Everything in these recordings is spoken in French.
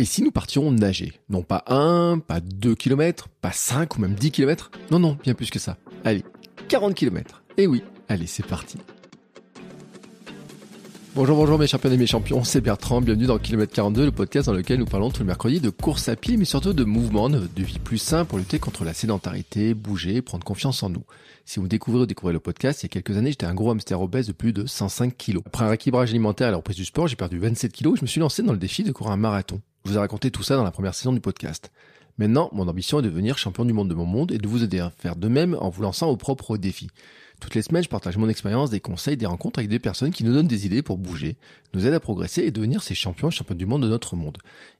Et si nous partions nager? Non pas 1, pas 2 km, pas 5 ou même 10 km Non, non, bien plus que ça. Allez, 40 km. Et oui, allez, c'est parti. Bonjour, bonjour mes champions et mes champions, c'est Bertrand, bienvenue dans Kilomètre 42, le podcast dans lequel nous parlons tout le mercredi de course à pied, mais surtout de mouvement, de vie plus sain pour lutter contre la sédentarité, bouger, prendre confiance en nous. Si vous découvrez ou découvrez le podcast, il y a quelques années, j'étais un gros hamster obèse de plus de 105 kilos. Après un rééquilibrage alimentaire et la reprise du sport, j'ai perdu 27 kilos et je me suis lancé dans le défi de courir un marathon. Je vous ai raconté tout ça dans la première saison du podcast. Maintenant, mon ambition est de devenir champion du monde de mon monde et de vous aider à faire de même en vous lançant au propre défi. Toutes les semaines, je partage mon expérience, des conseils, des rencontres avec des personnes qui nous donnent des idées pour bouger, nous aident à progresser et devenir ces champions champions du monde de notre monde.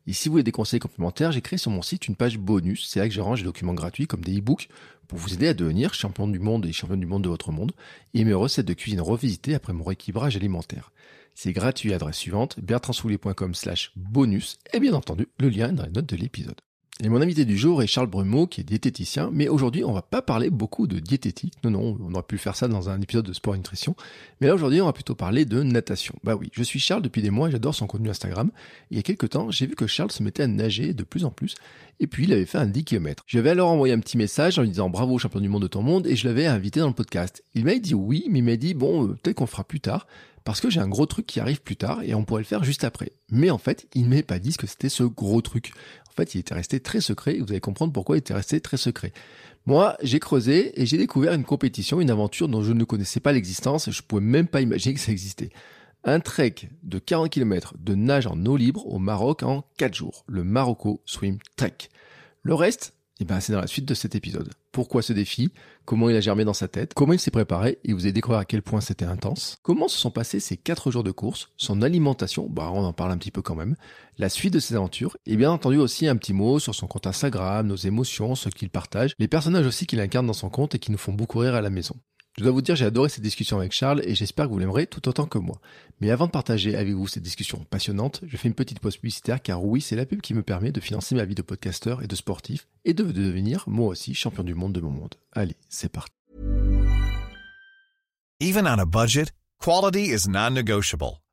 Et si vous voulez des conseils complémentaires, j'ai créé sur mon site une page bonus. C'est là que je range des documents gratuits comme des e-books pour vous aider à devenir champion du monde et champion du monde de votre monde et mes recettes de cuisine revisitées après mon rééquilibrage alimentaire. C'est gratuit à l'adresse suivante, bertrandsoulier.com slash bonus et bien entendu, le lien est dans les notes de l'épisode. Et mon invité du jour est Charles Brumeau, qui est diététicien, mais aujourd'hui, on va pas parler beaucoup de diététique. Non, non, on aurait pu faire ça dans un épisode de sport et nutrition. Mais là, aujourd'hui, on va plutôt parler de natation. Bah oui, je suis Charles depuis des mois et j'adore son contenu Instagram. il y a quelques temps, j'ai vu que Charles se mettait à nager de plus en plus. Et puis, il avait fait un 10 km. Je lui avais alors envoyé un petit message en lui disant bravo champion du monde de ton monde et je l'avais invité dans le podcast. Il m'a dit oui, mais il m'a dit bon, euh, peut-être qu'on fera plus tard parce que j'ai un gros truc qui arrive plus tard et on pourrait le faire juste après. Mais en fait, il ne m'avait pas dit ce que c'était ce gros truc. En fait, il était resté très secret et vous allez comprendre pourquoi il était resté très secret. Moi, j'ai creusé et j'ai découvert une compétition, une aventure dont je ne connaissais pas l'existence et je pouvais même pas imaginer que ça existait. Un trek de 40 km de nage en eau libre au Maroc en 4 jours, le Marocco Swim Trek. Le reste, eh ben, c'est dans la suite de cet épisode. Pourquoi ce défi? Comment il a germé dans sa tête? Comment il s'est préparé? Et vous allez découvrir à quel point c'était intense. Comment se sont passés ces 4 jours de course? Son alimentation, bah on en parle un petit peu quand même. La suite de ses aventures? Et bien entendu aussi un petit mot sur son compte Instagram, nos émotions, ce qu'il partage, les personnages aussi qu'il incarne dans son compte et qui nous font beaucoup rire à la maison. Je dois vous dire, j'ai adoré cette discussion avec Charles et j'espère que vous l'aimerez tout autant que moi. Mais avant de partager avec vous cette discussion passionnante, je fais une petite pause publicitaire car oui, c'est la pub qui me permet de financer ma vie de podcasteur et de sportif et de devenir moi aussi champion du monde de mon monde. Allez, c'est parti. Even on a budget, quality is non-negotiable.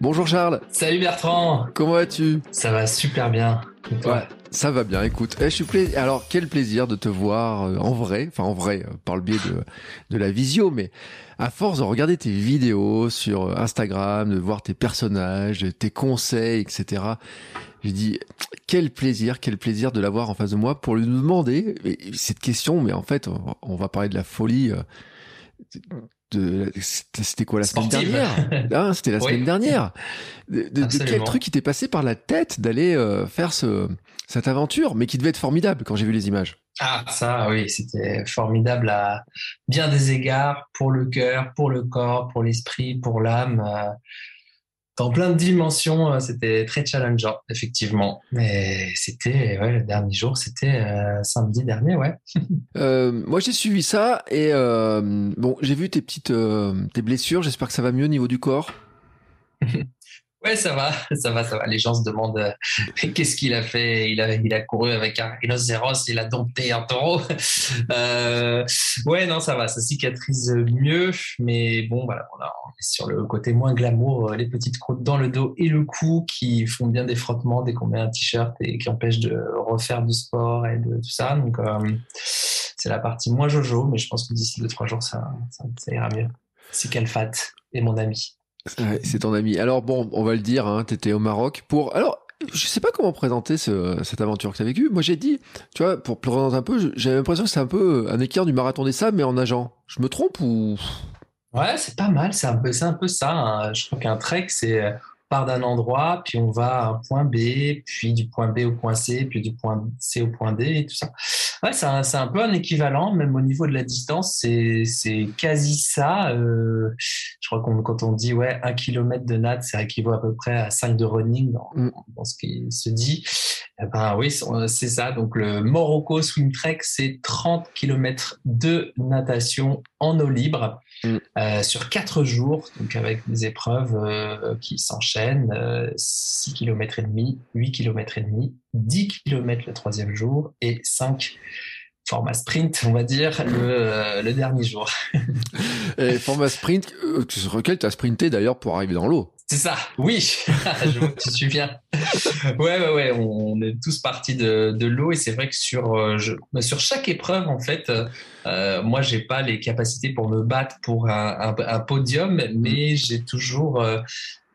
Bonjour Charles. Salut Bertrand. Comment vas-tu? Ça va super bien. Ouais, ça va bien. Écoute, eh, je suis pla... alors quel plaisir de te voir euh, en vrai, enfin en vrai euh, par le biais de de la visio, mais à force de regarder tes vidéos sur euh, Instagram, de voir tes personnages, tes conseils, etc. J'ai dit quel plaisir, quel plaisir de l'avoir en face de moi pour lui demander cette question. Mais en fait, on va parler de la folie. De, c'était quoi la semaine dernière ah, C'était la semaine dernière. De, de, de, quel truc qui t'est passé par la tête d'aller euh, faire ce, cette aventure, mais qui devait être formidable quand j'ai vu les images? Ah ça oui, c'était formidable à bien des égards pour le cœur, pour le corps, pour l'esprit, pour l'âme. Euh, dans plein de dimensions, euh, c'était très challengeant, effectivement. Mais c'était, ouais, le dernier jour, c'était euh, samedi dernier, ouais. euh, moi, j'ai suivi ça et euh, bon, j'ai vu tes petites tes blessures. J'espère que ça va mieux au niveau du corps. Ouais, ça va, ça va, ça va. Les gens se demandent euh, qu'est-ce qu'il a fait? Il a, il a couru avec un rhinocéros, il a dompté un taureau. Euh, ouais, non, ça va, ça cicatrise mieux. Mais bon, voilà, on, est sur le côté moins glamour, euh, les petites croûtes dans le dos et le cou qui font bien des frottements dès qu'on met un t-shirt et qui empêchent de refaire du sport et de tout ça. Donc, euh, c'est la partie moins jojo, mais je pense que d'ici deux, trois jours, ça, ça, ira mieux. C'est Calfat et mon ami. C'est ton ami. Alors bon, on va le dire, hein, tu étais au Maroc pour... Alors, je sais pas comment présenter ce, cette aventure que tu as vécue. Moi, j'ai dit, tu vois, pour présenter un peu, j'avais l'impression que c'est un peu un équerre du marathon des sables, mais en nageant. Je me trompe ou? Ouais, c'est pas mal. C'est un peu, un peu ça. Hein. Je crois qu'un trek, c'est part d'un endroit, puis on va à un point B, puis du point B au point C, puis du point C au point D, et tout ça. Ouais, c'est un, un, peu un équivalent, même au niveau de la distance, c'est quasi ça. Euh, je crois qu'on quand on dit ouais un kilomètre de nat, ça équivaut à peu près à 5 de running dans, mm. dans ce qui se dit. Eh ben oui, c'est ça. Donc le Morocco Swim Trek, c'est 30 km de natation en eau libre mm. euh, sur 4 jours, donc avec des épreuves euh, qui s'enchaînent, euh, 6 km et demi, 8 km et demi, 10 km le troisième jour et 5 format sprint, on va dire, le, euh, le dernier jour. et format sprint, sur lequel tu as sprinté d'ailleurs pour arriver dans l'eau. C'est ça, oui, je vois que suis bien. Ouais, ouais, ouais, on est tous partis de, l'eau et c'est vrai que sur, euh, bah, sur chaque épreuve, en fait, euh, moi, j'ai pas les capacités pour me battre pour un, podium, mais j'ai toujours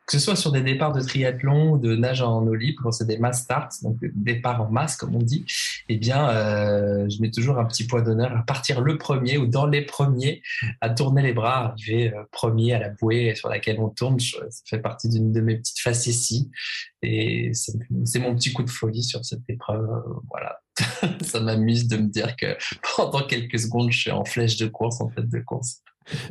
que ce soit sur des départs de triathlon ou de nage en eau libre, quand c'est des mass starts, donc des départs en masse comme on dit, eh bien, euh, je mets toujours un petit point d'honneur à partir le premier ou dans les premiers, à tourner les bras, arriver euh, premier à la bouée sur laquelle on tourne. ça fait partie d'une de mes petites facéties et c'est mon petit coup de folie sur cette épreuve. voilà, ça m'amuse de me dire que pendant quelques secondes, je suis en flèche de course, en tête de course.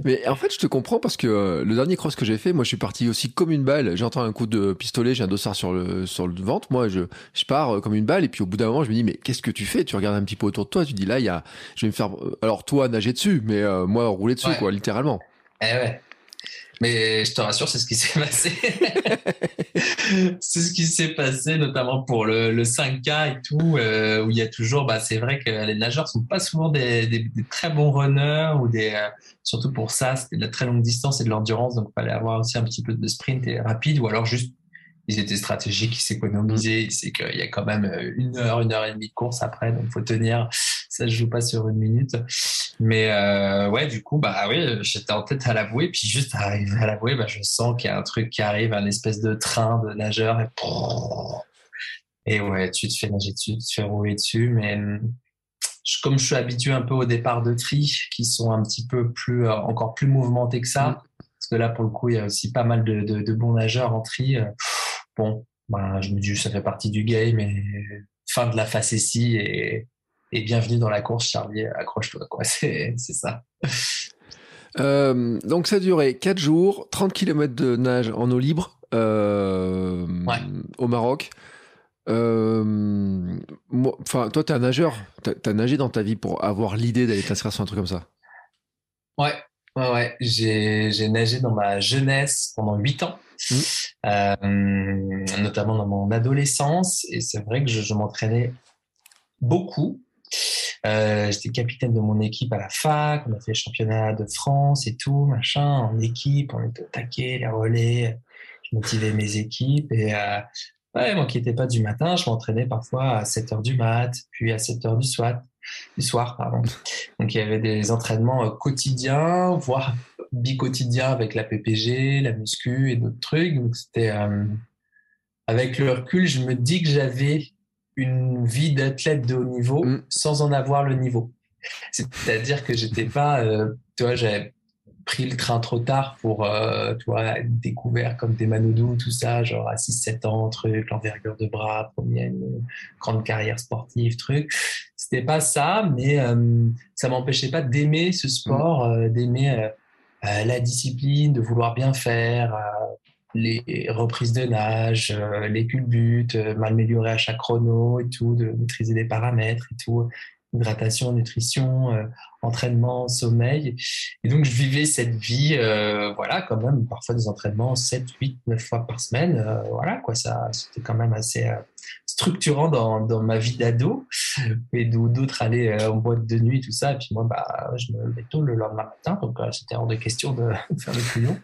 Mais en fait, je te comprends parce que euh, le dernier cross que j'ai fait, moi, je suis parti aussi comme une balle. J'entends un coup de pistolet, j'ai un dossard sur le sur le ventre. Moi, je je pars euh, comme une balle et puis au bout d'un moment, je me dis mais qu'est-ce que tu fais? Tu regardes un petit peu autour de toi, tu dis là, il y a, je vais me faire. Euh, alors toi, nager dessus, mais moi, rouler dessus, quoi, littéralement. Eh ouais. Mais je te rassure, c'est ce qui s'est passé. c'est ce qui s'est passé, notamment pour le, le 5K et tout, euh, où il y a toujours, bah, c'est vrai que les nageurs sont pas souvent des, des, des très bons runners ou des, euh, surtout pour ça, c'était de la très longue distance et de l'endurance, donc il fallait avoir aussi un petit peu de sprint et rapide ou alors juste ils étaient stratégiques, ils s'économisaient. C'est qu'il y a quand même euh, une heure, une heure et demie de course après, donc faut tenir. Ça se joue pas sur une minute. Mais euh, ouais, du coup, bah oui, j'étais en tête à l'avouer, puis juste à arriver à l'avouer, bah, je sens qu'il y a un truc qui arrive, un espèce de train de nageur et et ouais, tu te fais nager dessus, tu te fais rouler dessus, mais comme je suis habitué un peu au départ de tri, qui sont un petit peu plus, euh, encore plus mouvementés que ça, mm. parce que là, pour le coup, il y a aussi pas mal de, de, de bons nageurs en tri. Bon, ben, je me dis, ça fait partie du game et fin de la facétie et, et bienvenue dans la course, Charlie, accroche-toi, quoi. C'est, ça. Euh, donc ça a duré 4 jours, 30 km de nage en eau libre euh, ouais. au Maroc. Euh, enfin, toi, t'es un nageur. T'as, as nagé dans ta vie pour avoir l'idée d'aller t'inscrire sur un truc comme ça? Ouais, ouais, ouais. J'ai, j'ai nagé dans ma jeunesse pendant 8 ans. Mmh. Euh, notamment dans mon adolescence. Et c'est vrai que je, je m'entraînais beaucoup. Euh, J'étais capitaine de mon équipe à la fac, on a fait le championnat de France et tout, machin, en équipe, on était au taquet, les relais, je motivais mes équipes et euh, ouais, moi qui n'étais pas du matin, je m'entraînais parfois à 7 heures du mat, puis à 7 heures du soir, du soir, pardon. Donc il y avait des entraînements euh, quotidiens, voire bi-quotidien avec la PPG, la muscu et d'autres trucs. Donc c'était euh, avec le recul, je me dis que j'avais une vie d'athlète de haut niveau mm. sans en avoir le niveau. C'est-à-dire que j'étais pas, euh, tu vois, j'avais pris le train trop tard pour, euh, tu vois, être découvert comme des manoudous, tout ça, genre à 6-7 ans, truc, l'envergure de bras, première grande carrière sportive, truc. C'était pas ça, mais euh, ça m'empêchait pas d'aimer ce sport, euh, d'aimer euh, euh, la discipline, de vouloir bien faire, les reprises de nage, les culbutes, m'améliorer à chaque chrono et tout, de maîtriser des paramètres et tout hydratation, nutrition, euh, entraînement, sommeil. Et donc, je vivais cette vie, euh, voilà, quand même, parfois des entraînements 7, 8, 9 fois par semaine. Euh, voilà, quoi, ça, c'était quand même assez structurant dans, ma vie d'ado. Et d'autres allaient en boîte de nuit, tout ça. Et puis moi, bah, je me levais tôt le lendemain matin, donc c'était hors de question de faire le couillon.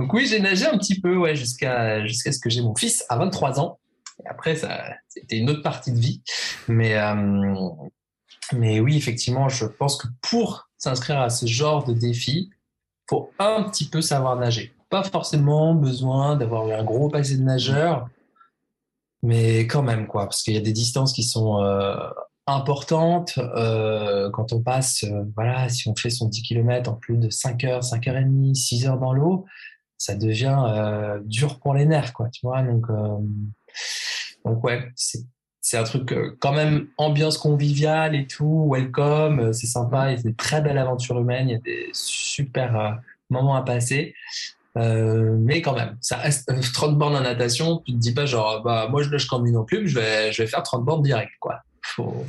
Donc oui, j'ai nagé un petit peu, ouais, jusqu'à ce que j'ai mon fils à 23 ans. Après, ça, c'était une autre partie de vie. Mais, mais oui, effectivement, je pense que pour s'inscrire à ce genre de défi, faut un petit peu savoir nager. Pas forcément besoin d'avoir eu un gros passé de nageur, mais quand même, quoi, parce qu'il y a des distances qui sont euh, importantes. Euh, quand on passe, euh, voilà, si on fait son 10 km en plus de 5 heures, 5 heures et demie, 6 heures dans l'eau, ça devient dur pour les nerfs, quoi, tu vois. Donc, donc ouais, c'est c'est un truc quand même ambiance conviviale et tout, welcome, c'est sympa, a des très belles aventures humaines, il y a des super moments à passer. Euh, mais quand même, ça reste 30 bornes en natation. Tu te dis pas genre, bah moi je lâche comme une plus, je vais, je vais faire 30 bornes direct, quoi. Faut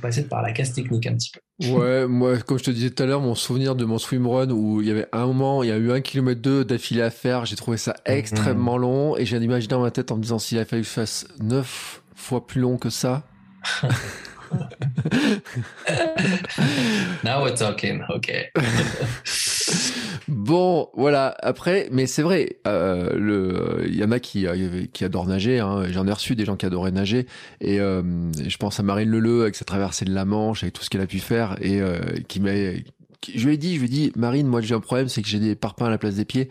passer par la case technique un petit peu. Ouais, moi, comme je te disais tout à l'heure, mon souvenir de mon swimrun où il y avait un moment, il y a eu un kilomètre deux d'affilée à faire, j'ai trouvé ça mhm. extrêmement long et j'ai imaginé dans ma tête en me disant s'il a fallu que je fasse 9 fois plus long que ça. Now we're talking, ok. bon, voilà. Après, mais c'est vrai, euh, le, il y en a qui, euh, qui adorent nager. Hein. J'en ai reçu des gens qui adoraient nager. Et euh, je pense à Marine Leleu avec sa traversée de la Manche, avec tout ce qu'elle a pu faire, et qui m'a je lui ai dit, je lui ai dit, Marine, moi j'ai un problème, c'est que j'ai des parpaings à la place des pieds.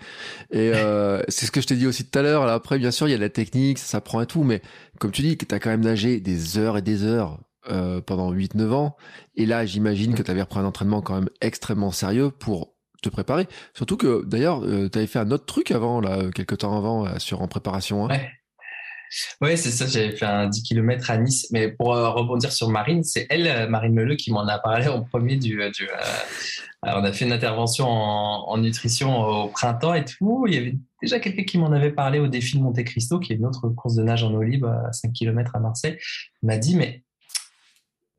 Et euh, c'est ce que je t'ai dit aussi tout à l'heure. Après, bien sûr, il y a la technique, ça s'apprend et tout, mais comme tu dis, que tu as quand même nagé des heures et des heures euh, pendant 8-9 ans. Et là, j'imagine que tu avais repris un entraînement quand même extrêmement sérieux pour te préparer. Surtout que d'ailleurs, euh, tu avais fait un autre truc avant, là, quelques temps avant, euh, sur en préparation. Hein. Ouais. Ouais, c'est ça, j'avais fait un 10 km à Nice. Mais pour rebondir sur Marine, c'est elle, Marine Meleux, qui m'en a parlé en premier du. du on a fait une intervention en, en, nutrition au printemps et tout. Il y avait déjà quelqu'un qui m'en avait parlé au défi de Monte Cristo, qui est une autre course de nage en eau libre à 5 km à Marseille. Il m'a dit, mais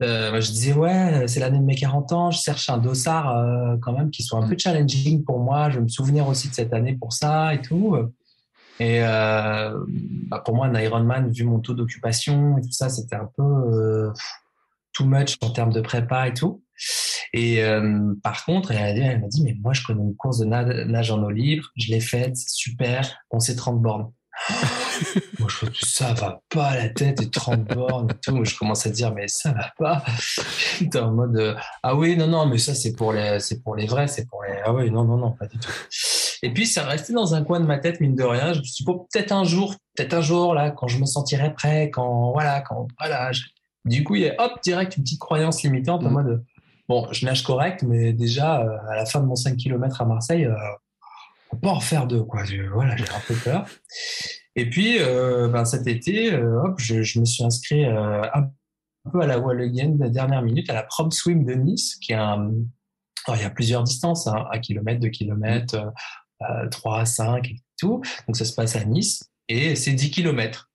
euh, je disais ouais, c'est l'année de mes 40 ans, je cherche un dossard euh, quand même qui soit un peu challenging pour moi. Je veux me souvenir aussi de cette année pour ça et tout. Et euh, bah pour moi, un Ironman, vu mon taux d'occupation et tout ça, c'était un peu too much en termes de prépa et tout. Et par contre, elle, elle m'a dit, mais moi, je connais une course de nage, en eau libre, je l'ai faite, super, on sait 30 bornes. Moi, je ça va pas, la tête et 30 bornes et tout. Je commence à dire, mais ça va pas. T'es en mode, euh, ah oui, non, non, mais ça, c'est pour les, c'est pour les vrais, c'est pour les, ah oui, non, non, non, pas du tout. Et puis, ça restait dans un coin de ma tête, mine de rien. Je me suis dit, peut-être un jour, peut-être un jour, là, quand je me sentirai prêt, quand, voilà, quand, voilà. Du coup, il y a, hop, direct, une petite croyance limitante en mm. mode, bon, je nage correct, mais déjà, euh, à la fin de mon 5 km à Marseille, euh, on peut en faire deux, quoi. voilà, j'ai un peu peur. Et puis, euh, ben, cet été, euh, hop, je, me suis inscrit euh, un peu à la Wall Again la dernière minute à la Prom Swim de Nice, qui est un. Alors, il y a plusieurs distances, hein, 1 km, 2 km, 3, 5 et tout. Donc, ça se passe à Nice et c'est 10 km.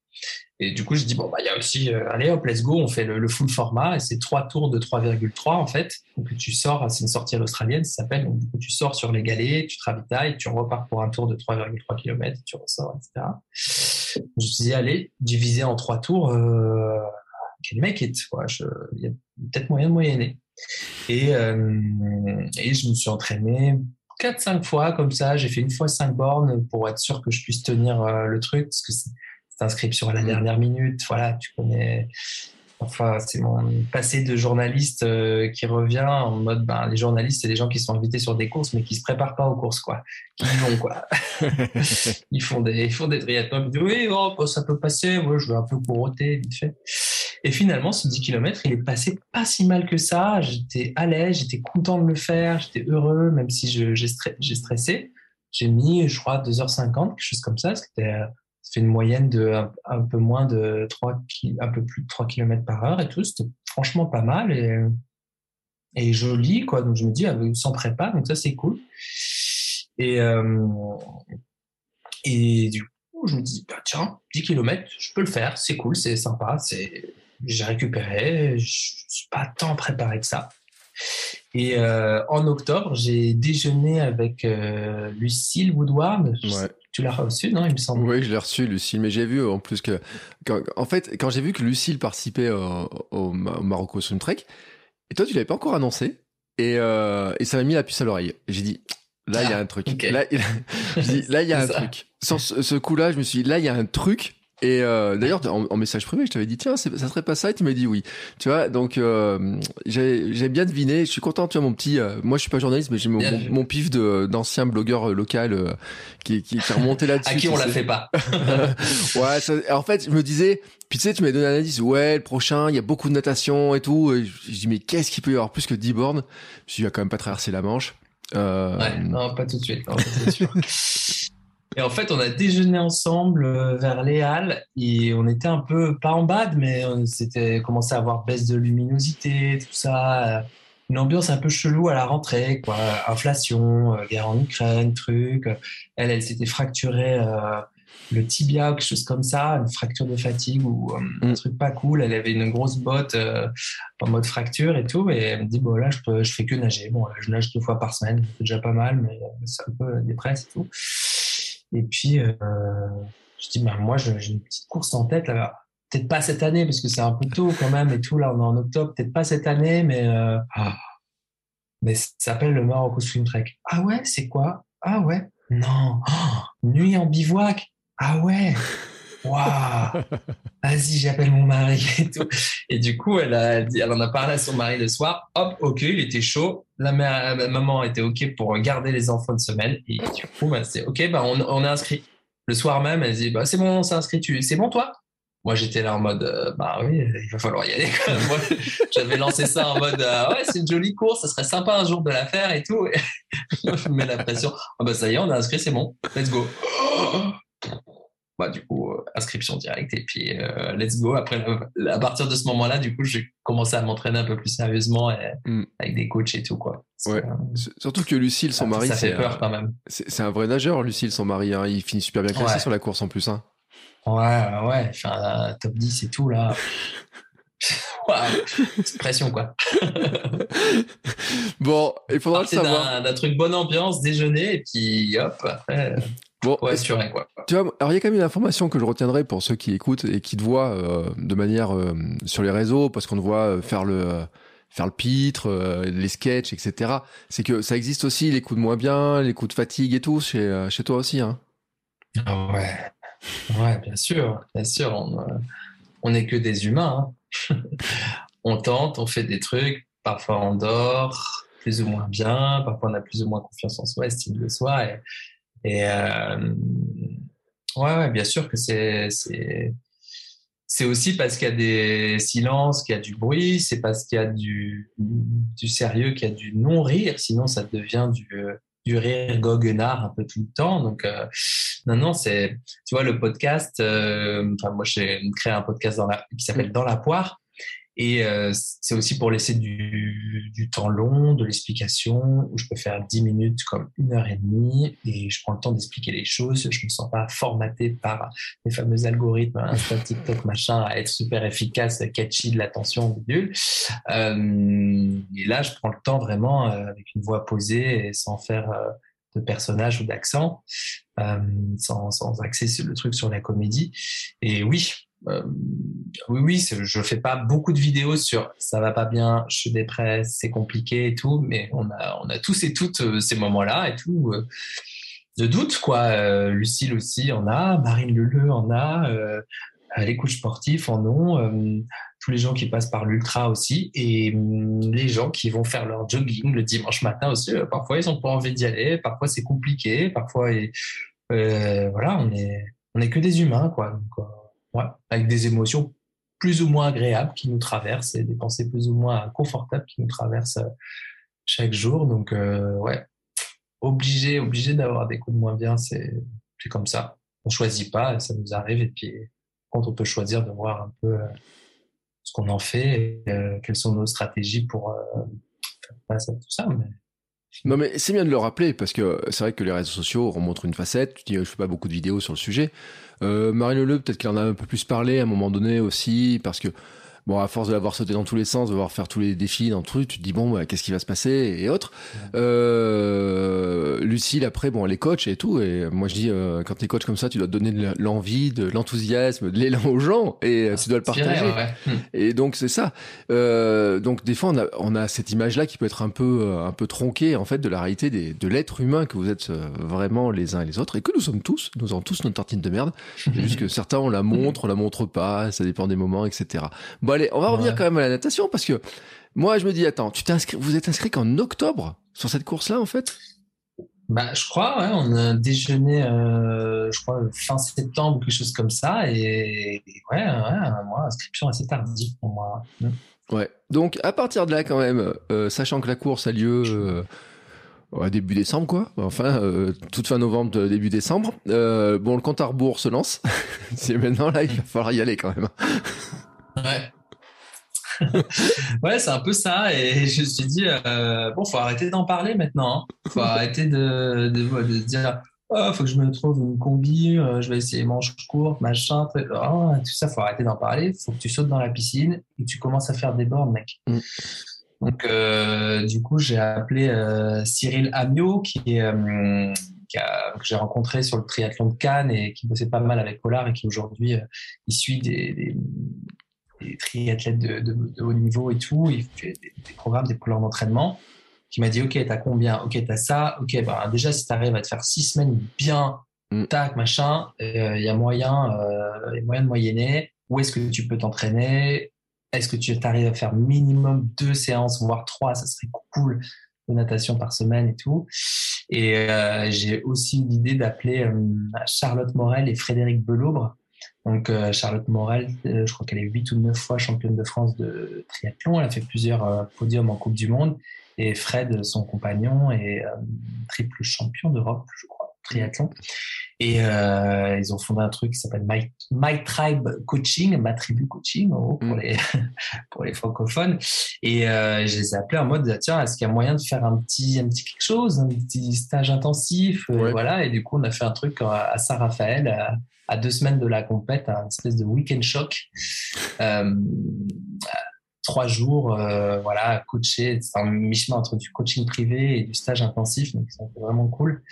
Et du coup, je dis, bon, bah, il y a aussi, euh, allez hop, let's go, on fait le, full format. Et c'est trois tours de 3,3 en fait. Donc tu sors, c'est une sortie à l'australienne, ça s'appelle. Donc tu sors sur les galets, tu te ravitailles, tu repars pour un tour de 3,3 km, tu ressors, etc. Je dit, allez, diviser en trois tours, euh, quel mec est, quoi. Il y a peut-être moyen de moyenner. Et, euh, je me suis entraîné 4-5 fois comme ça. J'ai fait une fois 5 bornes pour être sûr que je puisse tenir euh, le truc. Parce que inscription à la mm. dernière minute. Voilà, tu connais. Enfin, c'est mon passé de journaliste euh, qui revient en mode, ben, les journalistes, c'est des gens qui sont invités sur des courses, mais qui se préparent pas aux courses, quoi. Qui vont, quoi. ils font des, ils font des triathlons. Ils disent, oui, oh, bah, ça peut passer. Moi, je vais un peu couroter, vite fait. Et finalement, ce 10 km, il est passé pas si mal que ça. J'étais à l'aise, j'étais content de le faire, j'étais heureux, même si j'ai stressé. J'ai mis, je crois, 2h50, quelque chose comme ça. C'était fait une moyenne de un, peu moins de 3 un peu plus de 3 km par heure et tout. C'était franchement pas mal et et joli quoi. Donc je me dis ah, sans prépa donc ça c'est cool. Et euh, et du coup je me dis bah, tiens 10 km je peux le faire c'est cool c'est sympa c'est j'ai récupéré je suis pas tant préparé que ça. Et euh, en octobre, j'ai déjeuné avec euh, Lucille Woodward. Tu l'as reçu, non Il me semble. Oui, je l'ai reçu, Lucille. Mais j'ai vu en plus que, en fait, quand j'ai vu que Lucille participait au, au, Marocco Swim Trek, et toi, tu l'avais pas encore annoncé, et, euh, et ça m'a mis la puce à l'oreille. J'ai dit, là, il y a un truc. Là, il y a un truc. Sans ce, ce coup-là, je me suis dit, là, il y a un truc et euh, d'ailleurs, en, message privé, je t'avais dit tiens, ça serait pas ça, et tu m'as dit oui. Tu vois, donc euh, j'ai bien deviné. Je suis content. Tu vois, mon petit. Euh, moi, je suis pas journaliste, mais j'ai mon, mon, pif de d'ancien blogueur local euh, qui, qui, qui est remonté là-dessus. à qui on la fait pas. ouais. Ça, en fait, je me disais. Puis tu sais, tu m'as donné un indice. Ouais, le prochain, il y a beaucoup de natation et tout. Et je, dis mais qu'est-ce qu'il peut y avoir plus que 10 bornes? Je me suis dit, il va quand même pas traverser la Manche. ouais, non, pas tout de suite. Non, Et en fait, on a déjeuné ensemble euh, vers les Halles et on était un peu, pas en bad, mais on s'était commencé à avoir baisse de luminosité, tout ça. Une ambiance un peu chelou à la rentrée, quoi. Inflation, euh, guerre en Ukraine, truc. Elle, elle s'était fracturée euh, le tibia ou quelque chose comme ça, une fracture de fatigue ou un mm. truc pas cool. Elle avait une grosse botte en mode fracture et tout. Et elle me dit, bon, là, je, peux, je fais que nager. Bon, je nage deux fois par semaine, c'est déjà pas mal, mais c'est un peu dépresse et tout. Et puis, euh, je dis, bah, moi, j'ai une petite course en tête. Peut-être pas cette année, parce que c'est un peu tôt quand même et tout. Là, on est en octobre. Peut-être pas cette année, mais, euh, ah. mais ça s'appelle le Marocco Swim Trek. Ah ouais, c'est quoi? Ah ouais? Non. Oh, nuit en bivouac? Ah ouais? Waouh Vas-y, j'appelle mon mari et tout. Et du coup, elle, a, elle en a parlé à son mari le soir. Hop, ok, il était chaud. La, maman était ok pour garder les enfants de semaine. Et du coup, bah, c'est ok, bah, on, on est inscrit. Le soir même, elle dit bah, c'est bon, on s'est inscrit. C'est bon, toi? Moi, j'étais là en mode, euh, bah oui, il va falloir y aller. J'avais lancé ça en mode, euh, ouais, c'est une jolie course, ça serait sympa un jour de la faire et tout. je me mets la pression. Ah bah ça y est, on est inscrit, c'est bon, let's go. Bah, du coup, euh, inscription directe et puis euh, let's go. Après, à partir de ce moment-là, du coup, j'ai commencé à m'entraîner un peu plus sérieusement mm. avec des coachs et tout, quoi. Ouais. Surtout que Lucille, son mari, c'est quand même. C'est un vrai nageur, Lucille, son mari. Hein. Il finit super bien classé sur la course en plus. Hein. Ouais, ouais, il fait un top 10 et tout, là. c'est pression, quoi. bon, il faudra le savoir. D'un truc bonne ambiance, déjeuner, et puis hop, après. Bon, ouais, quoi. Tu vois, alors il y a quand même une information que je retiendrai pour ceux qui écoutent et qui te voient euh, de manière euh, sur les réseaux, parce qu'on te voit euh, faire le faire le pitre, les sketchs, etc. C'est que ça existe aussi les coups de moins bien, les coups de fatigue et tout chez chez toi aussi, hein. Ah ouais, ouais, bien sûr, bien sûr. On n'est que des humains. Hein. on tente, on fait des trucs. Parfois on dort plus ou moins bien, parfois on a plus ou moins confiance en soi, estime de soi. Et, ouais, ouais, bien sûr que c'est c'est aussi parce qu'il y a des silences, qu'il y a du bruit, c'est parce qu'il y a du, du sérieux, qu'il y a du non-rire, sinon ça devient du, du rire goguenard un peu tout le temps. Donc, euh, non, non, c'est, tu vois, le podcast, euh, enfin, moi j'ai créé un podcast dans la, qui s'appelle Dans la poire, et euh, c'est aussi pour laisser du, temps long, de l'explication, où je peux faire 10 minutes comme une heure et demie, et je prends le temps d'expliquer les choses. Je me sens pas formaté par les fameux algorithmes Insta, TikTok, machin, à être super efficace, catchy de l'attention, bidule. Euh, et là, je prends le temps vraiment euh, avec une voix posée et sans faire euh, de personnage ou d'accent, sans, sans axer le truc sur la comédie. Et oui, euh, oui, oui, je fais pas beaucoup de vidéos sur ça va pas bien, je suis dépresse, c'est compliqué et tout, mais on a, tous et toutes euh, ces moments-là et tout. Euh, de doute, quoi. Lucille aussi en a, Marine Leleu en a, les coachs sportifs en ont, tous les gens qui passent par l'ultra aussi, et hum, les gens qui vont faire leur jogging le dimanche matin aussi. parfois, ils ont pas envie d'y aller, parfois c'est compliqué, parfois, voilà, on est, on est que des humains, quoi. Ouais, avec des émotions plus ou moins agréables qui nous traversent et des pensées plus ou moins confortables qui nous traversent euh, chaque jour. Donc, euh, ouais, obligé, obligé d'avoir des coups de moins bien, c'est comme ça. On choisit pas, ça nous arrive. Et puis, quand on peut choisir de voir un peu euh, ce qu'on en fait, et, quelles sont nos stratégies pour faire face à tout ça. Mais non mais c'est bien de le rappeler parce que c'est vrai que les réseaux sociaux remontrent une facette. Tu dis je fais pas beaucoup de vidéos sur le sujet. Euh, Marie Leleu peut-être qu'il en a un peu plus parlé à un moment donné aussi parce que bon, à force de l'avoir sauté dans tous les sens, de voir faire tous les défis dans le truc, tu te dis bon, bah, qu'est-ce qui va se passer et autres. Euh, Lucille après, bon, elle est coach et tout, et moi je dis euh, quand t'es coach comme ça, tu dois donner de l'envie, de l'enthousiasme, de l'élan aux gens et euh, tu dois le partager. Hmm. Et donc c'est ça. Euh, donc des fois on a, on a cette image-là qui peut être un peu, euh, un peu tronquée en fait de la réalité des, de l'être humain que vous êtes vraiment les uns et les autres et que nous sommes tous. Nous avons tous notre tartine de merde. Juste que certains on la montre, on la montre pas, ça dépend des moments, etc. Bon allez, on va revenir quand même à la natation parce que moi, je me dis, attends, tu t'es vous êtes inscrit qu'en octobre sur cette course-là, en fait? Bah, je crois, ouais, on a déjeuné, euh, je crois, fin septembre, quelque chose comme ça. Et, ouais, ouais, moi, inscription assez tardive pour moi. Ouais. Donc, à partir de là, quand même, euh, sachant que la course a lieu euh, Ouais, début décembre, quoi. Enfin, toute fin novembre, début décembre. Bon, le compte à rebours se lance. C'est maintenant là, il va falloir y aller quand même. Ouais. ouais, c'est un peu ça. Et je me suis dit, euh, bon, faut arrêter d'en parler maintenant. Hein. Faut arrêter de, de, de dire, oh, faut que je me trouve une combi, euh, je vais essayer manche courte, machin, oh, tout ça, faut arrêter d'en parler. Faut que tu sautes dans la piscine et tu commences à faire des bornes, mec. Mm. Donc, euh, du coup, j'ai appelé euh, Cyril Amiot, qui est que j'ai rencontré sur le triathlon de Cannes et qui bossait pas mal avec Polar et qui aujourd'hui euh, il suit des, des, des triathlètes de, de, de, haut niveau et tout. Il fait des, des programmes, des programmes d'entraînement. Qui m'a dit Ok, t'as combien? Ok, t'as ça. Ok, bah, déjà, si t'arrives à te faire six semaines bien, mm. tac, machin, euh, il y a moyen, euh, y a moyen de moyenner. Où est-ce que tu peux t'entraîner? Est-ce que tu arrives à faire minimum deux séances, voire trois? Ça serait cool de natation par semaine et tout. Et euh, j'ai aussi l'idée d'appeler Charlotte Morel et Frédéric Belaubre. Donc euh, Charlotte Morel, euh, je crois qu'elle est huit ou neuf fois championne de France de triathlon. Elle a fait plusieurs euh, podiums en Coupe du Monde. Et Fred, son compagnon, est triple champion d'Europe, je crois, triathlon. Et euh, ils ont fondé un truc qui s'appelle My, My, Tribe Coaching, ma tribu coaching, en gros, pour, mm. les, pour les francophones. Et euh, je les ai appelés en mode, tiens, est-ce qu'il y a moyen de faire un petit, un petit quelque chose, un petit stage intensif? Ouais. Voilà. Et du coup, on a fait un truc à, Saint-Raphaël, à, à, deux semaines de la compète, un espèce de week-end choc. Euh, trois jours, euh, voilà, coaché. C'est un mi-chemin entre du coaching privé et du stage intensif. Donc, c'est vraiment cool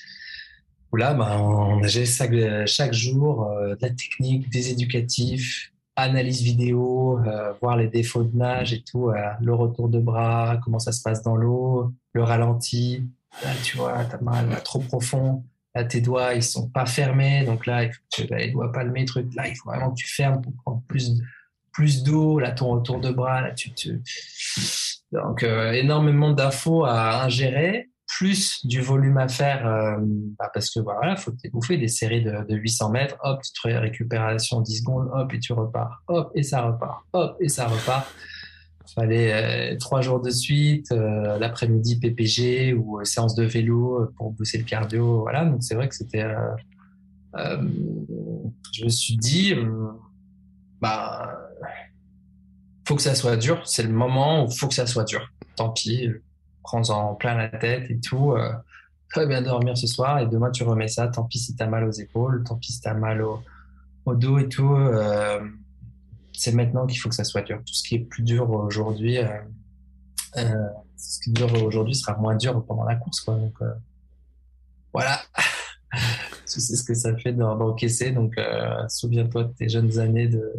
où là, ben, on a chaque, chaque jour euh, de la technique, des éducatifs, analyse vidéo, euh, voir les défauts de nage et tout, euh, le retour de bras, comment ça se passe dans l'eau, le ralenti. Là, tu vois, t'as mal, là, trop profond. Là, tes doigts, ils sont pas fermés. Donc là, il faut que tu les doigts palmés. Là, il faut vraiment que tu fermes pour prendre plus, plus d'eau. Là, ton retour de bras, là, tu, tu... Donc, euh, énormément d'infos à ingérer plus du volume à faire euh, bah parce que voilà, faut que bouffer des séries de, de 800 mètres, hop, tu fais récupération 10 secondes, hop, et tu repars, hop, et ça repart, hop, et ça repart. Fallait euh, trois jours de suite, euh, l'après-midi PPG ou euh, séance de vélo pour booster le cardio, voilà. Donc c'est vrai que c'était, je me suis dit, bah, faut que ça soit dur. C'est le moment où faut que ça soit dur. Tant pis, prends-en plein la tête et tout. Très bien dormir ce soir et demain tu remets ça. Tant pis si tu as mal aux épaules, tant pis si tu as mal au, dos et tout. C'est maintenant qu'il faut que ça soit dur. Tout ce qui est plus dur aujourd'hui, euh, euh, ce qui est dur aujourd'hui sera moins dur pendant la course. Quoi. Donc, euh, voilà. sais ce que ça fait d'encaisser. Donc, souviens-toi de tes jeunes années de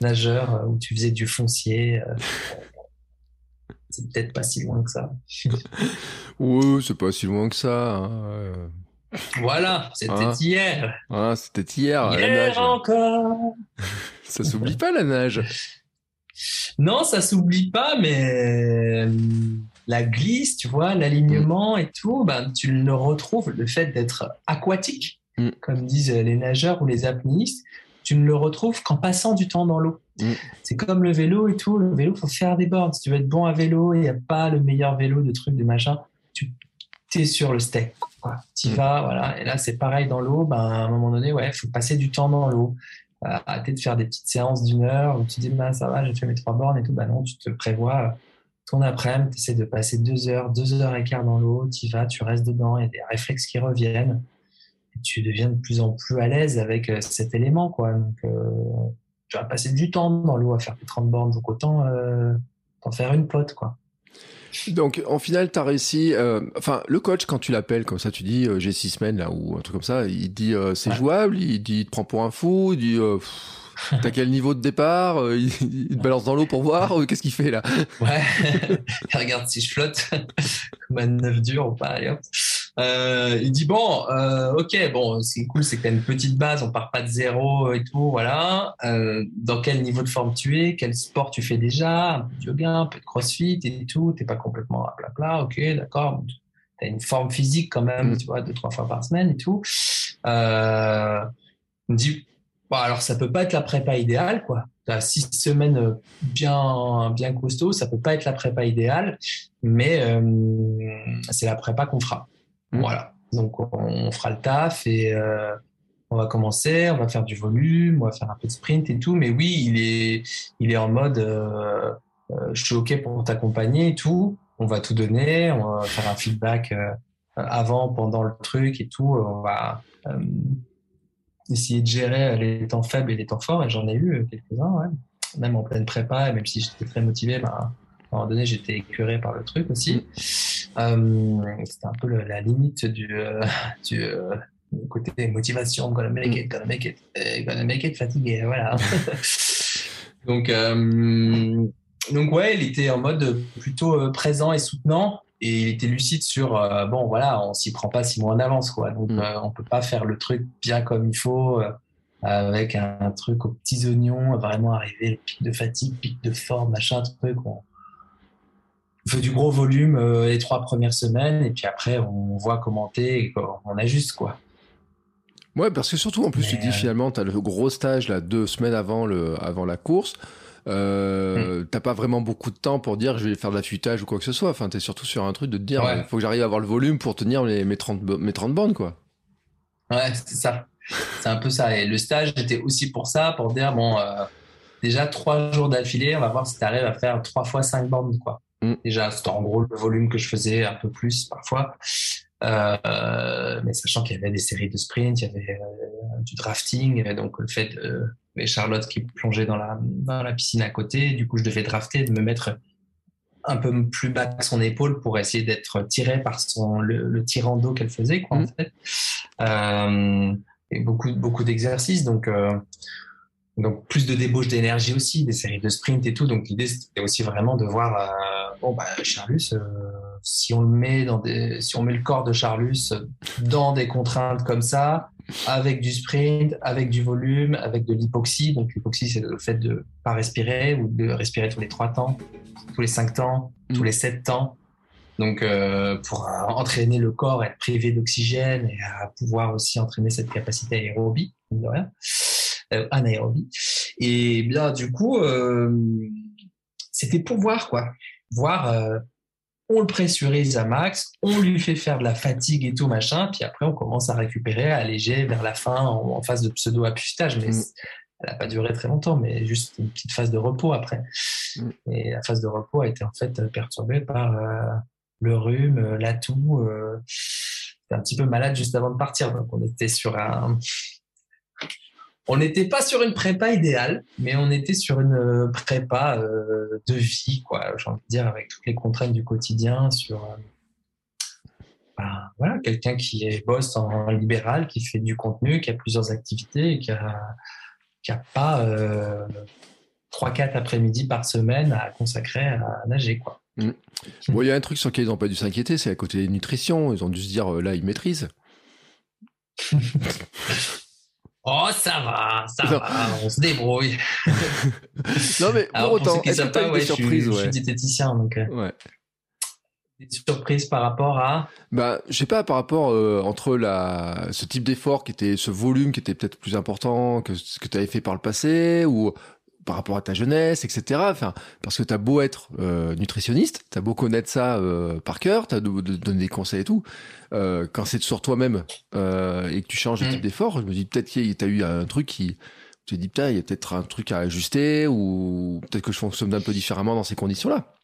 nageur où tu faisais du foncier c'est peut-être pas si loin que ça. oui, c'est pas si loin que ça. Hein. Voilà, c'était hein? hier. Ah, c'était hier. Hier encore. Ça s'oublie pas la nage. Non, ça s'oublie pas, mais euh, la glisse, tu vois, l'alignement et tout, ben, tu le retrouves, le fait d'être aquatique, mm. comme disent les nageurs ou les apnéistes, tu ne le retrouves qu'en passant du temps dans l'eau. Mm. C'est comme le vélo et tout. Le vélo, faut faire des bornes. Si tu veux être bon à vélo, il n'y a pas le meilleur vélo de trucs, de machin. Tu es sur le steak. Tu mm. vas, voilà. Et là, c'est pareil dans l'eau. Ben, à un moment donné, ouais, faut passer du temps dans l'eau. Euh, arrêter de faire des petites séances d'une heure où tu dis, ben, ça va, j'ai fait mes trois bornes et tout. Ben non, tu te prévois ton après-midi, tu essaies de passer deux heures, deux heures et quart dans l'eau. Tu vas, tu restes dedans. Il y a des réflexes qui reviennent. Tu deviens de plus en plus à l'aise avec euh, cet élément, quoi. Donc, euh, tu vas passer du temps dans l'eau à faire tes 30 bornes, donc autant euh, t'en faire une pote, quoi. Donc, en final, tu as réussi. Euh, enfin, le coach, quand tu l'appelles comme ça, tu dis euh, j'ai six semaines là ou un truc comme ça, il dit euh, c'est ouais. jouable, il dit il te prend pour un fou, il dit euh, t'as quel niveau de départ, il, il, te balance dans l'eau pour voir, qu'est-ce qu'il fait là? Ouais, regarde si je flotte comme un neuf dur ou pas, allez hop. Euh, il dit bon, euh, ok, bon, ce qui est cool, c'est que tu as une petite base, on part pas de zéro et tout, voilà. Euh, dans quel niveau de forme tu es, quel sport tu fais déjà, un peu de yoga, un peu de crossfit et tout, t'es pas complètement à plat plat, ok, d'accord. Tu as une forme physique quand même, mmh. tu vois, deux trois fois par semaine et tout. Euh, il me dit bon, alors ça peut pas être la prépa idéale, quoi. Tu as six semaines bien bien costaud, ça peut pas être la prépa idéale, mais c'est la prépa qu'on fera. Mmh. Voilà. Donc, on, fera le taf et on va commencer, on va faire du volume, on va faire un peu de sprint et tout. Mais oui, il est, il est en mode, je suis OK pour t'accompagner et tout. On va tout donner, on va faire un feedback avant, pendant le truc et tout. On va essayer de gérer les temps faibles et les temps forts. Et j'en ai eu quelques-uns, même en pleine prépa. Même si j'étais très motivé, bah, à un moment donné, j'étais écœuré par le truc aussi. Euh, c'était un peu la limite du, euh, du euh, côté motivation. Gonna make it, gonna make it, gonna make it, fatigué. Voilà. donc, donc ouais, il était en mode plutôt présent et soutenant et il était lucide sur bon voilà on s'y prend pas six mois en avance quoi donc mm. on peut pas faire le truc bien comme il faut avec un, truc aux petits oignons vraiment arriver pic de fatigue pic de forme machin truc on, fait du gros volume les trois premières semaines et puis après on voit commenter et on ajuste quoi Ouais, parce que surtout, en plus, tu dis finalement, tu as le gros stage là, deux semaines avant, le, avant la course. Euh, mm. T'as pas vraiment beaucoup de temps pour dire je vais faire de l'affûtage ou quoi que ce soit. Enfin, t'es surtout sur un truc de te dire il faut que j'arrive à avoir le volume pour tenir mes, 30, mes 30 bandes, quoi. Ouais, c'est ça. C'est un peu ça. Et le stage était aussi pour ça, pour dire bon, euh, déjà trois jours d'affilée, on va voir si tu arrives à faire trois fois cinq bandes, quoi. Mm. Déjà, c'était en gros le volume que je faisais, un peu plus parfois. Euh, mais sachant qu'il y avait des séries de sprint, il y avait euh, du drafting, donc le fait de et Charlotte qui plongeait dans la, dans la piscine à côté. Du coup, je devais drafter, de me mettre un peu plus bas que son épaule pour essayer d'être tiré par son, le, le tirant d'eau qu'elle faisait, quoi, en mmh. fait. Euh, et beaucoup, beaucoup d'exercices. Donc, euh, donc, plus de débauche d'énergie aussi, des séries de sprint et tout. Donc, l'idée, c'était aussi vraiment de voir, euh, bon, bah, Charlus, euh, si on le met dans des, si on met le corps de Charlus dans des contraintes comme ça, avec du sprint, avec du volume, avec de l'hypoxie. Donc l'hypoxie, c'est le fait de pas respirer ou de respirer tous les trois temps, tous les cinq temps, tous mm. les sept temps. Donc euh, pour entraîner le corps à être privé d'oxygène et à pouvoir aussi entraîner cette capacité aérobie, de rien, euh, anaérobie. Et bien du coup, euh, c'était pour voir quoi, voir euh, on le pressurise à max, on lui fait faire de la fatigue et tout machin, puis après on commence à récupérer, à alléger vers la fin en, phase de pseudo-apustage. Mais mm. elle n'a pas duré très longtemps, mais juste une petite phase de repos après. Mm. Et la phase de repos a été en fait perturbée par euh, le rhume, euh, la toux. Euh, un petit peu malade juste avant de partir, donc on était sur un, on n'était pas sur une prépa idéale, mais on était sur une euh, prépa euh, de vie, quoi. J'ai envie de dire avec toutes les contraintes du quotidien, sur euh, ben, voilà quelqu'un qui est boss en libéral, qui fait du contenu, qui a plusieurs activités, et qui a, qui a pas trois quatre après-midi par semaine à consacrer à nager, quoi. Mm. Bon, il y a un truc sur lequel ils n'ont pas dû s'inquiéter, c'est à côté des nutritions. Ils ont dû se dire là, ils maîtrisent. Oh, ça va, ça va, on se débrouille. non, mais pour autant, est-ce que tu as des surprises Je suis diététicien, donc. Euh, ouais. Des surprises par rapport à Bah, je sais pas, par rapport euh, entre la, ce type d'effort qui était, ce volume qui était peut-être plus important que ce que tu avais fait par le passé, ou par rapport à ta jeunesse, etc. Enfin, parce que t'as beau être euh, nutritionniste, t'as beau connaître ça euh, par cœur, t'as de, de, donner des conseils et tout. Euh, quand c'est sur toi-même euh, et que tu changes de type mm. d'effort, je me dis peut-être qu'il y a eu un truc qui, tu te dis putain, il y a peut-être un truc à ajuster ou peut-être que je fonctionne un peu différemment dans ces conditions-là.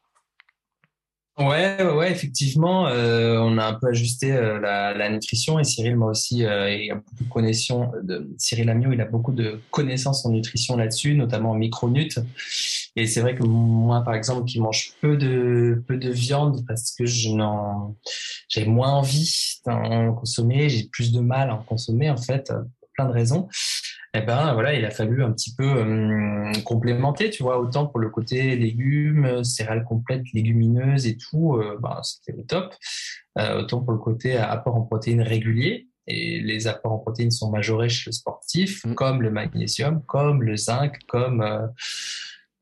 Ouais, ouais, effectivement, euh, on a un peu ajusté euh, la, la, nutrition et Cyril m'a aussi, euh, il a beaucoup de connaissances. De, Cyril Amiot, il a beaucoup de connaissances en nutrition là-dessus, notamment en micronut. Et c'est vrai que moi, par exemple, qui mange peu de peu de viande parce que je n'en, j'ai moins envie d'en consommer, j'ai plus de mal à en consommer en fait, pour plein de raisons eh ben voilà, il a fallu un petit peu euh, complémenter, tu vois, autant pour le côté légumes, céréales complètes, légumineuses et tout, euh, ben, c'était le top. Euh, autant pour le côté apport en protéines réguliers. Et les apports en protéines sont majorés chez le sportif, mmh. comme le magnésium, comme le zinc, comme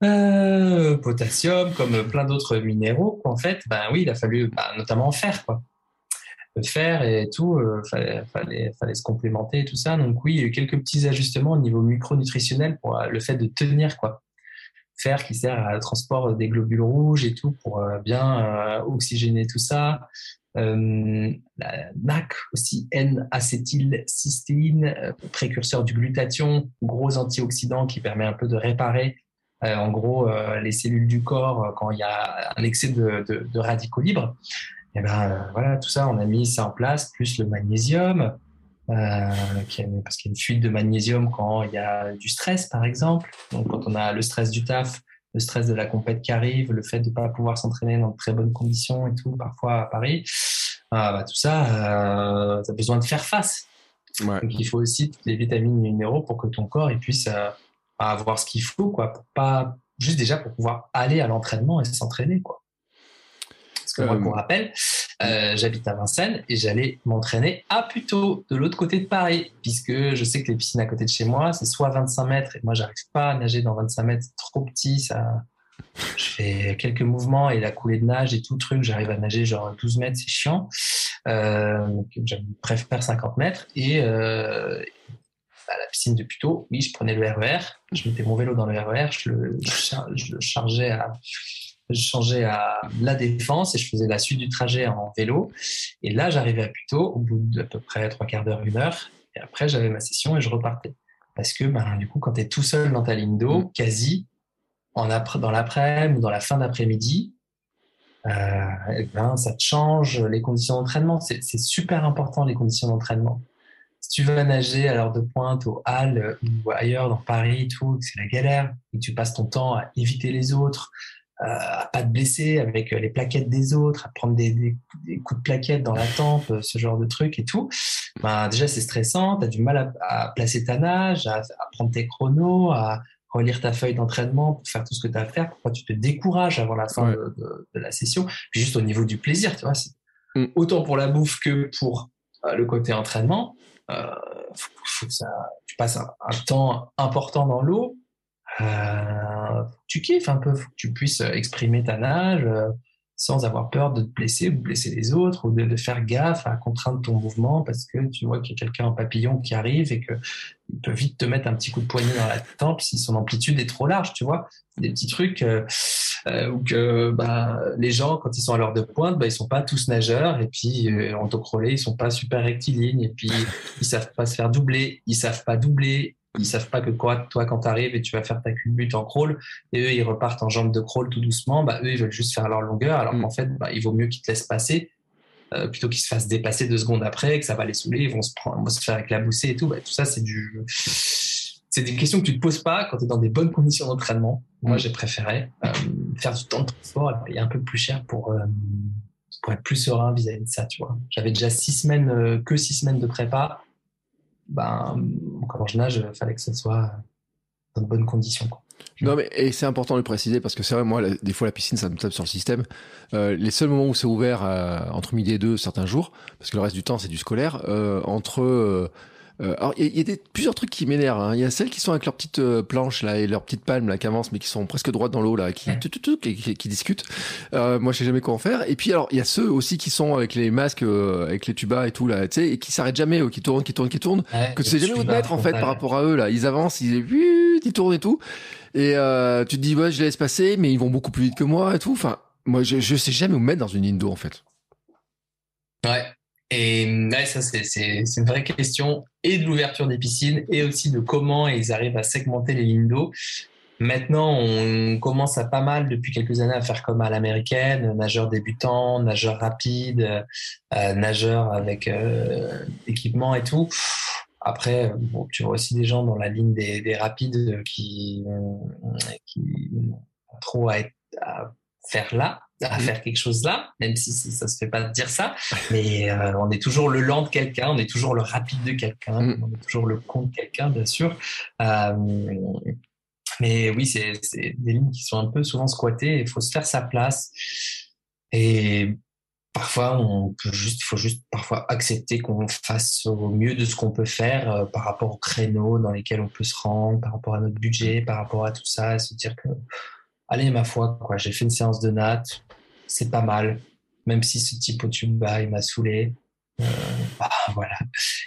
potassium, comme plein d'autres minéraux. En fait, ben oui, il a fallu ben, notamment en faire, quoi faire et tout, euh, fallait, fallait, se complémenter et tout ça. Donc oui, il y a eu quelques petits ajustements au niveau micronutritionnel pour euh, le fait de tenir quoi. fer qui sert à transport des globules rouges et tout pour bien oxygéner tout ça. Euh, la NAC aussi, N-acétylcystéine, euh, précurseur du glutathion, gros antioxydant qui permet un peu de réparer euh, en gros les cellules du corps quand il y a un excès de, radicaux libres. Et ben voilà, tout ça, on a mis ça en place, plus le magnésium, parce qu'il y a une fuite de magnésium quand il y a du stress, par exemple. Donc quand on a le stress du taf, le stress de la compète qui arrive, le fait de ne pas pouvoir s'entraîner dans de très bonnes conditions et tout, parfois à Paris, ah, bah, tout ça, euh, tu as besoin de faire face. Donc il faut aussi les vitamines et minéraux pour que ton corps il puisse euh, avoir ce qu'il faut, quoi, pour pas juste déjà pour pouvoir aller à l'entraînement et s'entraîner, quoi. Que moi, pour rappel, euh, j'habite à Vincennes et j'allais m'entraîner à Puteaux, de l'autre côté de Paris, puisque je sais que les piscines à côté de chez moi, c'est soit 25 mètres, et moi, j'arrive pas à nager dans 25 mètres, c'est trop petit, ça. Je fais quelques mouvements et la coulée de nage et tout truc, j'arrive à nager genre 12 mètres, c'est chiant. Euh, je préfère 50 mètres et euh, à la piscine de Puteaux, oui, je prenais le RER, e je mettais mon vélo dans le RER, e je le, je le chargeais à je changeais à la défense et je faisais la suite du trajet en vélo. Et là, j'arrivais à Puteaux au bout d'à peu près trois quarts d'heure, une heure. Et après, j'avais ma session et je repartais. Parce que, ben, du coup, quand tu es tout seul dans ta ligne d'eau, mm. quasi, en après, dans l'après-midi ou dans la fin d'après-midi, euh, eh ben, ça te change les conditions d'entraînement. C'est super important, les conditions d'entraînement. Si tu vas nager à l'heure de pointe, au Halles ou ailleurs dans Paris, tout, c'est la galère, et que tu passes ton temps à éviter les autres, à pas te blesser avec euh, les plaquettes des autres, à prendre des, coups de plaquettes dans la tempe, euh, ce genre de trucs et tout. Ben, déjà, c'est stressant, tu as du mal à, placer ta nage, à, prendre tes chronos, à relire ta feuille d'entraînement pour faire tout ce que tu as à faire. Pourquoi tu te décourages avant la fin de, la session? Puis juste au niveau du plaisir, tu vois, mm. autant pour la bouffe que pour euh, le côté entraînement. Euh, faut, que ça, tu passes un temps important dans l'eau euh, tu kiffes un peu, que tu puisses exprimer ta nage euh, sans avoir peur de te blesser ou de blesser les autres ou de, faire gaffe à contraindre ton mouvement parce que tu vois qu'il y a quelqu'un en papillon qui arrive et que il peut vite te mettre un petit coup de poignet dans la tempe si son amplitude est trop large, tu vois. Des petits trucs euh, euh où que bah, les gens, quand ils sont à l'heure de pointe, bah, ils sont pas tous nageurs et puis euh, en dos ils sont pas super rectilignes et puis ils savent pas se faire doubler, ils savent pas doubler ils savent pas que quoi, toi, quand tu arrives et tu vas faire ta culbute en crawl, et eux, ils repartent en jambe de crawl tout doucement, bah, eux, ils veulent juste faire leur longueur, alors mm. qu'en fait, bah, il vaut mieux qu'ils te laissent passer, euh, plutôt qu'ils se fassent dépasser deux secondes après, que ça va les saouler, ils vont se, prendre, vont se faire éclabousser et tout. Bah, tout ça, c'est du. C'est des questions que tu te poses pas quand tu es dans des bonnes conditions d'entraînement. Moi, mm. j'ai préféré euh, faire du temps de transport et payer un peu plus cher pour, euh, pour être plus serein vis-à-vis de ça, tu vois. J'avais déjà six semaines, que six semaines de prépa ben, quand je nage, il fallait que ce soit dans de bonnes conditions. Non mais et c'est important de le préciser parce que c'est vrai moi des fois la piscine ça me tape sur le système. Euh, les seuls moments où c'est ouvert euh, entre midi et deux certains jours parce que le reste du temps c'est du scolaire euh, entre euh, euh, alors il y, a des, plusieurs trucs qui m'énervent. Hein. Il y a celles qui sont avec leurs petites euh, planches là et leurs petites palmes là qui avancent mais qui sont presque droites dans l'eau là, qui, qui, qui, discutent. Euh, moi je sais jamais quoi en faire. Et puis alors il y a ceux aussi qui sont avec les masques, euh, avec les tubas et tout là, tu sais, et qui s'arrêtent jamais, qui tournent, qui tournent, qui tournent, que tu sais jamais où te mettre en fait par rapport à eux là. Ils avancent, ils, ils tournent et tout. Et tu te dis ouais je les laisse passer, mais ils vont beaucoup plus vite que moi et tout. Enfin moi je, je sais jamais où me mettre dans une indo en fait. Ouais, et là, ça, c'est une vraie question et de l'ouverture des piscines et aussi de comment ils arrivent à segmenter les lignes d'eau. Maintenant, on commence à pas mal depuis quelques années à faire comme à l'américaine, nageur débutant, nageur rapide, euh, nageur avec euh, équipement et tout. Après, bon, tu vois aussi des gens dans la ligne des, des rapides qui, qui trop à faire là à faire quelque chose là, même si ça se fait pas de dire ça, mais euh, on est toujours le lent de quelqu'un, on est toujours le rapide de quelqu'un, mm. on est toujours le con de quelqu'un, bien sûr. Euh, mais oui, c'est des lignes qui sont un peu souvent squattées. Il faut se faire sa place. Et parfois, on peut juste, faut juste parfois accepter qu'on fasse au mieux de ce qu'on peut faire euh, par rapport aux créneaux dans lesquels on peut se rendre, par rapport à notre budget, par rapport à tout ça, et se dire que allez, ma foi, quoi, j'ai fait une séance de natte, c'est pas mal, même si ce type au tube bas, il m'a saoulé. Euh, bah, voilà,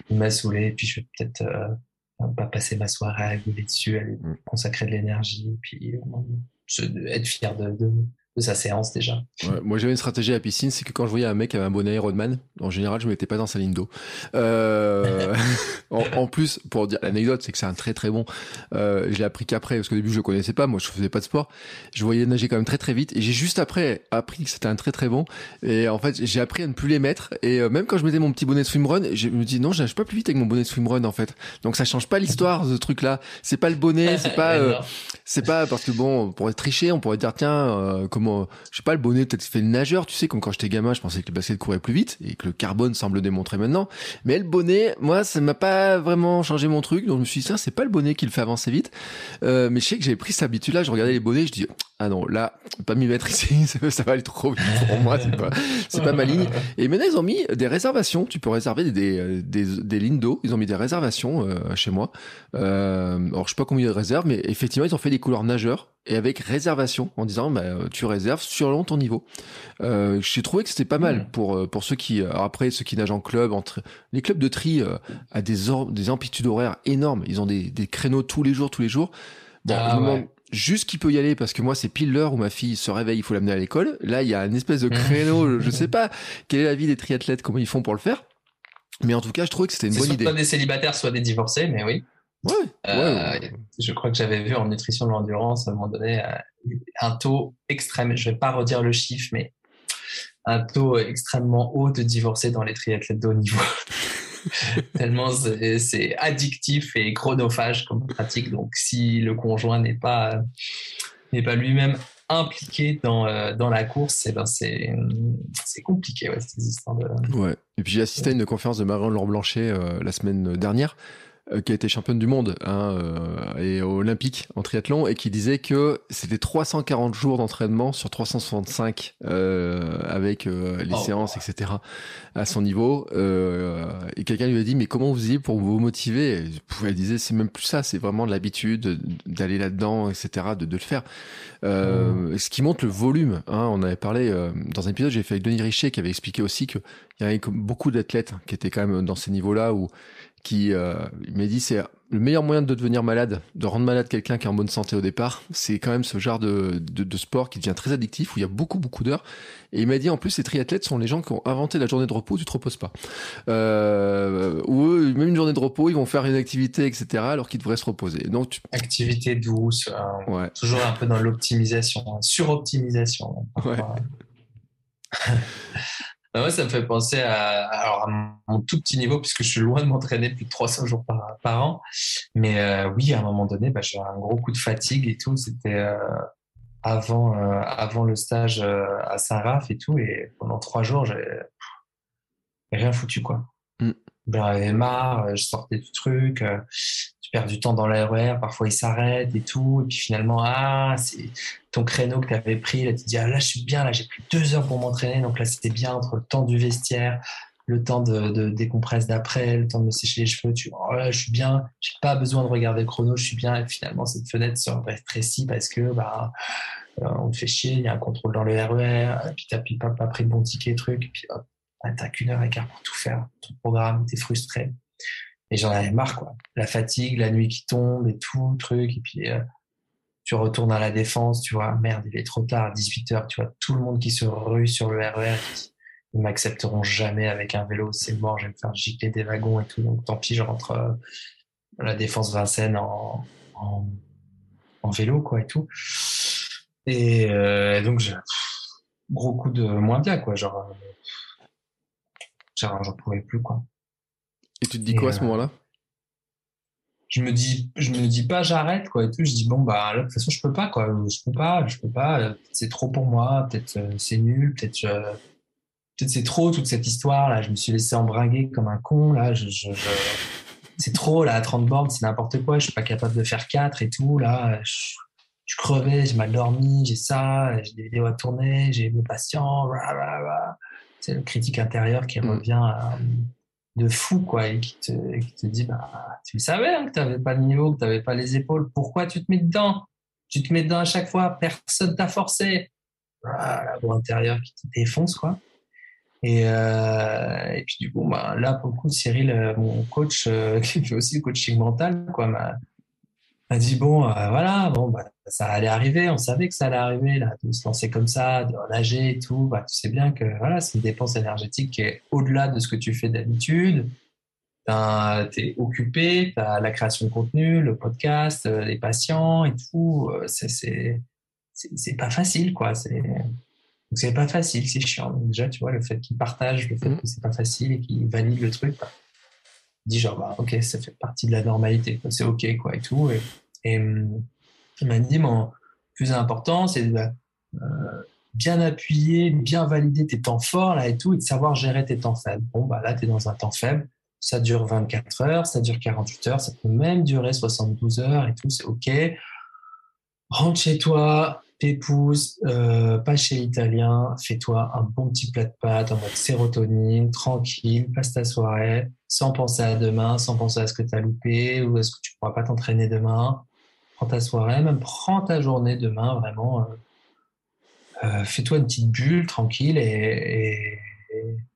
il m'a saoulé, puis je vais peut-être euh, pas passer ma soirée à gueuler dessus, à lui mm. consacrer de l'énergie, puis, être fier de, sa séance déjà. moi j'avais une stratégie à la piscine, c'est que quand je voyais un mec avec un bonnet Ironman, en général je ne mettais pas dans sa ligne d'eau. Euh, en, plus, pour dire l'anecdote, c'est que c'est un très très bon. Euh, je l'ai appris qu'après, parce qu'au début je le connaissais pas, moi je faisais pas de sport. Je voyais nager quand même très très vite et j'ai juste après appris que c'était un très très bon. Et en fait j'ai appris à ne plus les mettre. Et euh, même quand je mettais mon petit bonnet de swimrun, je me dis non, je nage pas plus vite avec mon bonnet de swimrun en fait. Donc ça change pas l'histoire ce truc là. C'est pas le bonnet, c'est pas, c'est pas parce que bon, pour être tricher, on pourrait dire tiens comment je sais pas, le bonnet peut-être fait le nageur, tu sais, comme quand j'étais gamin, je pensais que le basket courait plus vite et que le carbone semble démontrer maintenant. Mais le bonnet, moi, ça m'a pas vraiment changé mon truc, donc je me suis dit, ça, c'est pas le bonnet qui le fait avancer vite. Euh, mais je sais que j'avais pris cette habitude-là, je regardais les bonnets, je dis, ah non, là, pas m'y mettre ici, ça va aller trop vite pour moi, c'est pas, c'est pas ma ligne. Et maintenant, ils ont mis des réservations. Tu peux réserver des, des, des, des lignes d'eau. Ils ont mis des réservations euh, chez moi. Euh, alors, je sais pas combien de réserves, mais effectivement, ils ont fait des couleurs nageurs et avec réservation en disant, bah, tu réserves selon ton niveau. Euh, j'ai trouvé que c'était pas mal mmh. pour euh, pour ceux qui, alors après, ceux qui nagent en club, entre les clubs de tri euh, à des des amplitudes horaires énormes. Ils ont des, des créneaux tous les jours, tous les jours. Bon, ah, juste qu'il peut y aller parce que moi c'est pile l'heure où ma fille se réveille, il faut l'amener à l'école. Là, il y a une espèce de créneau, je sais pas quelle est la vie des triathlètes, comment ils font pour le faire. Mais en tout cas, je trouvais que c'était une bonne idée. Soit des célibataires, soit des divorcés, mais oui. Ouais, euh, Je crois que j'avais vu en nutrition de l'endurance à un moment donné euh, un taux extrême. Je vais pas redire le chiffre, mais un taux extrêmement haut de divorcés dans les triathlètes de haut niveau. tellement c'est addictif et chronophage comme pratique. Donc, si le conjoint n'est pas, n'est pas lui-même impliqué dans, euh, dans la course, eh ben c'est, compliqué, ouais. Et puis j'ai assisté à une conférence de Marion Blanchet euh, la semaine dernière qui a été championne du monde hein, euh, et olympique en triathlon et qui disait que c'était 340 jours d'entraînement sur 365 euh, avec euh, les oh. séances etc à son niveau et quelqu'un lui a dit mais comment vous faisiez pour vous motiver? Et elle disait c'est même plus ça c'est vraiment de l'habitude d'aller là-dedans etc de, de le faire mmh. ce qui montre le volume hein, on avait parlé dans un épisode j'ai fait avec Denis Richer qui avait expliqué aussi qu'il y avait beaucoup d'athlètes qui étaient quand même dans ces niveaux là où qui euh, m'a dit c'est le meilleur moyen de devenir malade, de rendre malade quelqu'un qui est en bonne santé au départ, c'est quand même ce genre de, de, sport qui devient très addictif, où il y a beaucoup, beaucoup d'heures. Et il m'a dit, en plus, les triathlètes sont les gens qui ont inventé la journée de repos, tu te reposes pas. Euh, ou eux, même une journée de repos, ils vont faire une activité, etc., alors qu'ils devraient se reposer. Donc, Activité douce, euh, toujours un peu dans l'optimisation, suroptimisation. Ouais. Bah, moi, ça me fait penser à, alors, mon tout petit niveau, puisque je suis loin de m'entraîner plus de 300 jours par, an. Mais euh, oui, à un moment donné, bah, j'ai un gros coup de fatigue et tout. C'était euh, avant, euh, avant le stage à Saint-Raph et tout. Et pendant trois jours, j'avais rien foutu, quoi. Mm. J'en avais marre, je sortais du truc tu perds du temps dans l'ARR, parfois il s'arrête et tout, et puis finalement, ah, c'est ton créneau que tu avais pris, là tu te dis, ah, là je suis bien, là j'ai pris deux heures pour m'entraîner, donc là c'était bien entre le temps du vestiaire, le temps de, décompresse d'après, le temps de me sécher les cheveux, tu vois, oh là je suis bien, j'ai pas besoin de regarder le chrono, je suis bien, et finalement cette fenêtre se rétrécit parce que, bah, euh, on te fait chier, il y a un contrôle dans le RER, et puis t'as pas, pas pris le bon ticket, truc, et puis hop, bah, t'as qu'une heure et quart pour tout faire, ton programme, t'es frustré. Et j'en avais marre, quoi. La fatigue, la nuit qui tombe et tout, truc. Et puis, euh, tu retournes à la défense, tu vois, merde, il est trop tard, 18h, tu vois, tout le monde qui se rue sur le RER, ils m'accepteront jamais avec un vélo, c'est mort, je vais me faire gicler des wagons et tout. Donc, tant pis, je rentre euh, à la défense Vincennes en, en, vélo, quoi, et tout. Et euh, donc, gros coup de moins bien, quoi, genre, genre j'en pouvais plus, quoi. Et tu te dis quoi à ce euh, moment-là? Je me dis je me dis pas j'arrête quoi et tout. Je dis bon bah là de toute façon je peux pas quoi. Je peux pas je peux pas. C'est trop pour moi peut-être euh, c'est nul peut-être euh, peut-être c'est trop toute cette histoire là je me suis laissé embringuer comme un con là. Je, c'est trop là à 30 bornes c'est n'importe quoi. Je suis pas capable de faire 4 et tout là. Je, je crevais j'ai mal dormi j'ai ça j'ai des vidéos à tourner j'ai mes patients c'est le critique intérieur qui mm. revient à, de fou, quoi, et qui te, qui te dit, bah, tu savais hein, que tu n'avais pas le niveau, que tu n'avais pas les épaules, pourquoi tu te mets dedans? Tu te mets dedans à chaque fois, personne t'a forcé. Voilà, la voix intérieure qui te défonce, quoi. Et, euh, et puis du coup, bah, là, pour le coup, Cyril, euh, mon coach, euh, qui fait aussi le coaching mental, quoi, a dit bon, euh, voilà, bon, bah, ça allait arriver, on savait que ça allait arriver, là, de se lancer comme ça, de nager et tout. Bah, tu sais bien que voilà, c'est une dépense énergétique qui est au-delà de ce que tu fais d'habitude. Tu es occupé, tu as la création de contenu, le podcast, euh, les patients et tout. Euh, c'est c'est pas facile, quoi. C'est c'est pas facile, c'est chiant. déjà, tu vois, le fait qu'ils partagent le fait mmh. que c'est pas facile et qu'ils valident le truc, bah, dit genre, bah, ok, ça fait partie de la normalité, c'est ok, quoi, et tout. Et, et il m'a dit, mon plus important, c'est de euh, bien appuyer, bien valider tes temps forts, là, et tout, et de savoir gérer tes temps faibles. Bon, bah, là, tu es dans un temps faible, ça dure 24 heures, ça dure 48 heures, ça peut même durer 72 heures et tout, c'est ok. Rentre chez toi, Pépouze, euh, pas chez l'italien, fais-toi un bon petit plat de pâtes en mode sérotonine, tranquille, passe ta soirée, sans penser à demain, sans penser à ce que tu as loupé ou à ce que tu pourras pas t'entraîner demain. Prends ta soirée, même prends ta journée demain, vraiment. Euh, euh, fais-toi une petite bulle tranquille et,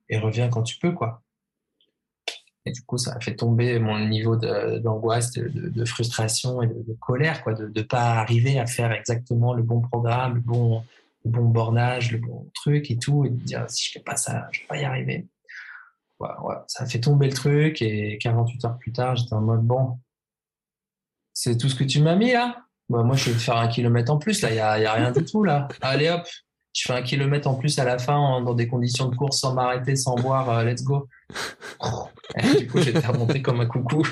et reviens quand tu peux, quoi. Et du coup, ça a fait tomber mon niveau d'angoisse, de, frustration et de, colère, quoi, de ne pas arriver à faire exactement le bon programme, le bon, bon bornage, le bon truc et tout, et de dire si je fais pas ça, je vais pas y arriver. Ça a fait tomber le truc et 48 heures plus tard, j'étais en mode bon, c'est tout ce que tu m'as mis là. Bah, moi, je vais te faire un kilomètre en plus là, il y a, a rien du tout là. Allez hop, je fais un kilomètre en plus à la fin dans des conditions de course sans m'arrêter, sans boire, euh, let's go. du coup, j'étais remonté comme un coucou.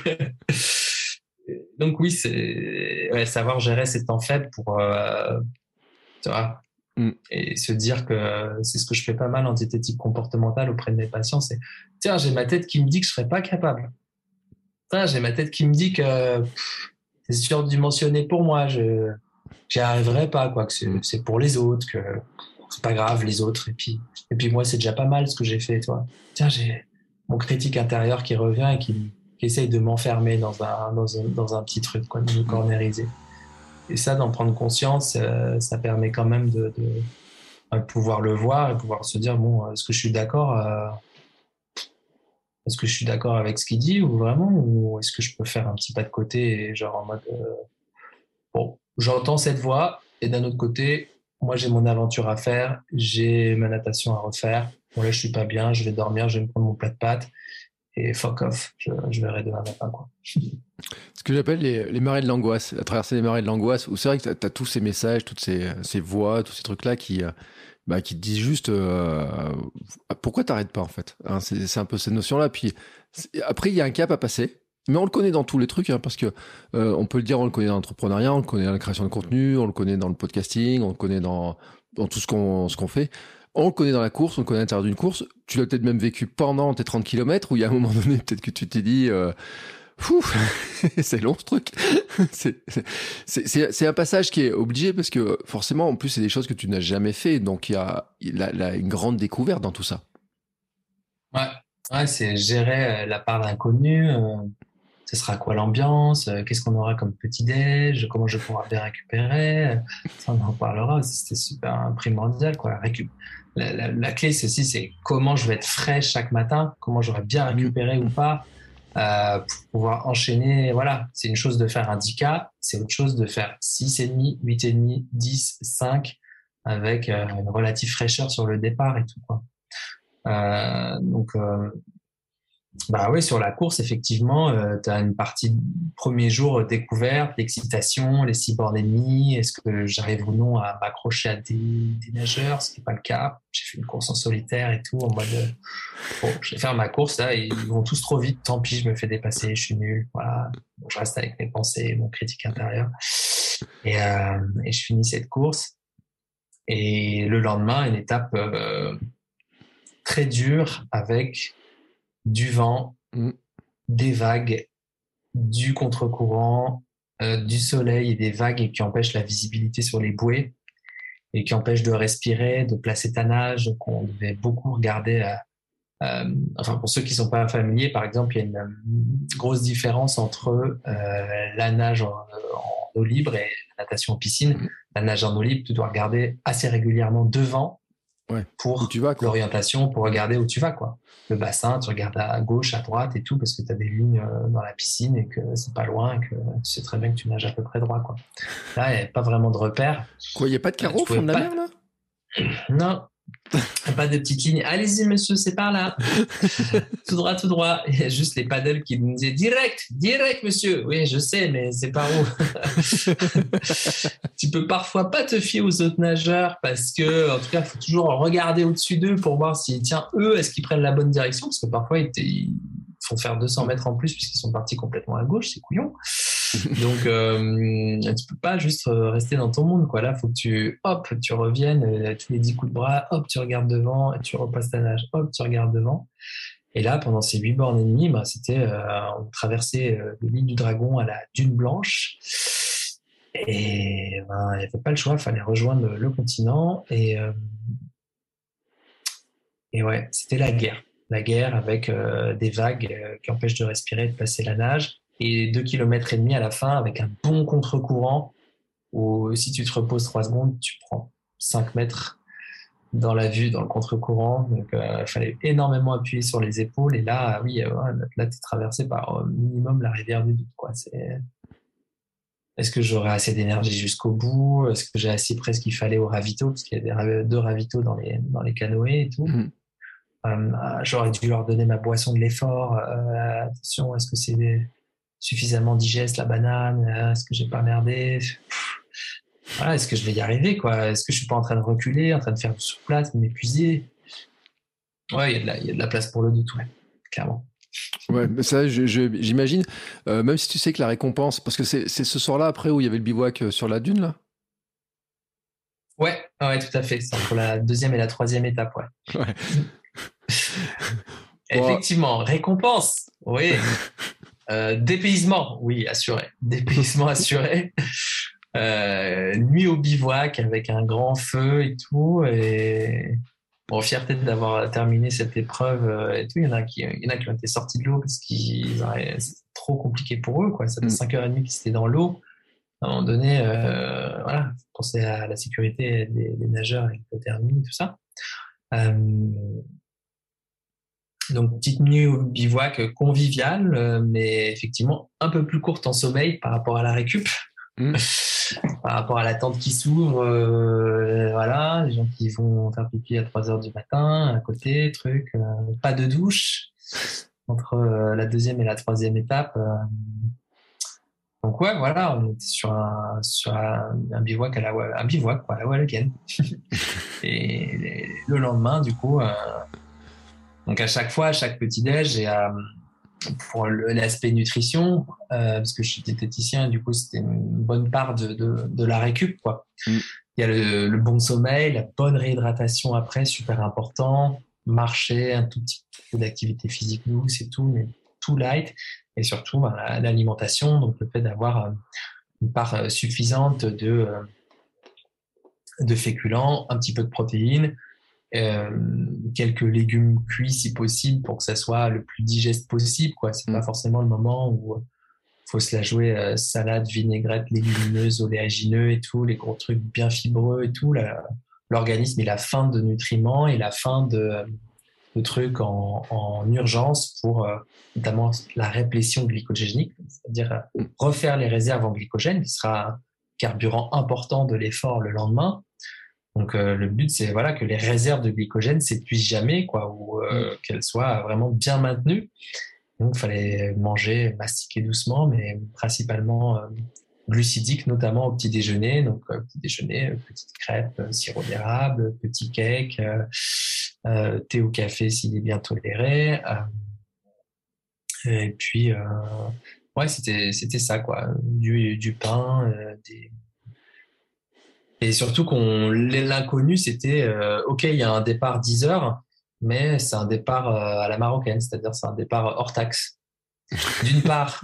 Donc oui, c'est savoir gérer ses temps faibles pour, euh, mm. et se dire que c'est ce que je fais pas mal en diététique comportementale auprès de mes patients, c'est tiens, j'ai ma tête qui me dit que je serais pas capable. j'ai ma tête qui me dit que c'est surdimensionné pour moi, je j'y arriverai pas, quoi, que c'est pour les autres, que c'est pas grave les autres, et puis et puis moi c'est déjà pas mal ce que j'ai fait, toi. Tiens, j'ai mon critique intérieur qui revient et qui, essaye de m'enfermer dans un, dans, un, petit truc, quoi, de me cornériser. Et ça, d'en prendre conscience, euh, ça permet quand même de, pouvoir le voir et pouvoir se dire bon, est-ce que je suis d'accord euh, Est-ce que je suis d'accord avec ce qu'il dit ou vraiment Ou est-ce que je peux faire un petit pas de côté et genre en mode euh, bon, j'entends cette voix et d'un autre côté, moi j'ai mon aventure à faire, j'ai ma natation à refaire. Bon là je suis pas bien, je vais dormir, je vais me prendre mon plat de pâtes et fuck off, je, verrai demain matin. Quoi. Ce que j'appelle les, les, marées de l'angoisse, la traversée des marées de l'angoisse, où c'est vrai que tu as, tous ces messages, toutes ces, voix, tous ces trucs-là qui, euh, bah, qui te disent juste euh, pourquoi t'arrêtes pas en fait? Hein, c'est un peu cette notion-là. Puis après, il y a un cap à passer. Mais on le connaît dans tous les trucs, hein, parce que euh, on peut le dire, on le connaît dans l'entrepreneuriat, on le connaît dans la création de contenu, on le connaît dans le podcasting, on le connaît dans, tout ce qu'on fait on le connaît dans la course, on le connaît à l'intérieur d'une course. Tu l'as peut-être même vécu pendant tes 30 km où il y a un moment donné, peut-être que tu t'es dit, euh, c'est long ce truc. c'est un passage qui est obligé parce que forcément, en plus, c'est des choses que tu n'as jamais fait. Donc, il y a, une grande découverte dans tout ça. Ouais, c'est gérer euh, la part d'inconnu. Euh, ce sera quoi l'ambiance, euh, qu'est-ce qu'on aura comme petit-déj, comment je pourrai bien récupérer. Ça, on en parlera, c'était super primordial. Quoi. La, la, clé, c'est aussi, c'est comment je vais être frais chaque matin, comment j'aurai bien récupéré ou pas. Euh, pour pouvoir enchaîner, voilà, c'est une chose de faire un 10K, c'est autre chose de faire 6,5, 8,5, 10, 5, avec euh, une relative fraîcheur sur le départ et tout. Quoi. Euh, donc, euh, bah oui, sur la course, effectivement, euh, tu as une partie premier jour découverte, l'excitation, les six bornes ennemies, est-ce que j'arrive ou non à m'accrocher à des, nageurs, ce qui n'est pas le cas. J'ai fait une course en solitaire et tout, en mode, euh, je vais faire ma course là, ils vont tous trop vite, tant pis, je me fais dépasser, je suis nul, voilà. je reste avec mes pensées, mon critique intérieur. Euh, et je finis cette course. Et le lendemain, une étape très dure avec du vent, mm. des vagues, du contre-courant, euh, du soleil et des vagues qui empêchent la visibilité sur les bouées et qui empêchent de respirer, de placer ta nage. Donc on devait beaucoup regarder. Euh, euh, enfin, pour ceux qui ne sont pas familiers, par exemple, il y a une, grosse différence entre la nage en, eau libre et la natation en piscine. Mm. La nage en eau libre, tu dois regarder assez régulièrement devant pour l'orientation, pour regarder où tu vas. quoi. Le bassin, tu regardes à gauche, à droite et tout, parce que tu as des lignes euh, dans la piscine et que c'est pas loin, que tu sais très bien que tu nages à peu près droit. Quoi. Là, il n'y a pas vraiment de repères. Quoi, il n'y a pas de carreau au fond de la mer, là? Non, pas de petites lignes. Allez-y, monsieur, c'est par là. tout droit, tout droit. Il y a juste les paddles qui nous disent direct, direct, monsieur. Oui, je sais, mais c'est par où Tu peux parfois pas te fier aux autres nageurs parce que, en tout cas, il faut toujours regarder au-dessus d'eux pour voir si, tiens, eux, est-ce qu'ils prennent la bonne direction? Parce que parfois, ils, font faire 200 mètres en plus puisqu'ils sont partis complètement à gauche, c'est couillon. Donc, euh, tu peux pas juste euh, rester dans ton monde, quoi. Là, faut que tu, hop, tu reviennes, euh, tous les 10 coups de bras, hop, tu regardes devant, tu repasses ta nage, hop, tu regardes devant. Et là, pendant ces 8 bornes et demie, bah, c'était, euh, on traversait euh, l'île du Dragon à la Dune Blanche. Et ben, il n'y avait pas le choix, il fallait rejoindre le, continent. Et, et ouais, c'était la guerre. La guerre avec des vagues qui empêchent de respirer, de passer la nage et 2 km et demi à la fin avec un bon contre-courant où si tu te reposes 3 secondes, tu prends 5 mètres dans la vue, dans le contre-courant. Donc, il euh, fallait énormément appuyer sur les épaules. Et là, oui, euh, là, tu es traversé par au minimum la rivière du doute. Quoi. C'est... Est-ce que j'aurai assez d'énergie jusqu'au bout? Est-ce que j'ai assez près ce qu'il fallait au ravito? Parce qu'il y a deux ravitaux dans les, dans les canoës et tout. Mmh. Euh, j'aurais dû leur donner ma boisson de l'effort. attention, est-ce que c'est des suffisamment digeste la banane euh, Est-ce que j'ai pas merdé? Est-ce que je vais y arriver quoi? Est-ce que je suis pas en train de reculer, en train de faire du surplace, de m'épuiser? Ouais, il y, y, a de la place pour le doute, ouais, clairement. Ouais, mais ça, j'imagine. Euh, même si tu sais que la récompense, parce que c'est ce soir-là après où il y avait le bivouac euh, sur la dune là? Ouais, ouais, tout à fait. C'est entre la deuxième et la troisième étape, ouais. ouais. Effectivement, récompense. Oui. Euh, dépaysement, oui, assuré. Dépaysement assuré. Euh, nuit au bivouac avec un grand feu et tout. Et bon, fierté d'avoir terminé cette épreuve euh, et tout. Il y en a qui, il y en a qui ont été sortis de l'eau parce que c'était trop compliqué pour eux. Quoi. Ça fait 5h30 qu'ils étaient dans l'eau. À un moment donné, euh, voilà, penser à la sécurité des, des nageurs, l'hypothermie, tout ça. Euh, donc, petite nuit au bivouac conviviale, euh, mais effectivement un peu plus courte en sommeil par rapport à la récup. Mmh. par rapport à la tente qui s'ouvre, euh, voilà, les gens qui vont faire pipi à 3 heures du matin, à côté, truc, euh, pas de douche entre la deuxième et la troisième étape. donc ouais, voilà, on était sur un, sur un, bivouac à la, un bivouac quoi, à la et le lendemain, du coup, donc à chaque fois, à chaque petit déj, et euh, pour l'aspect nutrition, euh, parce que je suis diététicien, du coup c'était une bonne part de, de, de la récup. Quoi. Mm. Il y a le, le, bon sommeil, la bonne réhydratation après, super important. Marcher, un tout petit peu d'activité physique douce et tout, mais tout light. Et surtout bah, l'alimentation, donc le fait d'avoir euh, une part suffisante de, de féculents, un petit peu de protéines, euh, quelques légumes cuits si possible pour que ça soit le plus digeste possible. Quoi, c'est pas mm. forcément le moment où euh, faut se la jouer euh, salade, vinaigrette, légumineuse, oléagineux et tout, les gros trucs bien fibreux et tout. L'organisme il a faim de nutriments et la faim de, de trucs en, en, urgence pour notamment la réplétion glycogénique, c'est-à-dire refaire les réserves en glycogène, qui sera un carburant important de l'effort le lendemain. Donc euh, le but c'est voilà que les réserves de glycogène s'épuisent jamais quoi ou euh, mm. qu'elles soient vraiment bien maintenues. Donc il fallait manger, mastiquer doucement, mais principalement euh, glucidique, notamment au petit déjeuner. Donc petit déjeuner, petite crêpe, sirop d'érable, petit cake, thé ou café s'il est bien toléré. et puis ouais c'était c'était ça quoi, du du pain, des et surtout qu'on l'inconnu, c'était euh, ok, il y a un départ 10 heures, mais c'est un départ euh, à la marocaine, c'est-à-dire c'est un départ hors taxe. D'une part,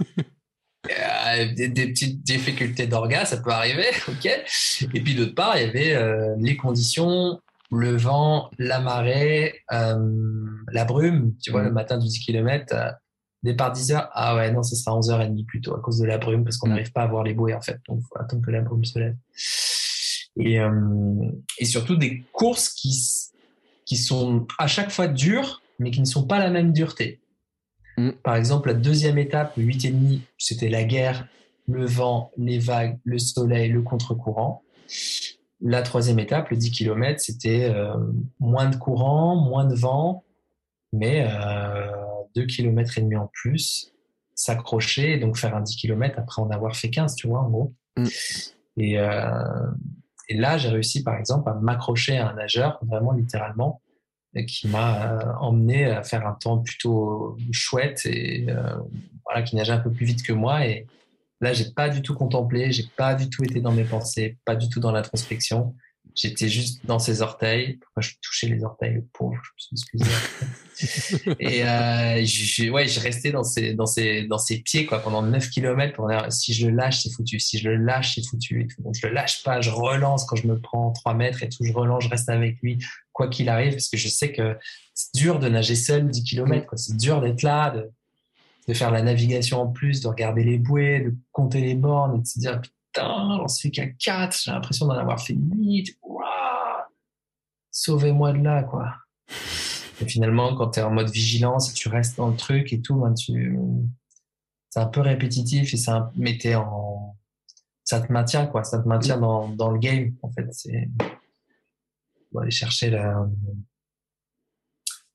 euh, des, petites difficultés d'orga, ça peut arriver, ok. Et puis d'autre part, il y avait les conditions, le vent, la marée, la brume. Tu vois, le mm. matin du 10 km, départ 10 heures, ah ouais, non, ce sera 11h30 plutôt à cause de la brume parce qu'on mm. n'arrive pas à voir les bouées en fait. Donc, il faut attendre que la brume se lève et, euh, et surtout des courses qui qui sont à chaque fois durs, mais qui ne sont pas la même dureté. Mm. Par exemple, la deuxième étape, le 8,5, c'était la guerre, le vent, les vagues, le soleil, le contre-courant. La troisième étape, le 10 km, c'était euh, moins de courant, moins de vent, mais euh, 2 km et demi en plus, s'accrocher et donc faire un 10 km après en avoir fait 15, tu vois, en gros. Mm. Et, euh, et là, j'ai réussi, par exemple, à m'accrocher à un nageur, vraiment littéralement, qui m'a euh, emmené à faire un temps plutôt chouette et euh, voilà, qui nageait un peu plus vite que moi. Et là, j'ai pas du tout contemplé, j'ai pas du tout été dans mes pensées, pas du tout dans l'introspection. J'étais juste dans ses orteils. Pourquoi je touchais les orteils, le pauvre, je me suis excusé. et euh, je, ouais, je restais dans ses, dans ses, dans ses pieds quoi, pendant 9 km. Pour dire, si je le lâche, c'est foutu. Si je le lâche, c'est foutu. Et tout. Donc, je le lâche pas, je relance quand je me prends 3 mètres et tout. Je relance, je reste avec lui, quoi qu'il arrive, parce que je sais que c'est dur de nager seul 10 km. C'est dur d'être là, de, de faire la navigation en plus, de regarder les bouées, de compter les bornes et de se dire putain, j'en suis qu'à 4, j'ai l'impression d'en avoir fait 8. Sauvez-moi de là, quoi. Et finalement, quand tu es en mode vigilance et tu restes dans le truc et tout, ben tu... c'est un peu répétitif et ça, mais en... ça te maintient, quoi. Ça te maintient dans, dans le game, en fait. C'est aller chercher la.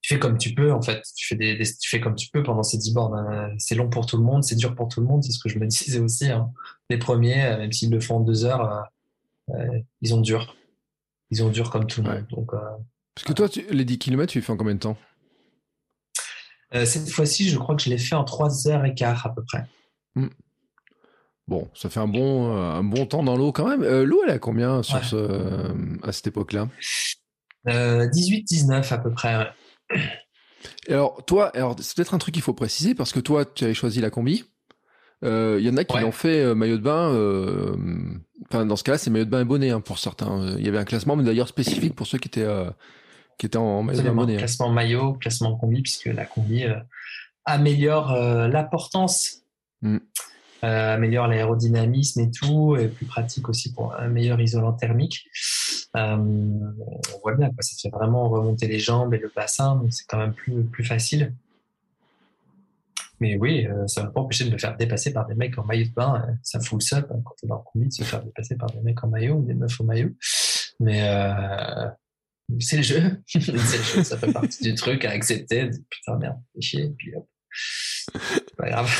Tu fais comme tu peux, en fait. Tu fais, des, des- tu fais comme tu peux pendant ces 10 bornes. hein. C'est long pour tout le monde, c'est dur pour tout le monde, c'est ce que je me disais aussi. hein. Les premiers, euh, même s'ils le font en deux heures, euh, euh, ils ont dur. Ils ont dur comme tout le Ouais. monde. Donc, euh, Parce que toi, tu- les 10 km, tu les fais en combien de temps? Euh, cette fois-ci, je crois que je l'ai fait en 3 heures et quart à peu près. Bon, ça fait un bon, un bon temps dans l'eau quand même. L'eau, elle est à combien sur Ouais. ce, à cette époque-là? Euh, 18-19 à peu près. Et alors, toi, alors, c'est peut-être un truc qu'il faut préciser parce que toi, tu avais choisi la combi. Euh, Il y en a qui Ouais. l'ont fait euh, maillot de bain. euh, Enfin, dans ce cas-là, c'est maillot de bain et bonnet hein, pour certains. Euh, Il y avait un classement, mais d'ailleurs spécifique pour ceux qui étaient, euh, qui étaient en maillot de bonnet. hein. Classement maillot, classement combi, puisque la combi euh, améliore euh, la portance, Mm. Euh, améliore l'aérodynamisme et tout, et plus pratique aussi pour un meilleur isolant thermique. Euh, on voit bien, quoi, ça fait vraiment remonter les jambes et le bassin, donc c'est quand même plus, plus facile. Mais oui, euh, ça ne va pas empêcher de me faire dépasser par des mecs en maillot de bain. euh, Ça fout le seul hein, quand on est dans le combi de se faire dépasser par des mecs en maillot ou des meufs au maillot. Mais c'est le jeu. ça fait partie du truc à accepter. Putain, merde, chier, puis hop. C'est pas grave.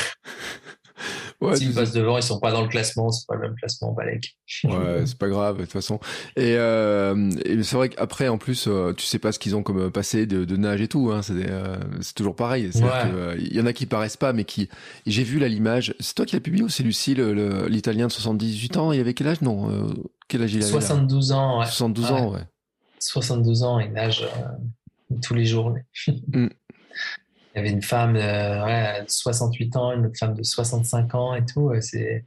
Ouais, S'ils passent devant, ils sont pas dans le classement, c'est pas le même classement, Balek. Ouais, c'est pas grave, de toute façon. Et, euh, et c'est vrai qu'après, en plus, euh, tu sais pas ce qu'ils ont comme euh, passé de, de nage et tout. Hein, c'est euh, toujours pareil. Ouais. Il y en a qui paraissent pas, mais qui. J'ai vu là l'image. C'est toi qui l'as publié ou c'est Lucille, le- l'Italien de 78 ans? Il avait quel âge? Non. euh, quel âge il avait là? 72 ans, ouais. 72 Ouais. ans, ouais. 72 ans, il nage tous les jours. Mm. Il y avait une femme euh, ouais, de 68 ans, une autre femme de 65 ans et tout. et C'est,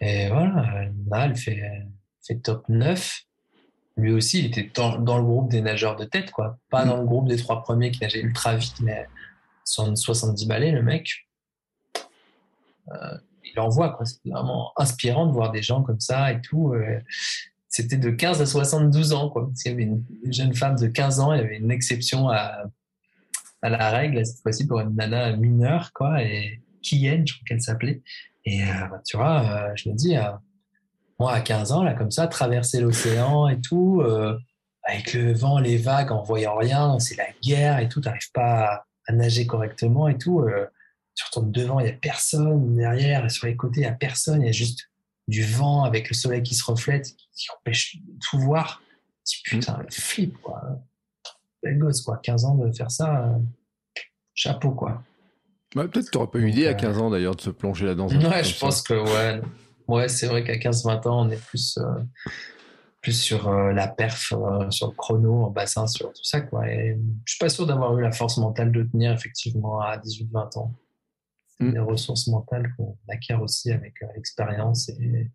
et voilà, là, elle fait, fait top 9. Lui aussi, il était dans, dans le groupe des nageurs de tête, quoi. Pas Mm. dans le groupe des trois premiers qui nageaient ultra vite, mais 70 balais, le mec. Euh, il envoie, quoi. C'est vraiment inspirant de voir des gens comme ça et tout. euh, c'était de 15 à 72 ans, quoi. Qu'il y avait une, une jeune femme de 15 ans, il y avait une exception à, à la règle, cette fois-ci pour une nana mineure, quoi, et Kiyen, je crois qu'elle s'appelait. Et euh, tu vois, euh, je me dis, euh, moi à 15 ans, là, comme ça, traverser l'océan et tout, avec le vent, les vagues, en voyant rien, c'est la guerre et tout, t'arrives pas à, nager correctement et tout. tu retournes devant, il y a personne, derrière, et sur les côtés, il y a personne, il y a juste du vent avec le soleil qui se reflète, qui, empêche de tout voir. Tu putain, flip, quoi. Belle gosse, quoi. 15 ans de faire ça, euh, chapeau, quoi. Ouais, Peut-être t'aurais pas eu l'idée à euh, 15 ans d'ailleurs de se plonger là dans un truc Ouais, je ça. pense que, ouais. Ouais, c'est vrai qu'à 15-20 ans, on est plus, euh, plus sur euh, la perf, euh, sur le chrono, en bassin, sur tout ça, quoi. Et je suis pas sûr d'avoir eu la force mentale de tenir, effectivement, à 18-20 ans. C'est Mm. des ressources mentales qu'on acquiert aussi avec euh, l'expérience et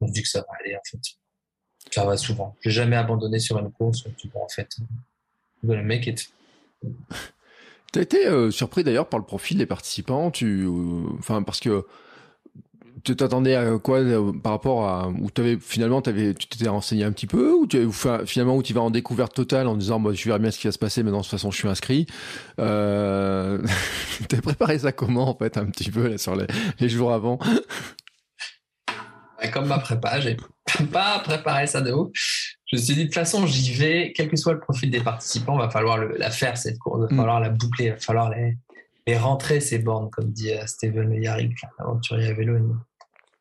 on se dit que ça va aller, en fait. Ça va souvent. J'ai jamais abandonné sur une course. Tu en fait, gonna make it. T'as été euh, surpris d'ailleurs par le profil des participants, tu, euh, enfin parce que tu t'attendais à quoi par rapport à où avais finalement avais, tu t'étais renseigné un petit peu ou tu, finalement où tu vas en découverte totale en disant moi je verrai bien ce qui va se passer mais de toute façon je suis inscrit. Euh... t'as préparé ça comment en fait un petit peu là, sur les, les jours avant? Comme ma prépa j'ai pas préparé ça de ouf je me suis dit de toute façon j'y vais quel que soit le profil des participants va falloir le, la faire cette course va mm. falloir la boucler va falloir les et rentrer ces bornes, comme dit euh, Steven Yarrick, l'aventurier à vélo. De toute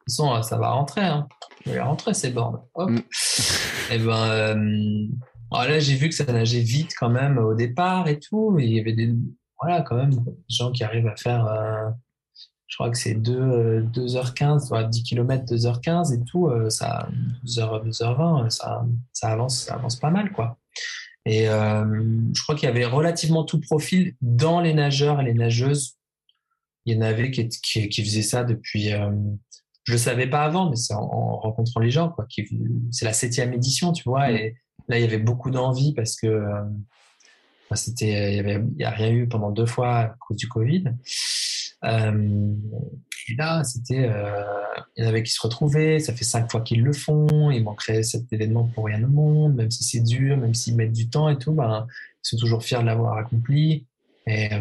façon, euh, ça va rentrer. Hein. Il va rentrer ces bornes. Hop. Mm. Et eh ben, euh, là, j'ai vu que ça nageait vite quand même au départ et tout. il y avait des, voilà, quand même, des gens qui arrivent à faire, je crois que c'est 2, 2h15, 10 km, 2h15 et tout. ça, 2h, 2h20, ça, ça, avance, ça avance pas mal, quoi. Et euh, je crois qu'il y avait relativement tout profil dans les nageurs et les nageuses. Il y en avait qui, qui, qui faisaient ça depuis. Euh, je le savais pas avant, mais c'est en, rencontrant les gens. Quoi, c'est la septième édition, tu vois. Et là, il y avait beaucoup d'envie parce que euh, c'était, il y avait, il y a rien eu pendant deux fois à cause du Covid. Euh, et là, c'était, euh, il y en avait qui se retrouvaient, ça fait cinq fois qu'ils le font, il manquerait cet événement pour rien au monde, même si c'est dur, même s'ils mettent du temps et tout, ben, ils sont toujours fiers de l'avoir accompli. Et euh,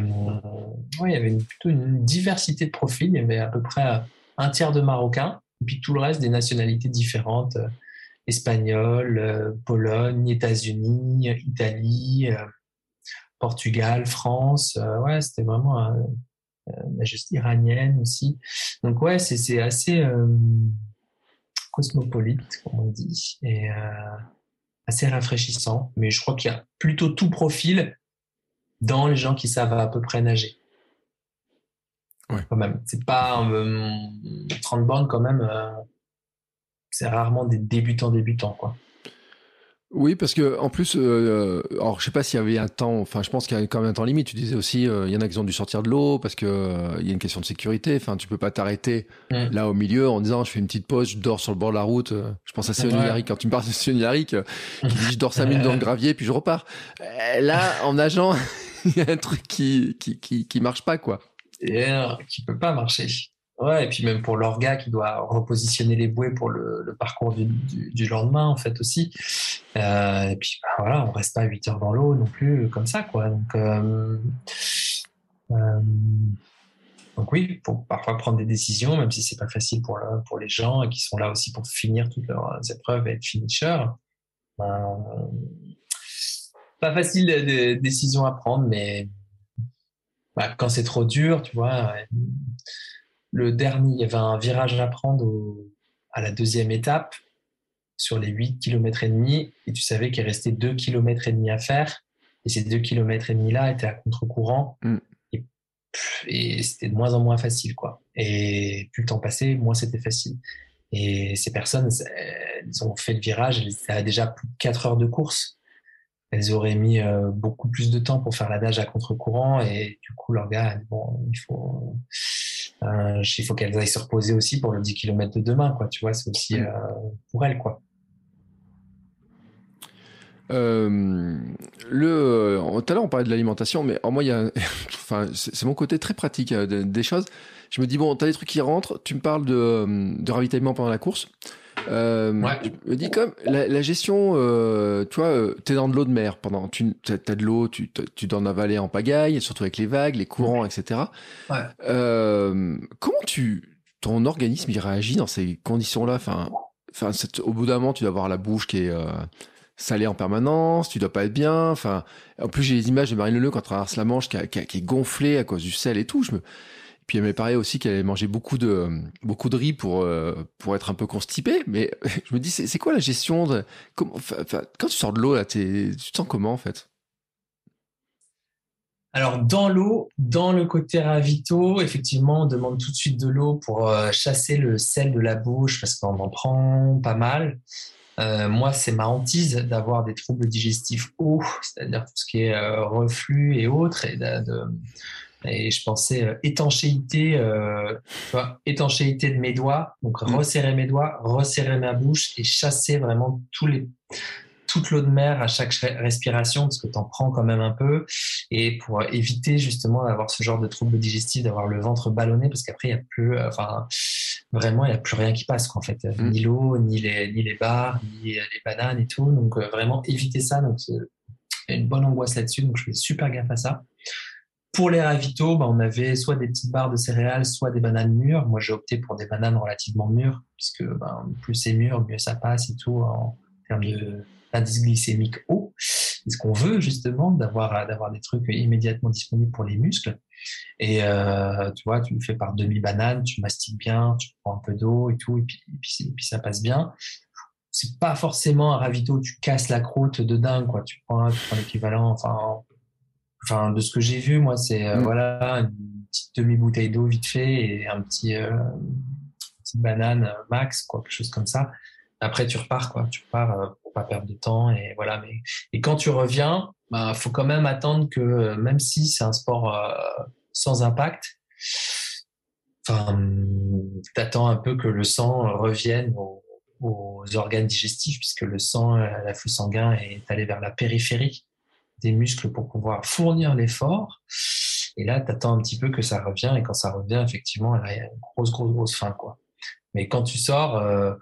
ouais, il y avait plutôt une diversité de profils, il y avait à peu près un tiers de Marocains, et puis tout le reste des nationalités différentes, euh, Espagnol, Pologne, États-Unis, Italie, Portugal, France. ouais, c'était vraiment la juste iranienne aussi. Donc ouais, c'est assez euh, cosmopolite, comme on dit, et euh, assez rafraîchissant. Mais je crois qu'il y a plutôt tout profil dans les gens qui savent à peu près nager. Ouais. Quand même. C'est pas 30 euh, bornes quand même. c'est rarement des débutants débutants quoi. Oui, parce que en plus, euh, alors je sais pas s'il y avait un temps, enfin je pense qu'il y a quand même un temps limite. Tu disais aussi, euh, il y en a qui ont dû sortir de l'eau parce que euh, il y a une question de sécurité. Enfin, tu peux pas t'arrêter mm. là au milieu en disant je fais une petite pause, je dors sur le bord de la route. je pense à Sion ouais. quand tu me parles de Sion Yarick, qui dit je dors cinq minutes dans le gravier puis je repars. là, en nageant, il y a un truc qui qui qui, qui marche pas quoi. Et qui peut pas marcher. Et puis même pour l'orga qui doit repositionner les bouées pour le, parcours du, lendemain, en fait, aussi. Euh, et puis, bah, voilà, on reste pas 8 heures dans l'eau non plus, comme ça, quoi. Donc, euh, euh, donc oui, faut parfois prendre des décisions, même si c'est pas facile pour, pour les gens qui sont là aussi pour finir toutes leurs épreuves et être finisher. pas facile de, de, décision à prendre, mais bah, quand c'est trop dur, tu vois, le dernier, il y avait un virage à prendre à la deuxième étape sur les 8 km et demi et tu savais qu'il restait 2 km et demi à faire et ces 2 km et demi là étaient à contre-courant mm. et, c'était de moins en moins facile quoi. Et plus le temps passait, moins c'était facile. Et ces personnes, elles ont fait le virage, elles avaient déjà plus de 4 heures de course. Elles auraient mis euh, beaucoup plus de temps pour faire la nage à contre-courant et du coup leur gars, bon, il faut euh, il faut qu'elles aillent se reposer aussi pour le 10 km de demain, quoi. Tu vois, c'est aussi mm. euh, pour elles, quoi. Euh, le, tout à l'heure on parlait de l'alimentation, mais en moi il y a, enfin c'est mon côté très pratique des choses. Je me dis bon, t'as des trucs qui rentrent, tu me parles de, de ravitaillement pendant la course. Euh, Je me dis comme la, gestion, euh, tu vois, euh, t'es dans de l'eau de mer pendant, tu as de l'eau, tu, tu dois en avaler en pagaille, surtout avec les vagues, les courants, etc. Ouais. Euh, comment tu, ton organisme il réagit dans ces conditions-là? Enfin, enfin, au bout d'un moment, tu dois avoir la bouche qui est euh, salée en permanence, tu dois pas être bien. Enfin, en plus j'ai les images de Marine Leleu quand elle traverse la Manche qui, qui, qui est gonflée à cause du sel et tout. Je me puis elle pareil aussi qu'elle avait mangé beaucoup de beaucoup de riz pour euh, pour être un peu constipée. Mais je me dis c'est quoi la gestion de comment, quand tu sors de l'eau là, tu te sens comment en fait? Alors dans l'eau, dans le côté ravito, effectivement, on demande tout de suite de l'eau pour euh, chasser le sel de la bouche parce qu'on en prend pas mal. Euh, moi, c'est ma hantise d'avoir des troubles digestifs hauts, c'est-à-dire tout ce qui est reflux et autres, et et je pensais euh, étanchéité, euh, étanchéité de mes doigts, donc mm. resserrer mes doigts, resserrer ma bouche et chasser vraiment tous les, toute l'eau de mer à chaque respiration, parce que tu en prends quand même un peu, et pour éviter justement d'avoir ce genre de troubles digestifs, d'avoir le ventre ballonné, parce qu'après, il y a plus, euh, enfin, vraiment, il n'y a plus rien qui passe, quoi, en fait. Mm. Ni l'eau, ni les, ni les bars, ni les bananes et tout. Donc, euh, vraiment, éviter ça. Donc, c'est- il y a une bonne angoisse là-dessus. Donc, je fais super gaffe à ça. Pour les ravitaux, bah, on avait soit des petites barres de céréales, soit des bananes mûres. Moi, j'ai opté pour des bananes relativement mûres, puisque ben, plus c'est mûr, mieux ça passe et tout en termes de glycémique haut. C'est ce qu'on veut justement, d'avoir d'avoir des trucs immédiatement disponibles pour les muscles. Et euh, tu vois, tu le fais par demi-banane, tu mastiques bien, tu prends un peu d'eau et tout, et puis, ça passe bien. C'est pas forcément un ravito tu casses la croûte de dingue, quoi. Tu prends, tu prends l'équivalent, enfin, enfin, de ce que j'ai vu, moi, c'est euh, Mm. voilà une petite demi-bouteille d'eau vite fait et un petit, euh, une petite banane euh, max, quoi, quelque chose comme ça. Après, tu repars, quoi. Tu repars pour pas perdre de temps et voilà. Mais et quand tu reviens, bah, faut quand même attendre que, même si c'est un sport sans impact, enfin, t'attends un peu que le sang revienne aux, aux organes digestifs, puisque le sang, euh, l'afflux sanguin est allé vers la périphérie des muscles pour pouvoir fournir l'effort. Et là, t'attends un petit peu que ça revienne, et quand ça revient, effectivement, il y a une grosse, grosse, grosse faim, quoi. Mais quand tu sors, euh,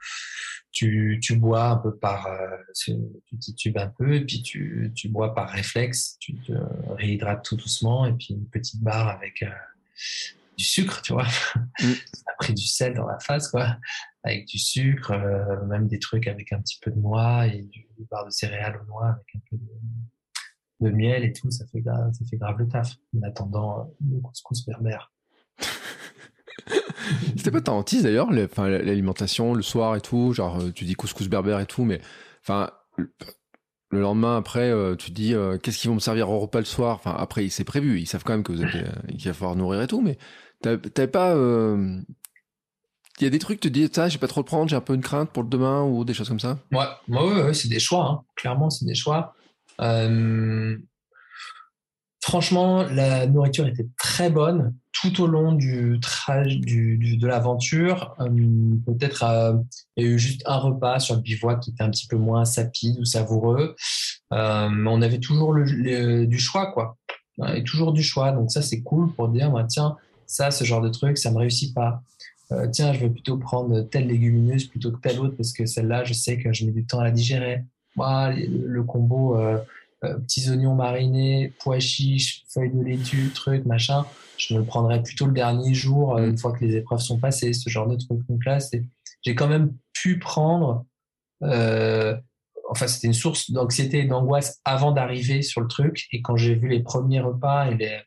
tu, tu bois un peu par, euh, tu tu titubes un peu, et puis tu, tu bois par réflexe, tu te réhydrates tout doucement, et puis une petite barre avec euh, du sucre, tu vois. Mm. A pris du sel dans la face, quoi. Avec du sucre, euh, même des trucs avec un petit peu de noix et du, du barre de céréales aux noix avec un peu de, de miel et tout, ça fait grave, ça fait grave le taf. En attendant, euh, le couscous berbère. C'était pas ta hantise d'ailleurs, l'alimentation, le soir et tout, genre euh, tu dis couscous berbère et tout, mais enfin le- le lendemain après, euh, tu te dis euh, qu'est-ce qu'ils vont me servir au repas le soir? Enfin après, c'est prévu, ils savent quand même que vous euh, qu'il va falloir nourrir et tout, mais t'as- t'avais pas, euh, il y a des trucs, tu te dis ça, j'ai pas trop le prendre, j'ai un peu une crainte pour le demain ou des choses comme ça? Ouais, ouais, ouais, ouais, c'est des choix. hein. Clairement, c'est des choix. Euh, Franchement, la nourriture était très bonne tout au long du trajet du, de l'aventure. Euh, Peut-être euh, y a eu juste un repas sur le bivouac qui était un petit peu moins sapide ou savoureux, Euh, on avait toujours le, du choix, quoi. Et toujours du choix. Donc ça, c'est cool pour dire, bah, tiens, ça, ce genre de truc, ça me réussit pas. Tiens, je vais plutôt prendre telle légumineuse plutôt que telle autre parce que celle-là, je sais que je mets du temps à la digérer. Moi, le, combo euh, euh, petits oignons marinés, pois chiches, feuilles de laitue, truc, machin, je me le prendrais plutôt le dernier jour, euh, une fois que les épreuves sont passées, ce genre de truc. Donc là, c'est- j'ai quand même pu prendre, euh, enfin, c'était une source d'anxiété et d'angoisse avant d'arriver sur le truc. Et quand j'ai vu les premiers repas et les,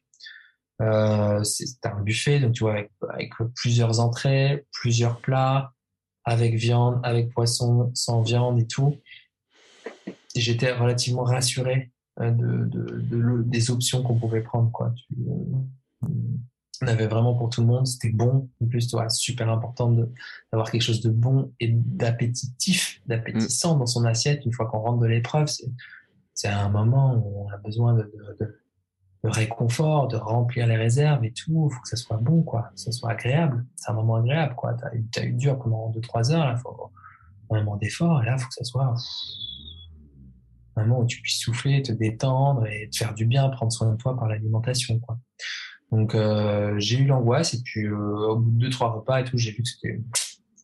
euh, c'était un buffet, donc tu vois, avec, avec plusieurs entrées, plusieurs plats, avec viande, avec poisson, sans viande et tout. J'étais relativement rassuré euh, de, des options qu'on pouvait prendre. Quoi. Tu, euh, on avait vraiment pour tout le monde, c'était bon. En plus, tu super important d'avoir quelque chose de bon et d'appétitif, d'appétissant dans son assiette une fois qu'on rentre de l'épreuve. C'est, un moment où on a besoin de, réconfort, de remplir les réserves et tout. Il faut que ça soit bon, quoi. Que ça soit agréable. C'est un moment agréable, quoi. T'as eu, t'as eu dur pendant 2-3 heures, là. Faut un moment d'effort. Et là, il faut que ça soit un moment où tu puisses souffler, te détendre et te faire du bien, prendre soin de toi par l'alimentation. Donc, euh, j'ai eu l'angoisse et puis euh, au bout de deux, trois repas et tout, j'ai vu que c'était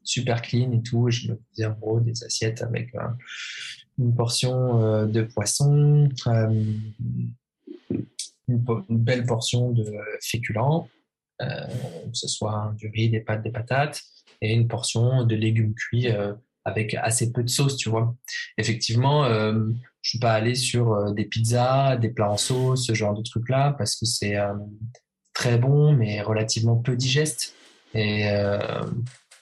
super clean et tout. Je me faisais en gros des assiettes avec euh, une portion de poisson, une, belle portion de féculents, que ce soit du riz, des pâtes, des patates, et une portion de légumes cuits avec assez peu de sauce, tu vois. Effectivement, euh, je suis pas allé sur euh, des pizzas, des plats en sauce, ce genre de trucs-là, parce que c'est euh, très bon, mais relativement peu digeste. Et euh,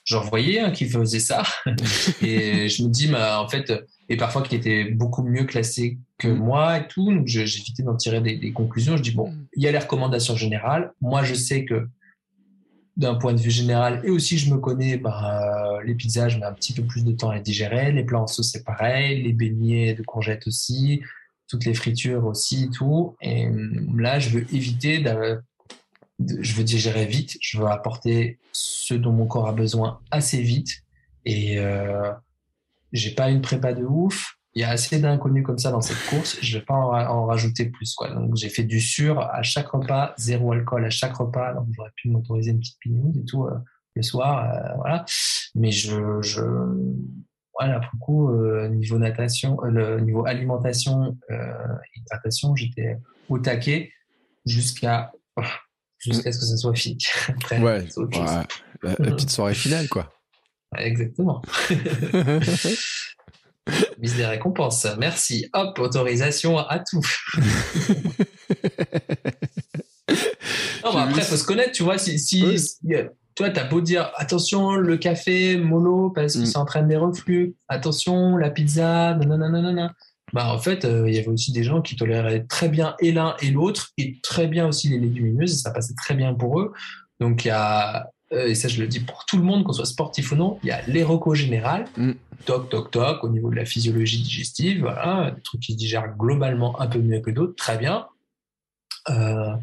j'en voyais qui faisait ça. et je me dis, bah, en fait, et parfois qui était beaucoup mieux classé que Mm. moi et tout. Donc évité d'en tirer des, des conclusions. Je dis, bon, il y a les recommandations générales. Moi, je sais que d'un point de vue général, et aussi je me connais, bah, les pizzas, je mets un petit peu plus de temps à les digérer. Les plats en sauce, c'est pareil. Les beignets de courgettes aussi. Toutes les fritures aussi tout. Et hum, là, je veux éviter de- je veux digérer vite, je veux apporter ce dont mon corps a besoin assez vite. Et euh, j'ai pas une prépa de ouf. Il y a assez d'inconnus comme ça dans cette course. Je vais pas en, ra- en rajouter plus. Quoi. Donc j'ai fait du sûr à chaque repas, zéro alcool à chaque repas. Donc j'aurais pu m'autoriser une petite pignouse et tout. euh, le soir, voilà. Mais je, je voilà, pour le coup, niveau natation, le niveau alimentation, hydratation, j'étais au taquet jusqu'à jusqu'à ce que ça soit fini. ouais, La, petite soirée finale, quoi. Exactement. Mise des récompenses. Merci. Hop, autorisation à tout. non, mais après, il faut se connaître, tu vois. Si, si, toi, tu as beau dire attention, le café, mollo, parce que mm. ça entraîne des reflux. Attention, la pizza, non Bah, en fait, euh, il y avait aussi des gens qui toléraient très bien et l'un et l'autre, et très bien aussi les légumineuses, ça passait très bien pour eux. Donc, il y a euh, et ça je le dis pour tout le monde, qu'on soit sportif ou non, il y a l'éroco général, mm. Toc, toc, toc, au niveau de la physiologie digestive, voilà, des trucs qui se digèrent globalement un peu mieux que d'autres, très bien. Euh,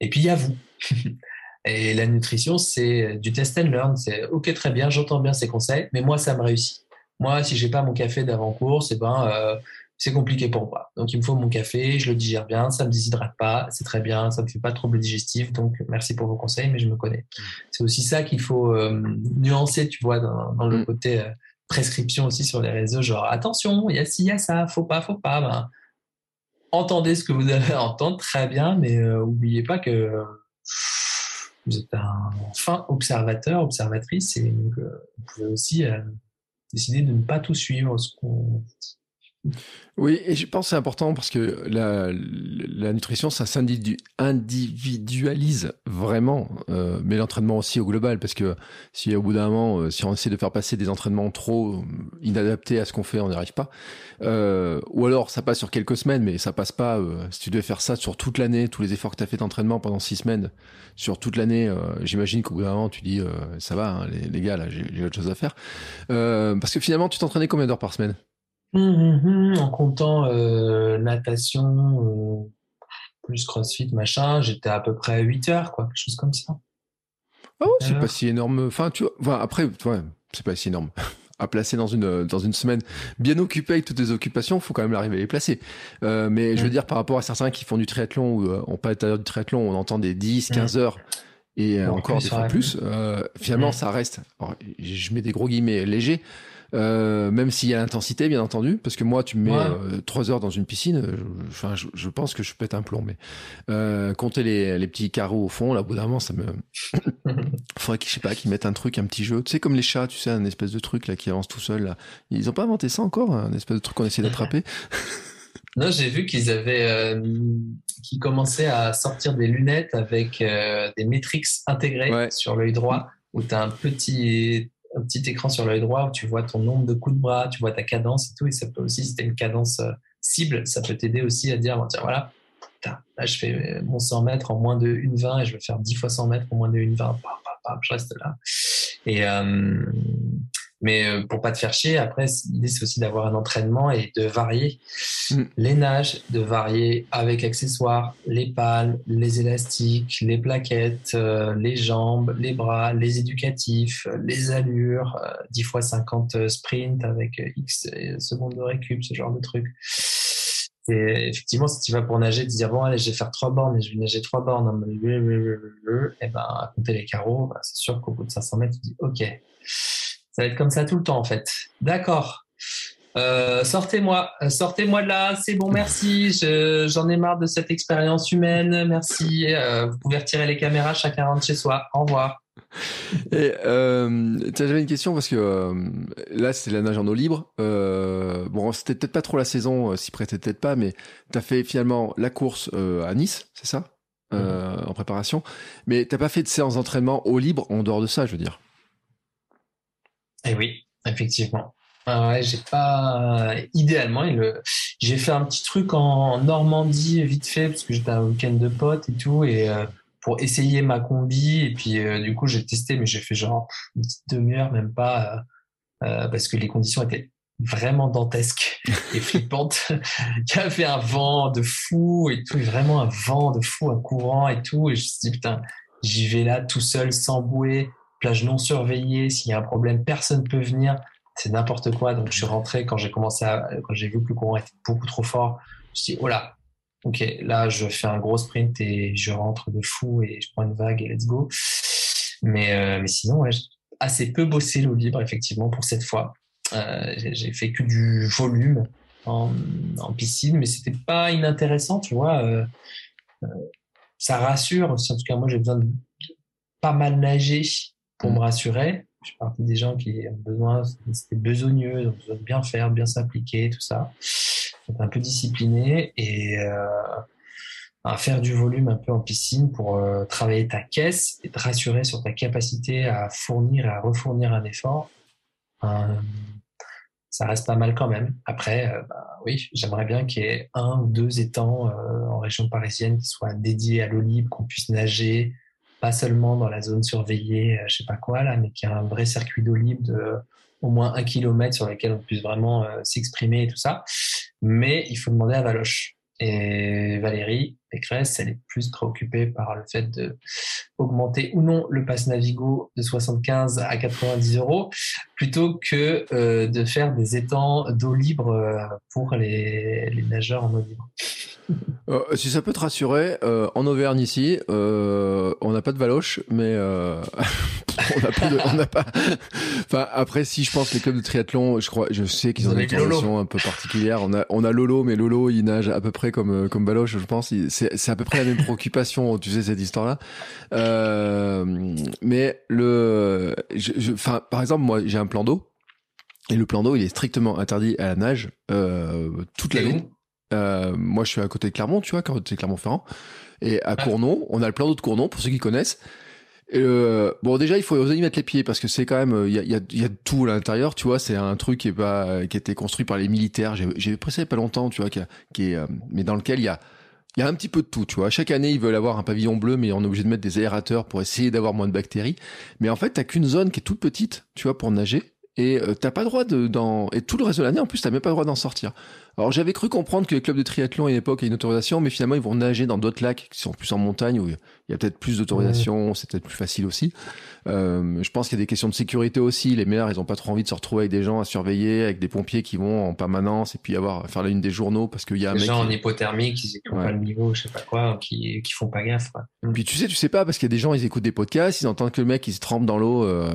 et puis il y a vous. et la nutrition, c'est du test and learn, c'est ok, très bien, j'entends bien ces conseils, mais moi ça me réussit. Moi, si j'ai pas mon café d'avant-course, et eh ben, euh, c'est compliqué pour moi. Donc, il me faut mon café, je le digère bien, ça me déshydrate pas, c'est très bien, ça me fait pas de troubles digestifs. Donc, merci pour vos conseils, mais je me connais. Mm. C'est aussi ça qu'il faut euh, nuancer, tu vois, dans, le mm. côté euh, prescription aussi sur les réseaux, genre attention, il y a ci, il y a ça, faut pas, faut pas. Ben, entendez ce que vous avez à entendre, très bien, mais euh, oubliez pas que vous êtes un fin observateur, observatrice, et donc, vous pouvez aussi décider de ne pas tout suivre ce qu'on oui, et je pense que c'est important parce que la, nutrition, ça s'individualise vraiment, euh, mais l'entraînement aussi au global, parce que si au bout d'un moment, euh, si on essaie de faire passer des entraînements trop inadaptés à ce qu'on fait, on n'y arrive pas. Euh, ou alors, ça passe sur quelques semaines, mais ça passe pas. si tu devais faire ça sur toute l'année, tous les efforts que tu as fait d'entraînement pendant six semaines, sur toute l'année, j'imagine qu'au bout d'un moment, tu dis, ça va, hein, les, les, gars, là, j'ai autre chose à faire. parce que finalement, tu t'entraînais combien d'heures par semaine? Hum, hum, hum, en comptant euh, natation, euh, plus crossfit, machin, j'étais à peu près à 8 heures, quoi, quelque chose comme ça. Oh, c'est pas si énorme. Enfin, tu vois, après, ouais, c'est pas si énorme. à placer dans une dans une semaine bien occupée avec toutes les occupations, faut quand même arriver à les placer. Euh, mais je veux dire par rapport à certains qui font du triathlon ou euh, ont pas du triathlon, on entend des 10, 15 heures et encore des fois plus. finalement, ça reste. je mets des gros guillemets légers. Euh, même s'il y a l'intensité, bien entendu, parce que moi, tu me mets euh, trois heures dans une piscine, je, enfin, je, pense que je pète un plomb. Mais euh, compter les, les, petits carreaux au fond, là, au bout d'un moment, ça me. Faudrait qu'ils, je sais pas, qu'ils mettent un truc, un petit jeu. Tu sais, comme les chats, tu sais, un espèce de truc là qui avance tout seul. Là. Ils ont pas inventé ça encore, un espèce de truc qu'on essaie d'attraper? Non, j'ai vu qu'ils avaient, euh, qu'ils commençaient à sortir des lunettes avec des métriques intégrées sur l'œil droit, où tu as un petit, un petit écran sur l'œil droit où tu vois ton nombre de coups de bras, tu vois ta cadence et tout. Et ça peut aussi, si tu une cadence euh, cible, ça peut t'aider aussi à dire, tiens, voilà, là, je fais mon 100 mètres en moins de 1,20 et je vais faire 10 fois 100 mètres en moins de 1,20. Je reste là. Et, euh, mais euh, pour pas te faire chier, après, l'idée c'est aussi d'avoir un entraînement et de varier mm. les nages, de varier avec accessoires, les pales, les élastiques, les plaquettes, euh, les jambes, les bras, les éducatifs, les allures, 10 x 50 sprint avec X secondes de récup, ce genre de trucs. Et effectivement, si tu vas pour nager, te dire bon allez, je vais faire trois bornes et je vais nager trois bornes, et ben à compter les carreaux, bah, c'est sûr qu'au bout de 500 mètres, tu dis ok, ça va être comme ça tout le temps en fait. D'accord. Euh, sortez-moi, euh, sortez-moi de là, c'est bon, merci. J'en ai marre de cette expérience humaine, merci. Euh, vous pouvez retirer les caméras, chacun rentre chez soi. Au revoir. Et euh, j'avais une question? Parce que là c'est la nage en eau libre. bon, c'était peut-être pas trop la saison, s'y prêtait peut-être pas, mais tu as fait finalement la course à Nice, c'est ça, mhm. en préparation. Mais t'as pas fait de séance d'entraînement eau libre en dehors de ça, je veux dire? Eh oui, effectivement. Ah j'ai pas idéalement j'ai fait un petit truc en Normandie vite fait parce que j'étais un week-end de potes et tout et euh, pour essayer ma combi et puis euh, du coup j'ai testé mais j'ai fait genre une petite demi-heure même pas euh, parce que les conditions étaient vraiment dantesques et flippantes. Il y avait un vent de fou et tout, vraiment un vent de fou, un courant et tout et je me suis dit putain j'y vais là tout seul sans bouée plage non surveillée, s'il y a un problème, personne ne peut venir, c'est n'importe quoi. Donc je suis rentré quand j'ai commencé quand j'ai vu que le courant était beaucoup trop fort, je me suis dit, oh là, ok, là je fais un gros sprint et je rentre de fou et je prends une vague et let's go. Mais, euh, mais sinon, ouais, assez peu bossé l'eau libre, effectivement, pour cette fois. j'ai fait que du volume en, piscine, mais c'était pas inintéressant, tu vois. ça rassure aussi. En tout cas, moi, j'ai besoin de pas mal nager pour me rassurer. Je suis partie des gens qui ont besoin, c'était besogneux, ont besoin de bien faire, bien s'appliquer, tout ça. un peu discipliné et euh, à faire du volume un peu en piscine pour euh, travailler ta caisse et te rassurer sur ta capacité à fournir et à refournir un effort. Euh, ça reste pas mal quand même. Après, bah oui, j'aimerais bien qu'il y ait un ou deux étangs en région parisienne qui soient dédiés à l'eau libre, qu'on puisse nager, pas seulement dans la zone surveillée, euh, je sais pas quoi là, mais qu'il y a un vrai circuit d'eau libre de euh, au moins un kilomètre sur lequel on puisse vraiment euh, s'exprimer et tout ça. Mais il faut demander à Valoche. Et Valérie Pécresse, elle est plus préoccupée par le fait de augmenter ou non le pass Navigo de 75 à 90 euros, plutôt que de faire des étangs d'eau libre pour les, les nageurs en eau libre. Euh, si ça peut te rassurer, euh, en Auvergne ici, euh, on n'a pas de valoche, mais on n'a pas, de, on n'a pas. Enfin, après, si je pense les clubs de triathlon, je crois, je sais qu'ils ont une organisation un peu particulière. On a, on a Lolo, mais Lolo, il nage à peu près comme comme valoche, je pense. C'est, c'est à peu près la même préoccupation, tu sais cette histoire-là. mais le, enfin, par exemple, moi, j'ai un plan d'eau. Et le plan d'eau, il est strictement interdit à la nage toute l'année. Euh, moi, je suis à côté de Clermont, tu vois, côté Clermont-Ferrand. Et à Cournon, on a le plan d'eau de Cournon, pour ceux qui connaissent. Euh, bon, déjà, il faut oser y mettre les pieds parce que c'est quand même, il y a, y, a, y a tout à l'intérieur, tu vois. C'est un truc qui est pas, qui a été construit par les militaires. J'ai pressé pas longtemps, tu vois, qui, qui est, euh, mais dans lequel il y a, il y a un petit peu de tout, tu vois. Chaque année, ils veulent avoir un pavillon bleu, mais on est obligé de mettre des aérateurs pour essayer d'avoir moins de bactéries. Mais en fait, t'as qu'une zone qui est toute petite, tu vois, pour nager. Et euh, t'as pas droit de, dans, et tout le reste de l'année, en plus, t'as même pas le droit d'en sortir. Alors j'avais cru comprendre que les clubs de triathlon à une époque avaient une autorisation, mais finalement ils vont nager dans d'autres lacs qui sont plus en montagne où il y a peut-être plus d'autorisation, c'est peut-être plus facile aussi. Euh, je pense qu'il y a des questions de sécurité aussi. Les maires, ils ont pas trop envie de se retrouver avec des gens à surveiller, avec des pompiers qui vont en permanence et puis avoir faire la une des journaux parce qu'il y a un des mec gens en hypothermie qui n'ont pas le niveau, je sais pas quoi, qui qui font pas gaffe. Quoi. Puis tu sais, tu sais pas parce qu'il y a des gens, ils écoutent des podcasts, ils entendent que le mec il se trempe dans l'eau euh,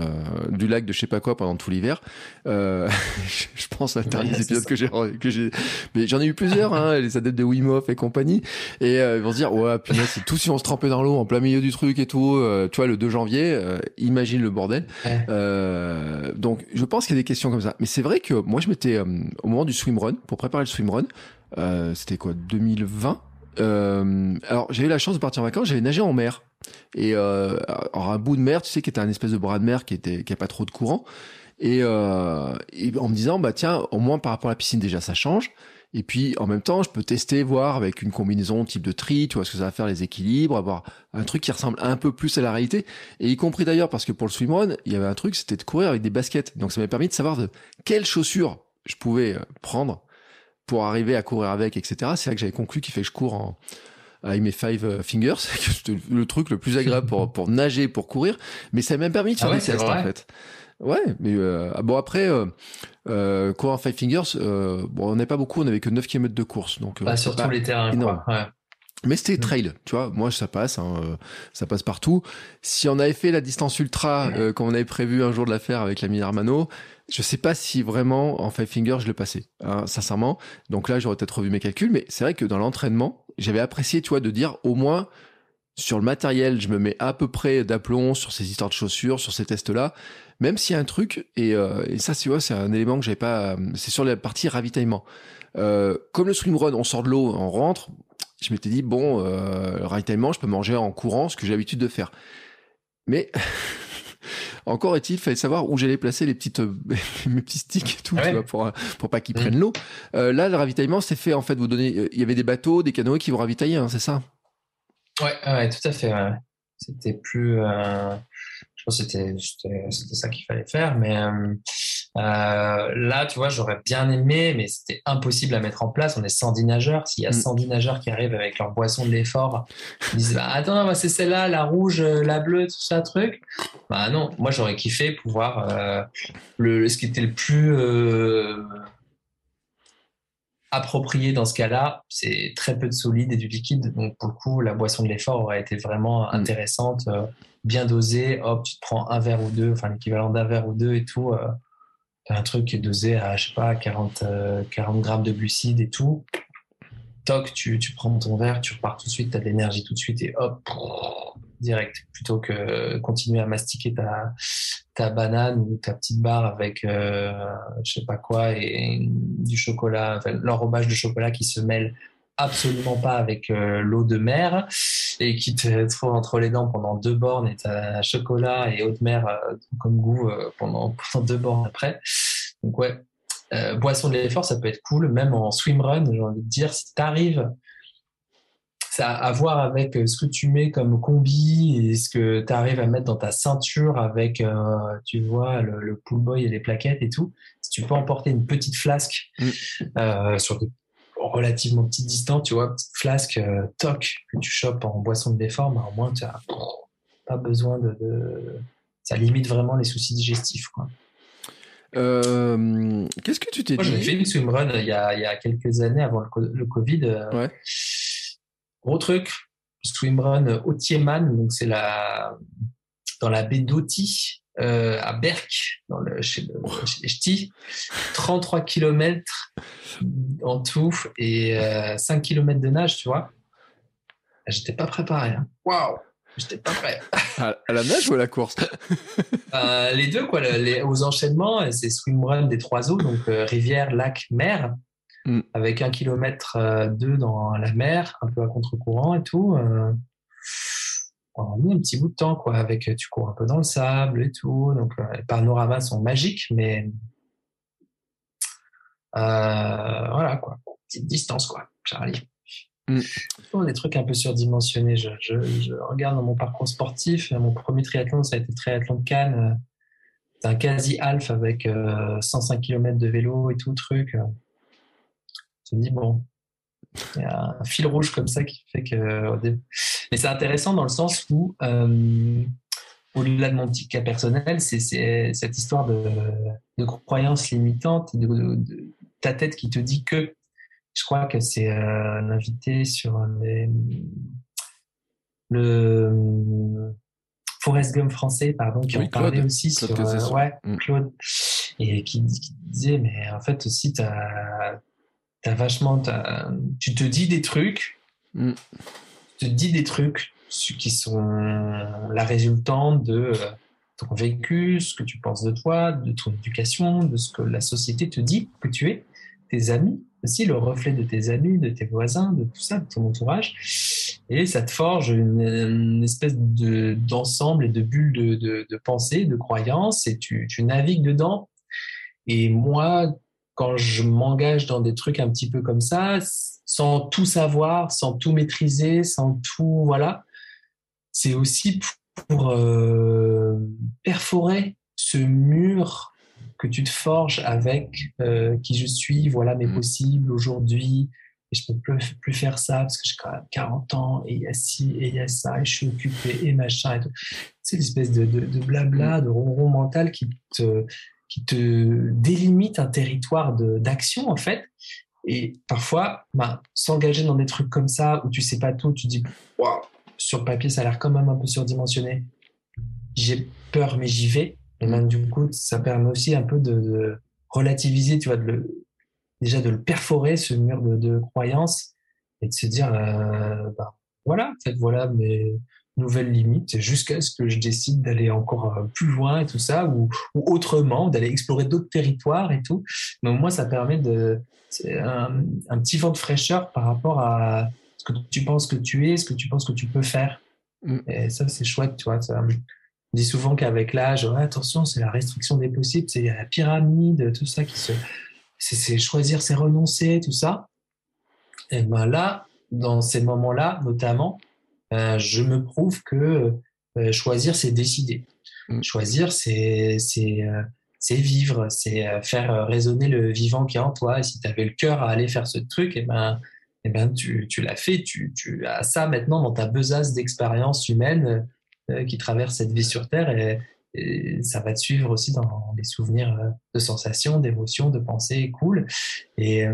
du lac de je sais pas quoi pendant tout l'hiver. Euh, je pense à dernier épisode que j'ai que j'ai, mais j'en ai eu plusieurs, hein, les adeptes de Wim Hof et compagnie, et euh, ils vont se dire ouais, punaise, c'est tout si on se trempait dans l'eau en plein milieu du truc et tout. Euh, tu vois, le 2 janvier, imagine le bordel. Euh, donc, je pense qu'il y a des questions comme ça. Mais c'est vrai que moi, je m'étais euh, au moment du swimrun pour préparer le swimrun. Euh, c'était quoi 2020. Euh, alors, j'ai eu la chance de partir en vacances. J'avais nagé en mer et euh, alors un bout de mer, tu sais, qui était un espèce de bras de mer qui était qui a pas trop de courant. Et, euh, et en me disant bah tiens, au moins par rapport à la piscine déjà ça change. Et puis, en même temps, je peux tester, voir avec une combinaison type de tri, tu vois, ce que ça va faire les équilibres, avoir un truc qui ressemble un peu plus à la réalité. Et y compris d'ailleurs, parce que pour le swimrun, il y avait un truc, c'était de courir avec des baskets. Donc, ça m'a permis de savoir de quelles chaussures je pouvais euh, prendre pour arriver à courir avec, etc. C'est là que j'avais conclu qu'il fait que je cours en, avec mes five euh, fingers, c'est le truc le plus agréable pour, pour nager, pour courir. Mais ça m'a permis de faire ah des tests, en fait. Ouais, mais euh, ah bon après euh, euh, courir en Five Fingers, euh, bon on n'est pas beaucoup, on avait que 9 km de course, donc euh, bah, sur tous les terrains. Quoi. Ouais. Mais c'était mm. trail, tu vois. Moi, ça passe, hein, euh, ça passe partout. Si on avait fait la distance ultra, euh, comme on avait prévu un jour de la faire avec l'ami Armano, je sais pas si vraiment en Five Fingers je le passais, hein, sincèrement. Donc là, j'aurais peut-être revu mes calculs, mais c'est vrai que dans l'entraînement, j'avais apprécié, tu vois, de dire au moins sur le matériel, je me mets à peu près d'aplomb sur ces histoires de chaussures, sur ces tests-là. Même s'il y a un truc, et, euh, et ça, tu vois, c'est un élément que j'avais pas. C'est sur la partie ravitaillement. Euh, comme le swimrun, on sort de l'eau, on rentre. Je m'étais dit bon, euh, le ravitaillement, je peux manger en courant, ce que j'ai l'habitude de faire. Mais encore est-il, fallait savoir où j'allais placer les petites mes petits sticks et tout, ah tu vois, pour pour pas qu'ils mmh. prennent l'eau. Euh, là, le ravitaillement, c'est fait en fait. Vous donnez, il y avait des bateaux, des canoës qui vont ravitailler, hein, c'est ça? Ouais, ouais, tout à fait. Ouais. C'était plus. Euh, je pense que c'était c'était ça qu'il fallait faire, mais euh, euh, là, tu vois, j'aurais bien aimé, mais c'était impossible à mettre en place. On est 110 nageurs. S'il y a 110 mm. nageurs qui arrivent avec leur boisson de l'effort, ils disent bah, Attends, c'est celle-là, la rouge, la bleue, tout ça, truc. Bah non, moi j'aurais kiffé pouvoir. Euh, le, ce qui était le plus approprié dans ce cas-là, c'est très peu de solide et du liquide. Donc, pour le coup, la boisson de l'effort aurait été vraiment mm. intéressante, euh, bien dosée. Hop, tu te prends un verre ou deux, enfin l'équivalent d'un verre ou deux et tout. Euh, un truc qui est dosé à, je sais pas, 40, 40 grammes de glucides et tout. Toc, tu, tu prends ton verre, tu repars tout de suite, tu as de l'énergie tout de suite et hop, direct plutôt que continuer à mastiquer ta, banane ou ta petite barre avec euh, je sais pas quoi et du chocolat, l'enrobage de chocolat qui se mêle absolument pas avec euh, l'eau de mer et qui te trouve entre les dents pendant deux bornes et ta chocolat et eau de mer euh, comme goût pendant, pendant deux bornes après. Donc ouais, boisson de l'effort, ça peut être cool, même en swimrun, j'ai envie de dire, si tu ça a à voir avec euh, ce que tu mets comme combi et ce que tu arrives à mettre dans ta ceinture avec, euh, tu vois, le, le pool boy et les plaquettes et tout. Si tu peux emporter une petite flasque mm. euh, sur de relativement petites distances, tu vois, petite flasque toc que tu chopes en boisson de déforme, au moins tu n'as pas besoin de, Ça limite vraiment les soucis digestifs. Quoi. Qu'est-ce que tu t'es dit Moi, j'ai fait une swimrun il y, a, il y a quelques années avant le, le Covid. Ouais. Gros truc, swimrun Otieman, donc c'est la dans la baie d'Oti euh, à Berck, dans le, chez, le, chez les Ch'tis. 33 km en tout et 5 euh, km de nage, tu vois. J'étais pas préparé. Hein. Waouh! J'étais pas prêt. à, la nage ou à la course? Euh, Les deux, quoi. Les, aux enchaînements, c'est swimrun des trois eaux, donc rivière, lac, mer. Mm. avec un kilomètre euh, deux dans la mer, un peu à contre-courant et tout. Euh, on a mis un petit bout de temps, quoi, avec tu cours un peu dans le sable et tout. Donc euh, les panoramas sont magiques, mais voilà, quoi. Petite distance, quoi, Charlie. Mm. Des trucs un peu surdimensionnés. Je, je, regarde dans mon parcours sportif. Mon premier triathlon, ça a été le triathlon de Cannes. C'est un quasi half avec 105 km de vélo et tout, truc te dis, bon, il y a un fil rouge comme ça qui fait que. Mais c'est intéressant dans le sens où, euh, au-delà de mon petit cas personnel, c'est cette histoire de, de croyances limitantes, de, ta tête qui te dit que. Je crois que c'est euh, l'invité sur le Forrest Gump français, pardon, qui en parlait aussi sur euh, ouais, mm. Claude, et qui, qui, disait, mais en fait aussi, tu as vachement, tu te dis des trucs, mm. tu te dis des trucs qui sont la résultante de euh, ton vécu, ce que tu penses de toi, de ton éducation, de ce que la société te dit que tu es, tes amis aussi, le reflet de tes amis, de tes voisins, de tout ça, de ton entourage. Et ça te forge une, espèce de, d'ensemble et de bulle de, de, de pensée, de croyances, et tu, tu navigues dedans. Et moi, quand je m'engage dans des trucs un petit peu comme ça, sans tout savoir, sans tout maîtriser, sans tout, voilà, c'est aussi pour euh, perforer ce mur que tu te forges avec euh, qui je suis, voilà mes mmh. possibles aujourd'hui, et je peux plus, plus faire ça parce que j'ai quand même 40 ans et il y a ci et il y a ça et je suis occupé et machin et tout. C'est l'espèce de, de, de, blabla, de ronron mental qui te, qui te délimite un territoire d'action en fait. Et parfois, bah, s'engager dans des trucs comme ça où tu sais pas tout, tu dis sur papier ça a l'air quand même un peu surdimensionné. J'ai peur mais j'y vais. Et même du coup, ça permet aussi un peu de, relativiser, tu vois, déjà de le perforer ce mur de, de croyances et de se dire euh, bah, voilà, en fait voilà, mais nouvelles limites jusqu'à ce que je décide d'aller encore euh, plus loin et tout ça, ou, autrement, d'aller explorer d'autres territoires et tout. Mais au moins, ça permet de un, un, petit vent de fraîcheur par rapport à ce que tu penses que tu es, ce que tu penses que tu peux faire. Mm. Et ça, c'est chouette, tu vois. Ça, on dit souvent qu'avec l'âge, attention, c'est la restriction des possibles, c'est la pyramide, tout ça qui se, c'est choisir, c'est renoncer, tout ça. Et ben là, dans ces moments-là, notamment, euh, je me prouve que euh, choisir, c'est décider. Mm. Choisir, c'est euh, c'est vivre, c'est faire résonner le vivant qui est en toi. Et si tu avais le cœur à aller faire ce truc, et eh ben, et eh ben tu, tu l'as fait. Tu, tu, as ça maintenant dans ta besace d'expérience humaine qui traverse cette vie sur Terre. Et, ça va te suivre aussi dans des souvenirs de sensations, d'émotions, de pensées cool. Et,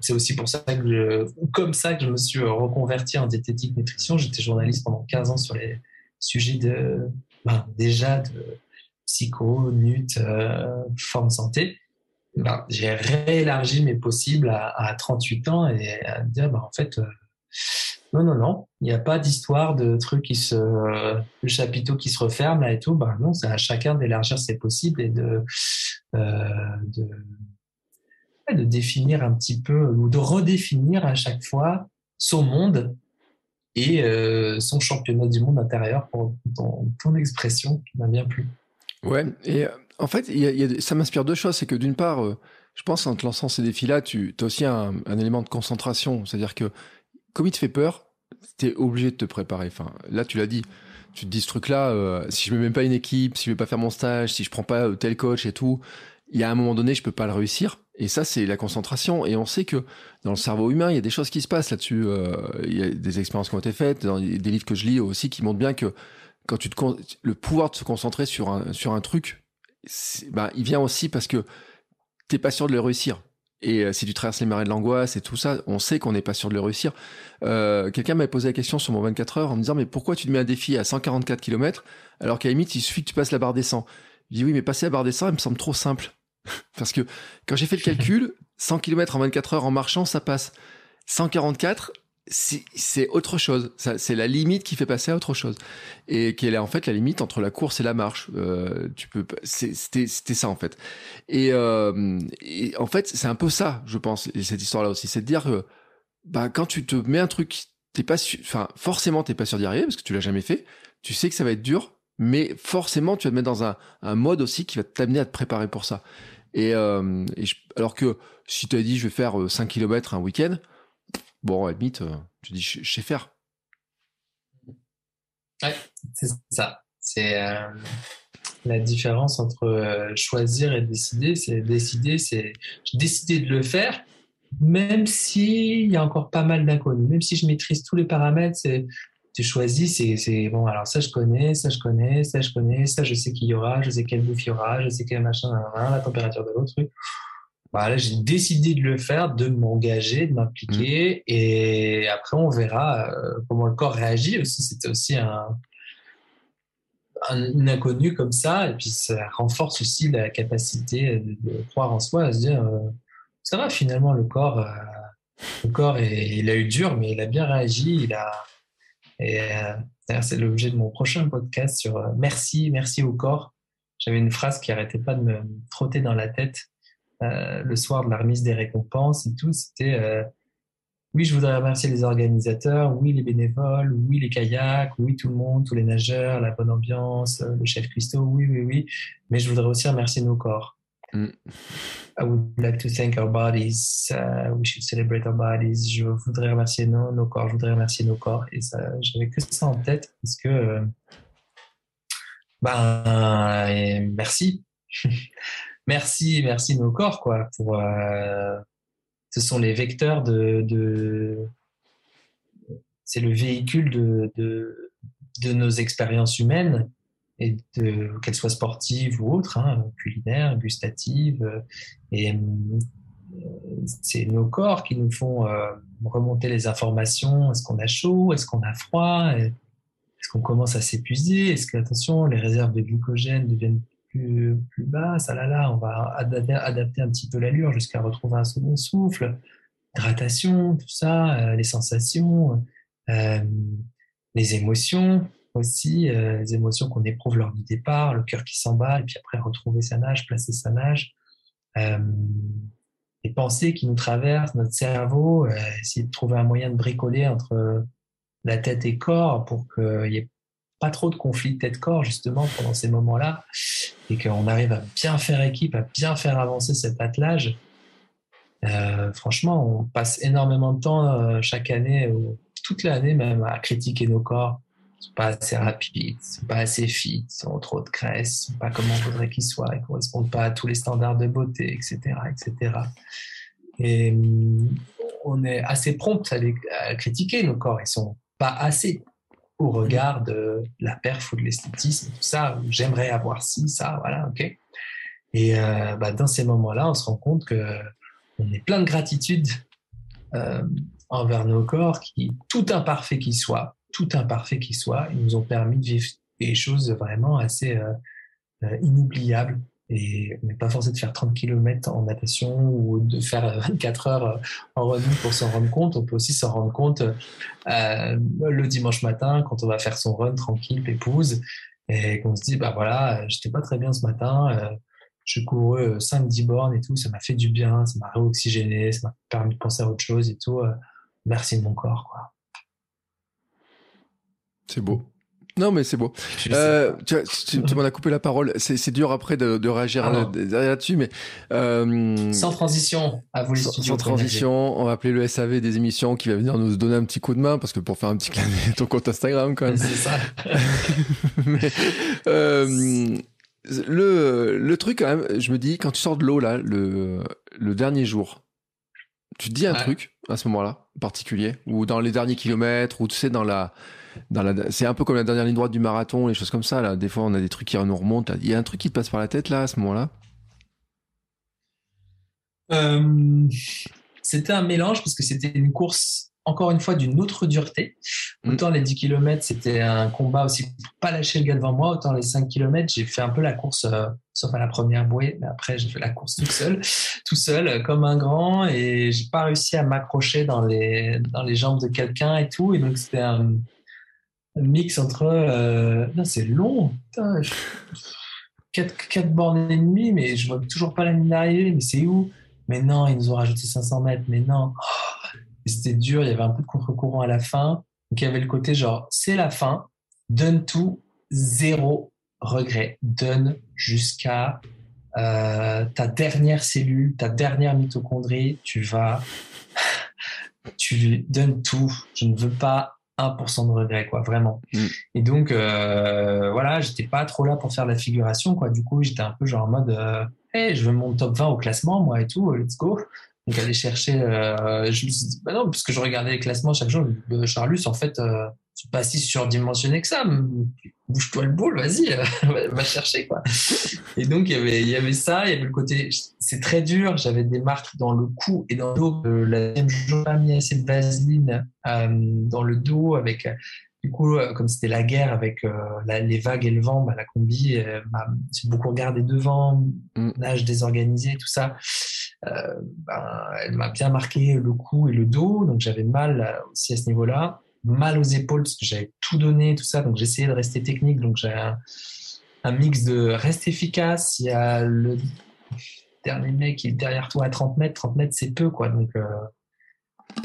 c'est aussi pour ça que comme ça que je me suis reconverti en diététique nutrition. J'étais journaliste pendant 15 ans sur les sujets de, ben, déjà de psycho, nut, euh, forme santé. Ben, j'ai réélargi mes possibles à, 38 ans et à dire, ben, en fait, euh, non, non, non, il n'y a pas d'histoire de truc qui se, le chapiteau qui se referme là et tout. Ben non, c'est à chacun d'élargir ses possibles et de, euh, de, de définir un petit peu ou de redéfinir à chaque fois son monde et euh, son championnat du monde intérieur pour ton, expression qui m'a bien plu. Ouais, et euh, en fait, ça m'inspire deux choses. C'est que d'une part, je pense en te lançant ces défis-là, tu as aussi un, élément de concentration. C'est-à-dire que comme il te fait peur, tu es obligé de te préparer. Enfin, là, tu l'as dit. Tu te dis ce truc-là, euh, si je mets même pas une équipe, si je vais pas faire mon stage, si je prends pas euh, tel coach et tout, il y a un moment donné, je peux pas le réussir. Et ça, c'est la concentration. Et on sait que dans le cerveau humain, il y a des choses qui se passent là-dessus. Euh, il y a des expériences qui ont été faites, dans des livres que je lis aussi, qui montrent bien que quand tu te le pouvoir de se concentrer sur un sur un truc, bah, il vient aussi parce que t'es pas sûr de le réussir. Et euh, si tu traverses les marais de l'angoisse et tout ça, on sait qu'on n'est pas sûr de le réussir. Euh, Quelqu'un m'avait posé la question sur mon 24 heures en me disant mais pourquoi tu te mets un défi à 144 km alors qu'à la limite il suffit que tu passes la barre des 100 Je dis oui mais passer la barre des 100 elle me semble trop simple. Parce que quand j'ai fait le calcul, 100 km en 24 heures en marchant ça passe. 144, c'est autre chose. C'est la limite qui fait passer à autre chose. Et quelle est en fait la limite entre la course et la marche. Euh, tu peux, c'était ça en fait. Et, euh, et en fait, c'est un peu ça, je pense, cette histoire-là aussi, c'est de dire que bah, quand tu te mets un truc, t'es pas, enfin forcément t'es pas sûr d'y arriver parce que tu l'as jamais fait. Tu sais que ça va être dur, mais forcément tu vas te mettre dans un, mode aussi qui va t'amener à te préparer pour ça. Et, euh, alors que si tu as dit je vais faire 5 km un week-end, bon, à limite, euh, tu dis, je, sais faire. Ouais, c'est ça. C'est euh, la différence entre euh, choisir et décider. C'est décider, c'est décider de le faire, même s'il y a encore pas mal d'inconnus. Même si je maîtrise tous les paramètres, c'est tu choisis, c'est bon, alors ça je connais, ça je connais, ça je connais, ça je sais qu'il y aura, je sais quel bouffe il y aura, je sais quel machin, la température de l'autre truc. Voilà, j'ai décidé de le faire, de m'engager, de m'impliquer, mmh. et après on verra euh, comment le corps réagit aussi. C'était aussi un, un, une inconnue comme ça, et puis ça renforce aussi la capacité de, croire en soi, à se dire euh, ça va finalement le corps, euh, le corps il a eu dur, mais il a bien réagi, il a et c'est l'objet de mon prochain podcast sur merci, merci au corps. J'avais une phrase qui arrêtait pas de me frotter dans la tête euh, le soir de la remise des récompenses et tout, c'était euh, oui, je voudrais remercier les organisateurs, oui, les bénévoles, oui, les kayaks, oui, tout le monde, tous les nageurs, la bonne ambiance, euh, le chef Christo, oui, oui, oui. Mais je voudrais aussi remercier nos corps. Mm. I would like to thank our bodies. Uh, we should celebrate our bodies. Je voudrais remercier nos, nos corps. Je voudrais remercier nos corps. Et ça, j'avais que ça en tête parce que, ben, merci. merci, merci nos corps, quoi. Pour, euh, ce sont les vecteurs de, de c'est le véhicule de, de, de, nos expériences humaines et qu'elles soient sportives ou autres, hein, culinaires, gustatives. Et euh, c'est nos corps qui nous font euh, remonter les informations. Est-ce qu'on a chaud? Est-ce qu'on a froid? Est-ce qu'on commence à s'épuiser? Est-ce que, attention, les réserves de glycogène deviennent plus, plus basse, ah on va adapter, un petit peu l'allure jusqu'à retrouver un second souffle, hydratation, tout ça, euh, les sensations, euh, les émotions aussi, euh, les émotions qu'on éprouve lors du départ, le cœur qui s'emballe, puis après retrouver sa nage, placer sa nage, les pensées qui nous traversent, notre cerveau, essayer de trouver un moyen de bricoler entre la tête et corps pour qu'il y ait pas trop de conflits tête-corps justement pendant ces moments-là et qu'on arrive à bien faire équipe, à bien faire avancer cet attelage. Euh, franchement, on passe énormément de temps euh, chaque année, ou toute l'année même, à critiquer nos corps. Sont pas assez rapides, sont pas assez fit, ils ont trop de graisse, sont pas comme on voudrait qu'ils soient, ils correspondent pas à tous les standards de beauté, etc., etc. Et hum, on est assez prompt à, à critiquer nos corps. Ils sont pas assez au regard de la perf ou de l'esthétisme, tout ça, j'aimerais avoir ci, ça, voilà, ok. Et euh, bah, dans ces moments-là, on se rend compte que on est plein de gratitude envers nos corps, qui, tout imparfait qu'ils soient, tout imparfait qu'ils soient, ils nous ont permis de vivre des choses vraiment assez inoubliables. Et on n'est pas forcé de faire 30 km en natation ou de faire 24 heures en running pour s'en rendre compte. On peut aussi s'en rendre compte euh, le dimanche matin quand on va faire son run tranquille, épouse, et qu'on se dit, bah voilà, j'étais pas très bien ce matin, euh, je couru 5-10 bornes et tout, ça m'a fait du bien, ça m'a réoxygéné, ça m'a permis de penser à autre chose et tout. Euh, merci mon corps, quoi. C'est beau. Non, mais c'est beau. Euh, tu, tu, m'en as coupé la parole. C'est dur après de, de réagir ah là-dessus, mais euh, sans transition. À vous sans, sans transition, on va appeler le SAV des émissions qui va venir nous donner un petit coup de main parce que pour faire un petit clin ton compte Instagram quand même. C'est ça. mais, euh, le le truc quand même, je me dis quand tu sors de l'eau là, le le dernier jour, tu te dis un truc à ce moment-là particulier ou dans les derniers kilomètres ou tu sais dans la c'est un peu comme la dernière ligne droite du marathon, les choses comme ça. Là, des fois, on a des trucs qui nous remontent. Il y a un truc qui te passe par la tête là à ce moment-là? Euh, c'était un mélange parce que c'était une course encore une fois d'une autre dureté. Mm. Autant les 10 km, c'était un combat aussi pour pas lâcher le gars devant moi, autant les 5 km, j'ai fait un peu la course, euh, sauf à la première bouée, mais après j'ai fait la course tout seul, tout seul, comme un grand, et j'ai pas réussi à m'accrocher dans les, dans les jambes de quelqu'un et tout, et donc c'était un, mix entre. Euh, c'est long. Putain, 4, bornes et demie, mais je vois toujours pas la ligne d'arrivée. Mais c'est où? Mais non, ils nous ont rajouté 500 mètres. Mais non. Oh, c'était dur. Il y avait un peu de contre-courant à la fin. Donc il y avait le côté genre, c'est la fin. Donne tout. Zéro regret. Donne jusqu'à euh, ta dernière cellule, ta dernière mitochondrie. Tu vas. Tu donnes tout. Je ne veux pas 1% de regret, quoi, vraiment. Mm. Et donc, euh, voilà, j'étais pas trop là pour faire la figuration, quoi. Du coup, j'étais un peu genre en mode, euh, hey, je veux mon top 20 au classement, moi et tout, let's go. Donc, aller chercher, euh, je me suis dit, bah non, parce que je regardais les classements chaque jour, Charlus, en fait, euh, c'est pas si surdimensionné que ça. Bouge-toi le boule, vas-y, va chercher quoi. Et donc il y avait, il y avait ça, il y avait le côté, c'est très dur. J'avais des marques dans le cou et dans le dos. La deuxième jour, j'ai mis assez de vaseline euh, dans le dos avec. Du coup, euh, comme c'était la guerre avec euh, les vagues et le vent, bah, la combi, j'ai beaucoup regardé devant, mm. nage désorganisé, tout ça. Ben, elle m'a bien marqué le cou et le dos, donc j'avais mal aussi à ce niveau-là mal aux épaules parce que j'avais tout donné, tout ça. Donc j'essayais de rester technique. Donc j'ai un, mix de reste efficace. Il y a le dernier mec qui est derrière toi à 30 mètres. 30 mètres, c'est peu, quoi. Donc euh,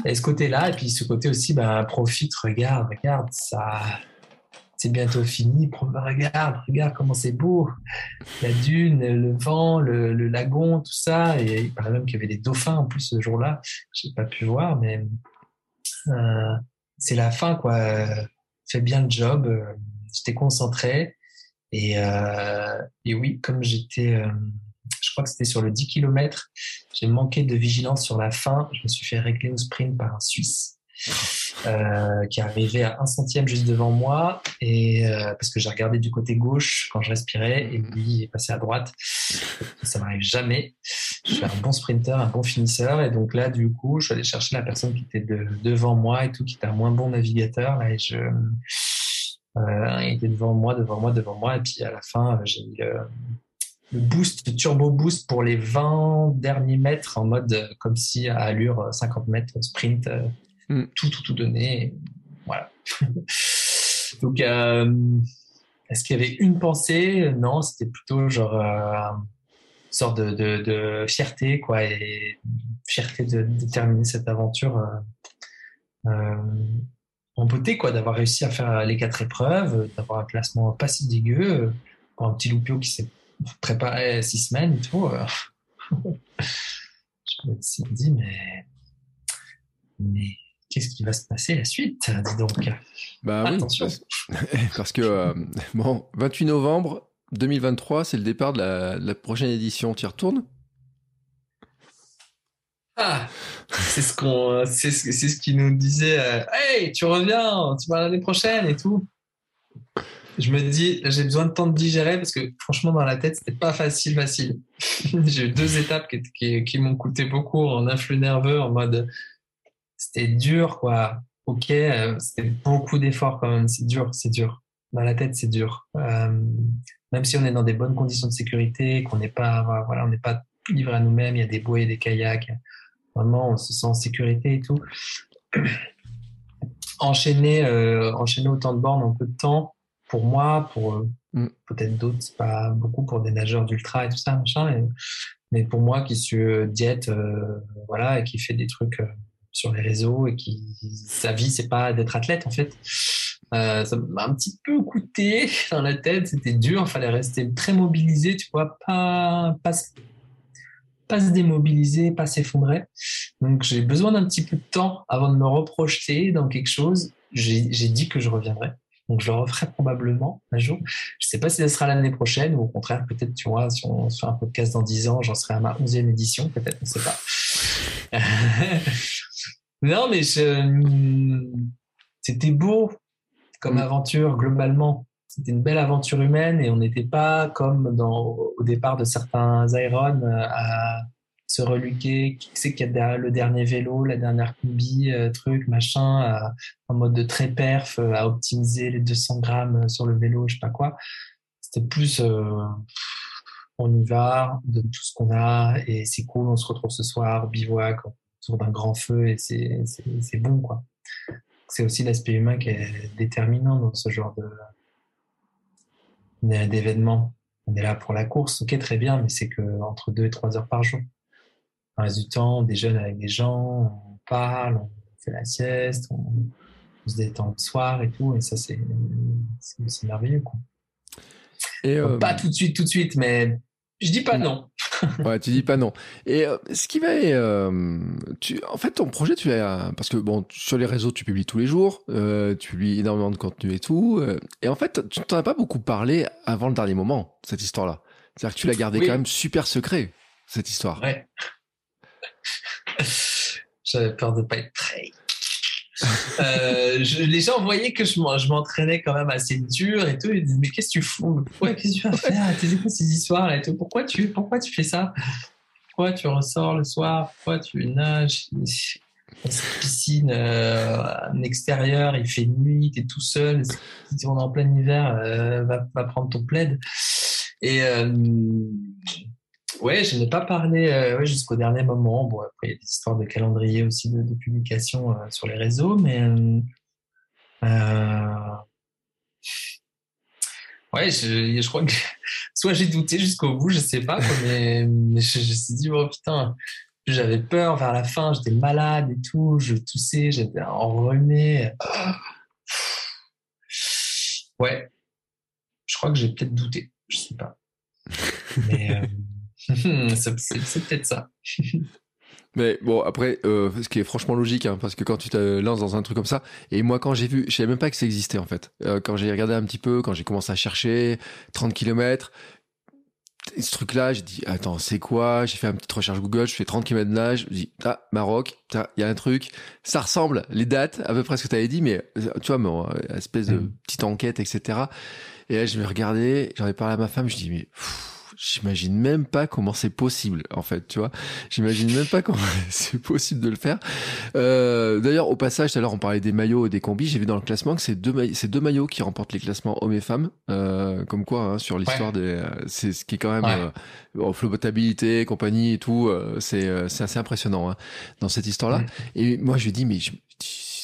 a ce côté-là. Et puis ce côté aussi, bah, profite, regarde, regarde, ça. C'est bientôt fini. Regarde, regarde comment c'est beau. La dune, le vent, le, lagon, tout ça. Et il paraît même qu'il y avait des dauphins en plus ce jour-là. Je n'ai pas pu voir, mais euh, c'est la fin, quoi. Fais bien le job. Euh, j'étais concentré. Et, euh, et oui, comme j'étais, euh, je crois que c'était sur le 10 km, j'ai manqué de vigilance sur la fin. Je me suis fait régler au sprint par un Suisse. Euh, qui arrivait à un centième juste devant moi et euh, parce que j'ai regardé du côté gauche quand je respirais et lui est passé à droite. Ça m'arrive jamais. Je suis un bon sprinter, un bon finisseur et donc là du coup je suis allé chercher la personne qui était devant moi et tout, qui était un moins bon navigateur là et je euh, il était devant moi, devant moi, devant moi et puis à la fin j'ai mis le, le boost, le turbo boost pour les 20 derniers mètres en mode comme si à allure 50 mètres sprint Mm. tout, tout, tout donné. Voilà. Donc, euh, est-ce qu'il y avait une pensée? Non, c'était plutôt genre euh, sorte de, de, fierté, quoi, et fierté de, terminer cette aventure euh, en beauté, quoi, d'avoir réussi à faire les quatre épreuves, d'avoir un classement pas si dégueu pour un petit loupio qui s'est préparé six semaines et tout. je me suis dit, mais, mais qu'est-ce qui va se passer la suite Dis donc? Bah Attention. parce, que, euh, bon, 28 novembre 2023, c'est le départ de la, prochaine édition. Tu y retournes? Ah, c'est ce qu'on, ce, nous disait. Euh, hey, tu reviens, tu vas l'année prochaine et tout. Je me dis, j'ai besoin de temps de digérer parce que franchement, dans la tête, c'était pas facile, facile. j'ai eu deux étapes qui m'ont coûté beaucoup en influx nerveux, en mode c'était dur, quoi. Ok, euh, c'était beaucoup d'efforts quand même. C'est dur, c'est dur. Dans la tête, c'est dur. Euh, même si on est dans des bonnes conditions de sécurité, qu'on n'est pas, voilà, on n'est pas livré à nous-mêmes, il y a des bouées, des kayaks. Vraiment, on se sent en sécurité et tout. enchaîner, euh, enchaîner autant de bornes en peu de temps, pour moi, pour euh, mm. peut-être d'autres, c'est pas beaucoup pour des nageurs d'ultra et tout ça, machin. mais pour moi qui suis euh, diète, voilà, et qui fait des trucs sur les réseaux et qui sa vie c'est pas d'être athlète en fait. Ça m'a un petit peu coûté dans la tête, c'était dur, il fallait rester très mobilisé, tu vois, pas, pas se démobiliser, pas s'effondrer. Donc j'ai besoin d'un petit peu de temps avant de me reprojeter dans quelque chose. J'ai dit que je reviendrai. Donc je le referai probablement un jour. Je sais pas si ce sera l'année prochaine ou au contraire peut-être tu vois si on fait un podcast dans 10 ans, j'en serai à ma 11e édition peut-être, on sait pas. non mais c'était beau comme mm. aventure globalement c'était une belle aventure humaine et on n'était pas comme dans, au départ de certains Iron euh, à se reluquer, qui c'est qu'il y a le dernier vélo, la dernière combi, euh, truc, machin, en mode de très perf, euh, à optimiser les 200 grammes sur le vélo, je sais pas quoi. C'était plus, on y va, on donne tout ce qu'on a et c'est cool, on se retrouve ce soir, bivouac, autour d'un grand feu et c'est bon, quoi. C'est aussi l'aspect humain qui est déterminant dans ce genre d'événements. On est là pour la course, ok, très bien, mais c'est que entre deux et trois heures par jour. Le reste du temps, on déjeune avec des gens, on parle, on fait la sieste, on, se détend le soir et tout, et ça, c'est merveilleux. Quoi. Et euh, Pas tout de suite, tout de suite, mais je dis pas non. ouais, tu dis pas non. Et euh, ce qui va, euh, tu, en fait, ton projet, tu as, parce que bon, sur les réseaux, tu publies tous les jours, euh, tu publies énormément de contenu et tout. Euh, et en fait, tu t'en as pas beaucoup parlé avant le dernier moment, cette histoire-là. C'est-à-dire que tu l'as gardé quand même super secret, cette histoire. Ouais. J'avais peur de pas être prêt. Euh, les gens voyaient que je m'entraînais quand même assez dur et tout. Ils disaient, mais qu'est-ce que tu fous? Pourquoi Qu'est-ce que tu vas faire? T'es quoi ces histoires et tout Pourquoi tu, pourquoi tu fais ça? Pourquoi tu ressors le soir? Pourquoi tu nages? Cette piscine euh, en extérieur Il fait nuit, t'es tout seul. Si on est en plein hiver, euh, va, va, prendre ton plaid. Et euh, Ouais, je n'ai pas parlé euh, jusqu'au dernier moment. Bon, après, il y a des histoires de calendrier aussi de, publication euh, sur les réseaux, mais euh, ouais, je, crois que soit j'ai douté jusqu'au bout, je sais pas, mais, je, me suis dit, oh putain, j'avais peur vers la fin, j'étais malade et tout, je toussais, j'étais enrhumé. Ouais, je crois que j'ai peut-être douté, je sais pas. Mais. c'est peut-être ça. Mais bon, après, euh, ce qui est franchement logique, hein, parce que quand tu te lances dans un truc comme ça, et moi quand j'ai vu, je savais même pas que ça existait en fait. Euh, quand j'ai regardé un petit peu, quand j'ai commencé à chercher 30 km, ce truc-là, j'ai dit, attends, c'est quoi? J'ai fait une petite recherche Google, je fais 30 km de nage, je dis, ah, Maroc, il y a un truc, ça ressemble, les dates, à peu près ce que tu avais dit, mais tu vois, mais, espèce de mm. petite enquête, etc. Et là, je vais regarder, j'en ai parlé à ma femme, je dis, mais j'imagine même pas comment c'est possible en fait tu vois. J'imagine même pas comment c'est possible de le faire. Euh, d'ailleurs au passage tout à l'heure on parlait des maillots et des combis. J'ai vu dans le classement que c'est deux, c'est deux maillots qui remportent les classements hommes et femmes. Euh, comme quoi hein, sur l'histoire des euh, c'est ce qui est quand même ouais. euh, flotabilité compagnie et tout euh, c'est euh, c'est assez impressionnant hein, dans cette histoire là et moi je dis mais je,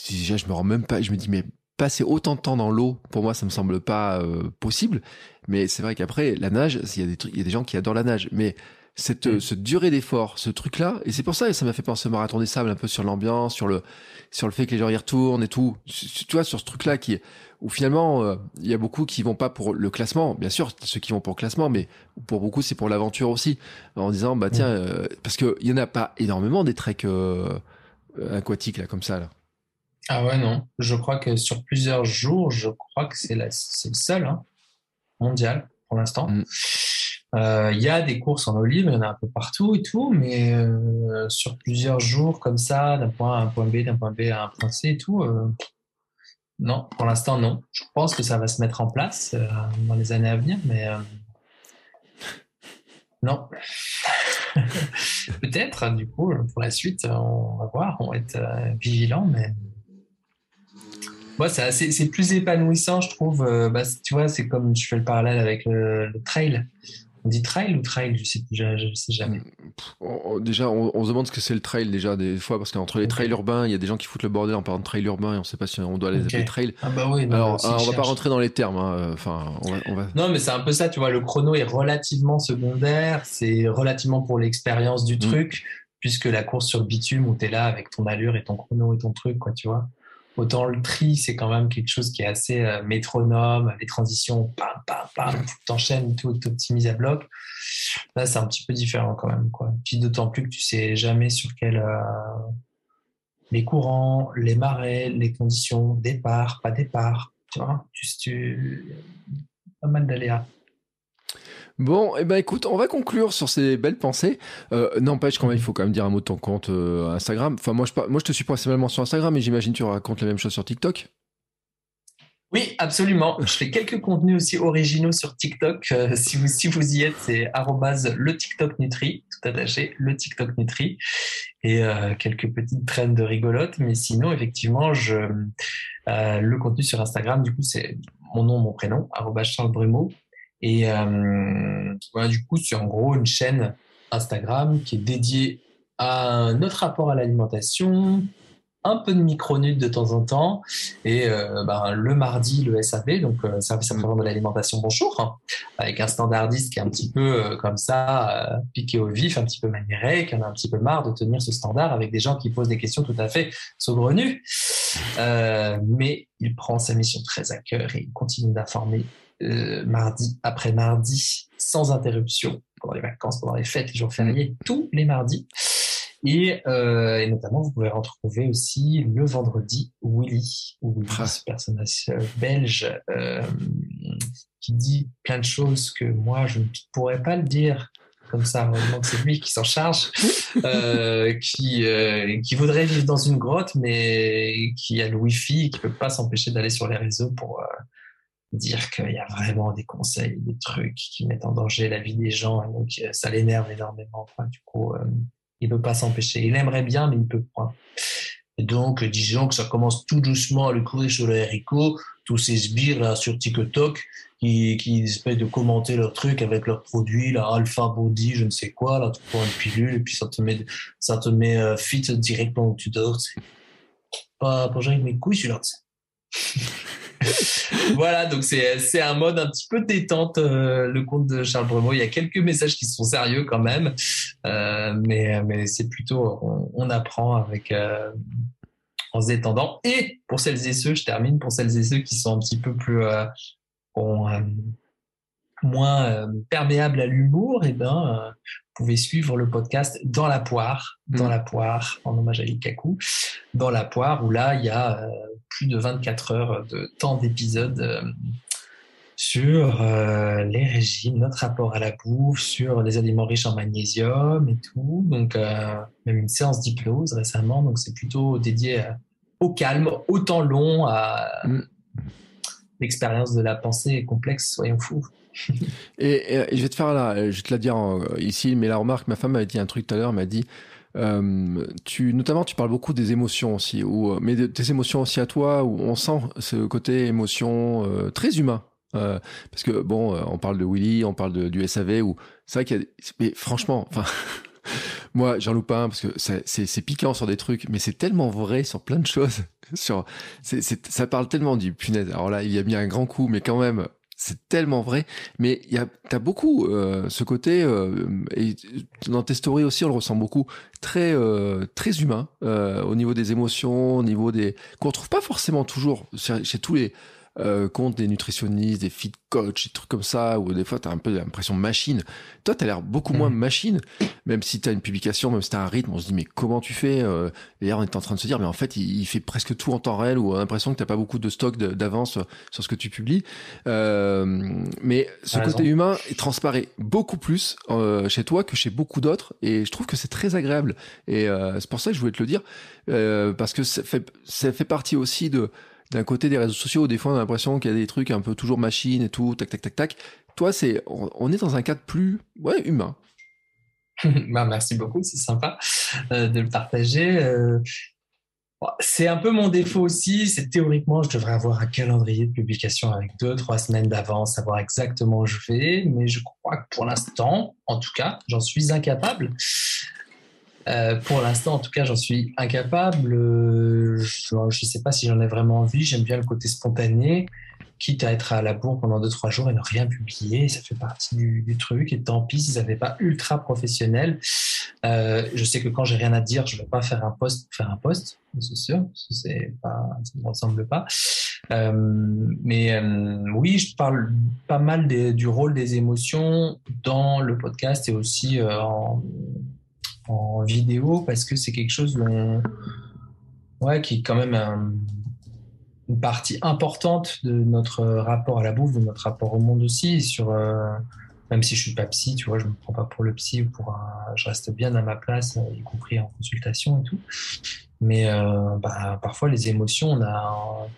déjà je me rends même pas je me dis mais passer autant de temps dans l'eau, pour moi, ça me semble pas euh, possible. Mais c'est vrai qu'après, la nage, il y a des trucs, il y a des gens qui adorent la nage, mais cette, mm. ce durée d'effort, ce truc-là, et c'est pour ça, que ça m'a fait penser au marathon des sables, un peu sur l'ambiance, sur le, sur le fait que les gens y retournent et tout. Tu vois, sur ce truc-là qui, où finalement, euh, il y a beaucoup qui vont pas pour le classement, bien sûr, ceux qui vont pour le classement, mais pour beaucoup, c'est pour l'aventure aussi, en disant, bah tiens, mm. euh, parce que il y en a pas énormément des treks aquatiques là, comme ça là. Ah ouais, non. Je crois que sur plusieurs jours, je crois que c'est le seul hein, mondial pour l'instant. Mm. Euh, il y a des courses en libre, il y en a un peu partout et tout, mais euh, sur plusieurs jours comme ça, d'un point A à un point B, d'un point B à un point C et tout, euh, non, pour l'instant non. Je pense que ça va se mettre en place dans les années à venir, mais non. Peut-être, du coup, pour la suite, on va voir, on va être vigilant, mais moi, c'est plus épanouissant, je trouve. Bah, tu vois, c'est comme je fais le parallèle avec le trail. On dit trail ou trail Je sais je, sais jamais. déjà, on, se demande ce que c'est le trail déjà des fois parce qu'entre les trails urbains, il y a des gens qui foutent le bordel en parlant de trail urbain et on ne sait pas si on doit les appeler trail. Ah bah oui. Alors, on va pas rentrer dans les termes. Hein, enfin, on va, Non, mais c'est un peu ça. Tu vois, le chrono est relativement secondaire. C'est relativement pour l'expérience du mm. truc, puisque la course sur le bitume où tu es là avec ton allure et ton chrono et ton truc, quoi, tu vois. Autant le tri, c'est quand même quelque chose qui est assez euh, métronome, les transitions, pam, pam, pam, t'enchaînes, tout, t'optimises à bloc. Là, c'est un petit peu différent quand même, quoi. Puis d'autant plus que tu sais jamais sur quel, euh, les courants, les marées, les conditions, départ, pas départ, tu vois, tu, tu, pas mal d'aléas. Bon, eh ben écoute, on va conclure sur ces belles pensées. Euh, N'empêche quand même, il faut quand même dire un mot de ton compte euh, Instagram. Enfin, moi je, moi, je te suis principalement sur Instagram, mais j'imagine tu racontes la même chose sur TikTok. Oui, absolument. Je fais quelques contenus aussi originaux sur TikTok. Euh, si, vous, si vous y êtes, c'est le TikTok Nutri, tout attaché, le TikTok Nutri. Et euh, quelques petites traînes de rigolotes. Mais sinon, effectivement, je, le contenu sur Instagram, du coup, c'est mon nom, mon prénom, Charles Brumeau. Et euh, voilà, du coup, c'est en gros une chaîne Instagram qui est dédiée à notre rapport à l'alimentation, un peu de micro-nudes de temps en temps, et euh, ben, le mardi, le SAV, donc euh, service après de l'alimentation bonjour, hein, avec un standardiste qui est un petit peu euh, comme ça, piqué au vif, un petit peu maniéré, qui en a un petit peu marre de tenir ce standard avec des gens qui posent des questions tout à fait saugrenues. mais il prend sa mission très à cœur et il continue d'informer euh, mardi après mardi, sans interruption, pendant les vacances, pendant les fêtes, les jours fériés, tous les mardis. Et, euh, et, notamment, vous pouvez retrouver aussi le vendredi Willy, Willy ah. ce personnage euh, belge euh, qui dit plein de choses que moi, je ne pourrais pas le dire comme ça. Heureusement c'est lui qui s'en charge, euh, qui, euh, qui voudrait vivre dans une grotte, mais qui a le Wi-Fi qui peut pas s'empêcher d'aller sur les réseaux pour dire qu'il y a vraiment des conseils, des trucs qui mettent en danger la vie des gens, et donc euh, ça l'énerve énormément. Du coup, euh, il peut pas s'empêcher. Il aimerait bien, mais il peut pas. Et donc, disons que ça commence tout doucement à le courir sur le haricot, tous ces sbires là sur TikTok qui, qui espèrent de commenter leurs trucs avec leurs produits, la Alpha Body, je ne sais quoi, là, tu prends une pilule et puis ça te met, ça te met euh, fit directement où tu dors. Pas, pas avec mes couilles, celui-là. voilà, donc c'est un mode un petit peu détente, euh, le compte de Charles Bremeau. Il y a quelques messages qui sont sérieux quand même, euh, mais, mais c'est plutôt, on, apprend avec euh, en se détendant. Et pour celles et ceux, je termine, pour celles et ceux qui sont un petit peu plus moins perméables à l'humour, et eh ben, vous pouvez suivre le podcast Dans la poire, Dans mm. la poire, en hommage à Likaku, Dans la poire, où là, il y a plus de 24 heures de temps d'épisode euh, sur euh, les régimes, notre rapport à la bouffe, sur les aliments riches en magnésium et tout. Donc, euh, même une séance d'hypnose récemment. Donc, c'est plutôt dédié au calme, au temps long, à mm. l'expérience de la pensée complexe, soyons fous. et, je vais te faire là, je vais te la dire ici, mais la remarque, ma femme m'a dit un truc tout à l'heure, m'a dit euh, tu, notamment, tu parles beaucoup des émotions aussi, ou, euh, mais de, tes émotions aussi à toi, où on sent ce côté émotion euh, très humain. Euh, parce que bon, on parle de Willy, on parle de, du SAV, ou c'est vrai qu'il y a, mais franchement, enfin, moi, j'en loupe un parce que c'est piquant sur des trucs, mais c'est tellement vrai sur plein de choses. Sur, c'est ça parle tellement du punaise. Alors là, il y a mis un grand coup, mais quand même, c'est tellement vrai. Mais il y a, t'as beaucoup euh, ce côté euh, et dans tes stories aussi, on le ressent beaucoup, très euh, très humain au niveau des émotions, au niveau des qu'on trouve pas forcément toujours chez tous les euh, compte des nutritionnistes, des fit coach, des trucs comme ça, où des fois tu as un peu l'impression machine. Toi, tu as l'air beaucoup moins mm. machine, même si tu as une publication, même si tu as un rythme, on se dit mais comment tu fais euh, D'ailleurs, on est en train de se dire, mais en fait, il, fait presque tout en temps réel, ou on a l'impression que tu pas beaucoup de stock d'avance sur ce que tu publies. Euh, mais ce côté humain est transparaît beaucoup plus euh, chez toi que chez beaucoup d'autres, et je trouve que c'est très agréable. Et euh, c'est pour ça que je voulais te le dire, parce que ça fait, ça fait partie aussi de d'un côté des réseaux sociaux, des fois on a l'impression qu'il y a des trucs un peu toujours machine et tout, tac tac tac tac. Toi, c'est on, est dans un cadre plus ouais humain. bah, merci beaucoup, c'est sympa de le partager. C'est un peu mon défaut aussi, c'est théoriquement, je devrais avoir un calendrier de publication avec deux, trois semaines d'avance, savoir exactement où je vais, mais je crois que pour l'instant, en tout cas, j'en suis incapable. Euh, pour l'instant, en tout cas, j'en suis incapable. Euh, je ne sais pas si j'en ai vraiment envie. J'aime bien le côté spontané, quitte à être à la bourre pendant deux trois jours et ne rien publier. Ça fait partie du, truc. Et tant pis si ça n'est pas ultra professionnel. Euh, je sais que quand j'ai rien à dire, je ne vais pas faire un post faire un post, c'est sûr. C'est pas, ça ne me ressemble pas. mais oui, je parle pas mal du rôle des émotions dans le podcast et aussi en en vidéo parce que c'est quelque chose ouais, qui est quand même une partie importante de notre rapport à la bouffe, de notre rapport au monde aussi. Sur, euh, même si je suis pas psy, tu vois, je me prends pas pour le psy ou pour je reste bien à ma place, y compris en consultation et tout. Mais euh, bah, parfois les émotions, on a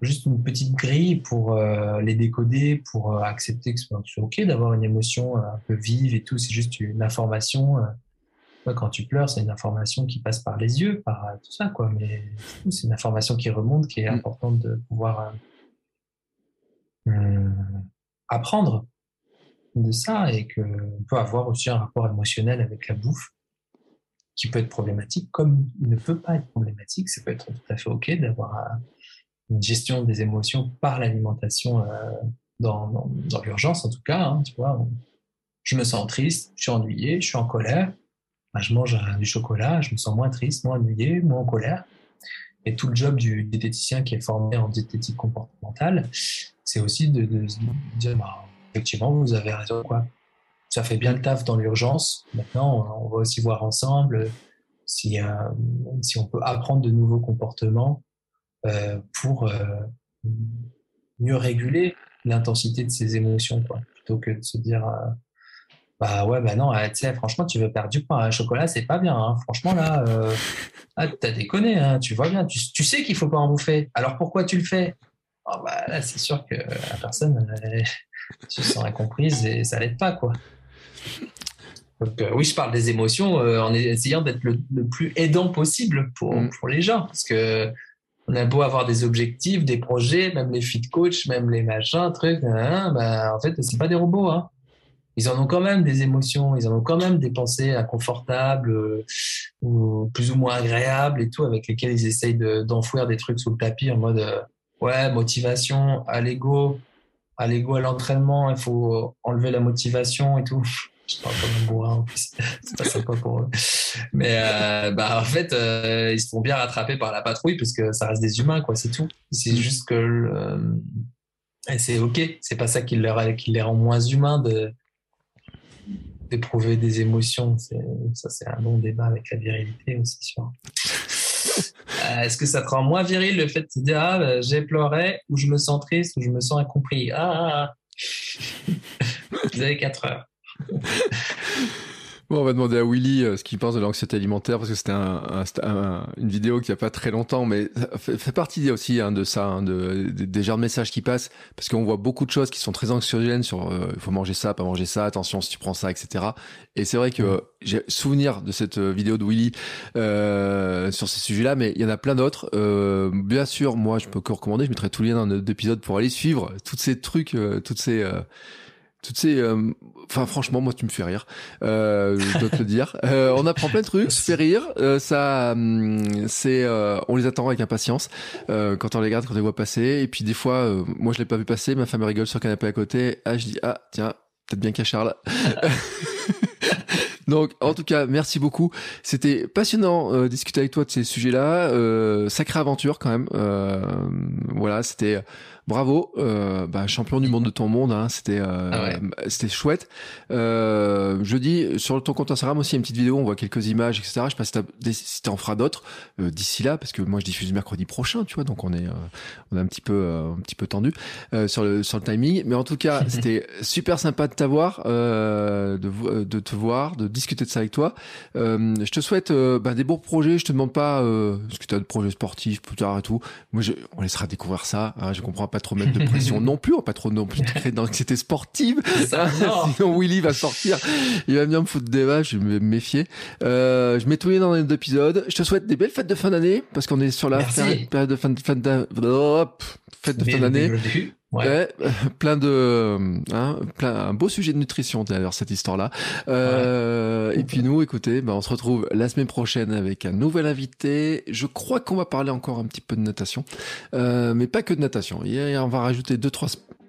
juste une petite grille pour euh, les décoder, pour accepter que c'est ok d'avoir une émotion un peu vive et tout. C'est juste une information quand tu pleures, c'est une information qui passe par les yeux, par euh, tout ça, quoi. Mais c'est une information qui remonte, qui est mm. importante de pouvoir euh, hum, apprendre de ça et qu'on peut avoir aussi un rapport émotionnel avec la bouffe qui peut être problématique, comme il ne peut pas être problématique. Ça peut être tout à fait OK d'avoir euh, une gestion des émotions par l'alimentation dans, l'urgence, en tout cas. Hein, tu vois, je me sens triste, je suis ennuyé, je suis en colère bah, je mange du chocolat, je me sens moins triste, moins ennuyé, moins en colère. Et tout le job du diététicien qui est formé en diététique comportementale, c'est aussi de, dire, bah, effectivement, vous avez raison. Ça fait bien le taf dans l'urgence. Maintenant, on va aussi voir ensemble si, euh, on peut apprendre de nouveaux comportements euh, pour euh, mieux réguler l'intensité de ces émotions. Plutôt que de se dire, bah ouais, bah non, tu sais, franchement, tu veux perdre du poids. Un chocolat, c'est pas bien. Hein. Franchement, là, euh, ah, t'as déconné, hein. tu vois bien. Tu, sais qu'il faut pas en bouffer. Alors pourquoi tu le fais? Oh, bah, Là, c'est sûr que la personne, elle, se sent incomprise et ça l'aide pas, quoi. Donc, euh, oui, je parle des émotions euh, en essayant d'être le, plus aidant possible pour, mm. pour les gens. Parce que on a beau avoir des objectifs, des projets, même les fit coach, même les machins, trucs, hein, bah, en fait, c'est pas des robots. Hein ils en ont quand même des émotions, ils en ont quand même des pensées inconfortables euh, ou plus ou moins agréables et tout, avec lesquelles ils essayent d'enfouir des trucs sous le tapis en mode euh, ouais, motivation, à l'ego, à l'ego, à l'entraînement, il faut enlever la motivation et tout. Je parle comme un bourrin en plus, c'est pas sympa pour eux. Mais euh, bah, en fait, ils se font bien rattraper par la patrouille parce que ça reste des humains, quoi, c'est tout. C'est juste que c'est ok, c'est pas ça qui, leur, qui les rend moins humains de éprouver des émotions. Ça, c'est un long débat avec la virilité aussi, sûr. Euh, est-ce que ça te rend moins viril le fait de dire ah, bah, j'ai pleuré ou je me sens triste ou je me sens incompris? Ah, ah, ah. Vous avez 4 heures. Bon, on va demander à Willy euh, ce qu'il pense de l'anxiété alimentaire parce que c'était un, une vidéo qui a pas très longtemps, mais ça fait, partie aussi hein, de ça, hein, de, des genres de messages qui passent parce qu'on voit beaucoup de choses qui sont très anxiogènes sur euh, il faut manger ça, pas manger ça, attention si tu prends ça, etc. Et c'est vrai que j'ai souvenir de cette euh, vidéo de Willy euh, sur ces sujets-là, mais il y en a plein d'autres. Euh, bien sûr, moi je peux que recommander, je mettrai tous les liens dans l'épisode pour aller suivre tous ces trucs, toutes ces toutes ces euh, enfin franchement moi tu me fais rire. Euh, je dois te le dire. Euh, on apprend plein de trucs se fait rire. Euh, ça hum, c'est on les attend avec impatience quand on les regarde quand on les voit passer. Et puis des fois moi je l'ai pas vu passer ma femme rigole sur le canapé à côté. Ah je dis ah tiens peut-être bien qu'à Charles. Donc, en tout cas, merci beaucoup. C'était passionnant euh, discuter avec toi de ces sujets-là. Euh, sacrée aventure quand même. Euh, voilà, c'était bravo, euh, bah, champion du monde de ton monde. Hein, c'était euh, ah c'était chouette. Euh, jeudi sur ton compte Instagram aussi, une petite vidéo, on voit quelques images, etc. Je sais pas si tu en feras d'autres euh, d'ici là, parce que moi je diffuse mercredi prochain, tu vois, donc on est on est un petit peu un petit peu tendu sur le sur le timing. Mais en tout cas, c'était super sympa de t'avoir, de de te voir, de discuter de ça avec toi. je te souhaite bah, des bons projets. Je te demande pas ce que tu as de projets sportifs plus tard et tout. Moi, je, on laissera découvrir ça. Hein, je comprends pas trop mettre de pression non plus. On va pas trop non plus créer d'anxiété sportive. Ça, Sinon, Willy va sortir. Il va bien me foutre des vaches. Je vais me méfier. je mets tout dans les épisodes. Je te souhaite des belles fêtes de fin d'année parce qu'on est sur la période de fin de, fin de, fête de fin d'année. Ouais. plein de, hein, plein, un beau sujet de nutrition d'ailleurs cette histoire-là. Euh, Et puis nous, écoutez, bah, on se retrouve la semaine prochaine avec un nouvel invité. Je crois qu'on va parler encore un petit peu de natation, euh, mais pas que de natation. Et on va rajouter deux trois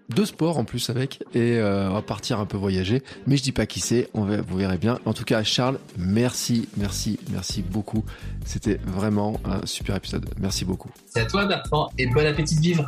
deux sports en plus avec et euh, on va partir un peu voyager. Mais je dis pas qui c'est, on va, vous verrez bien. En tout cas, Charles, merci, merci, merci beaucoup. C'était vraiment un super épisode. Merci beaucoup. C'est à toi Bertrand et bon appétit de vivre.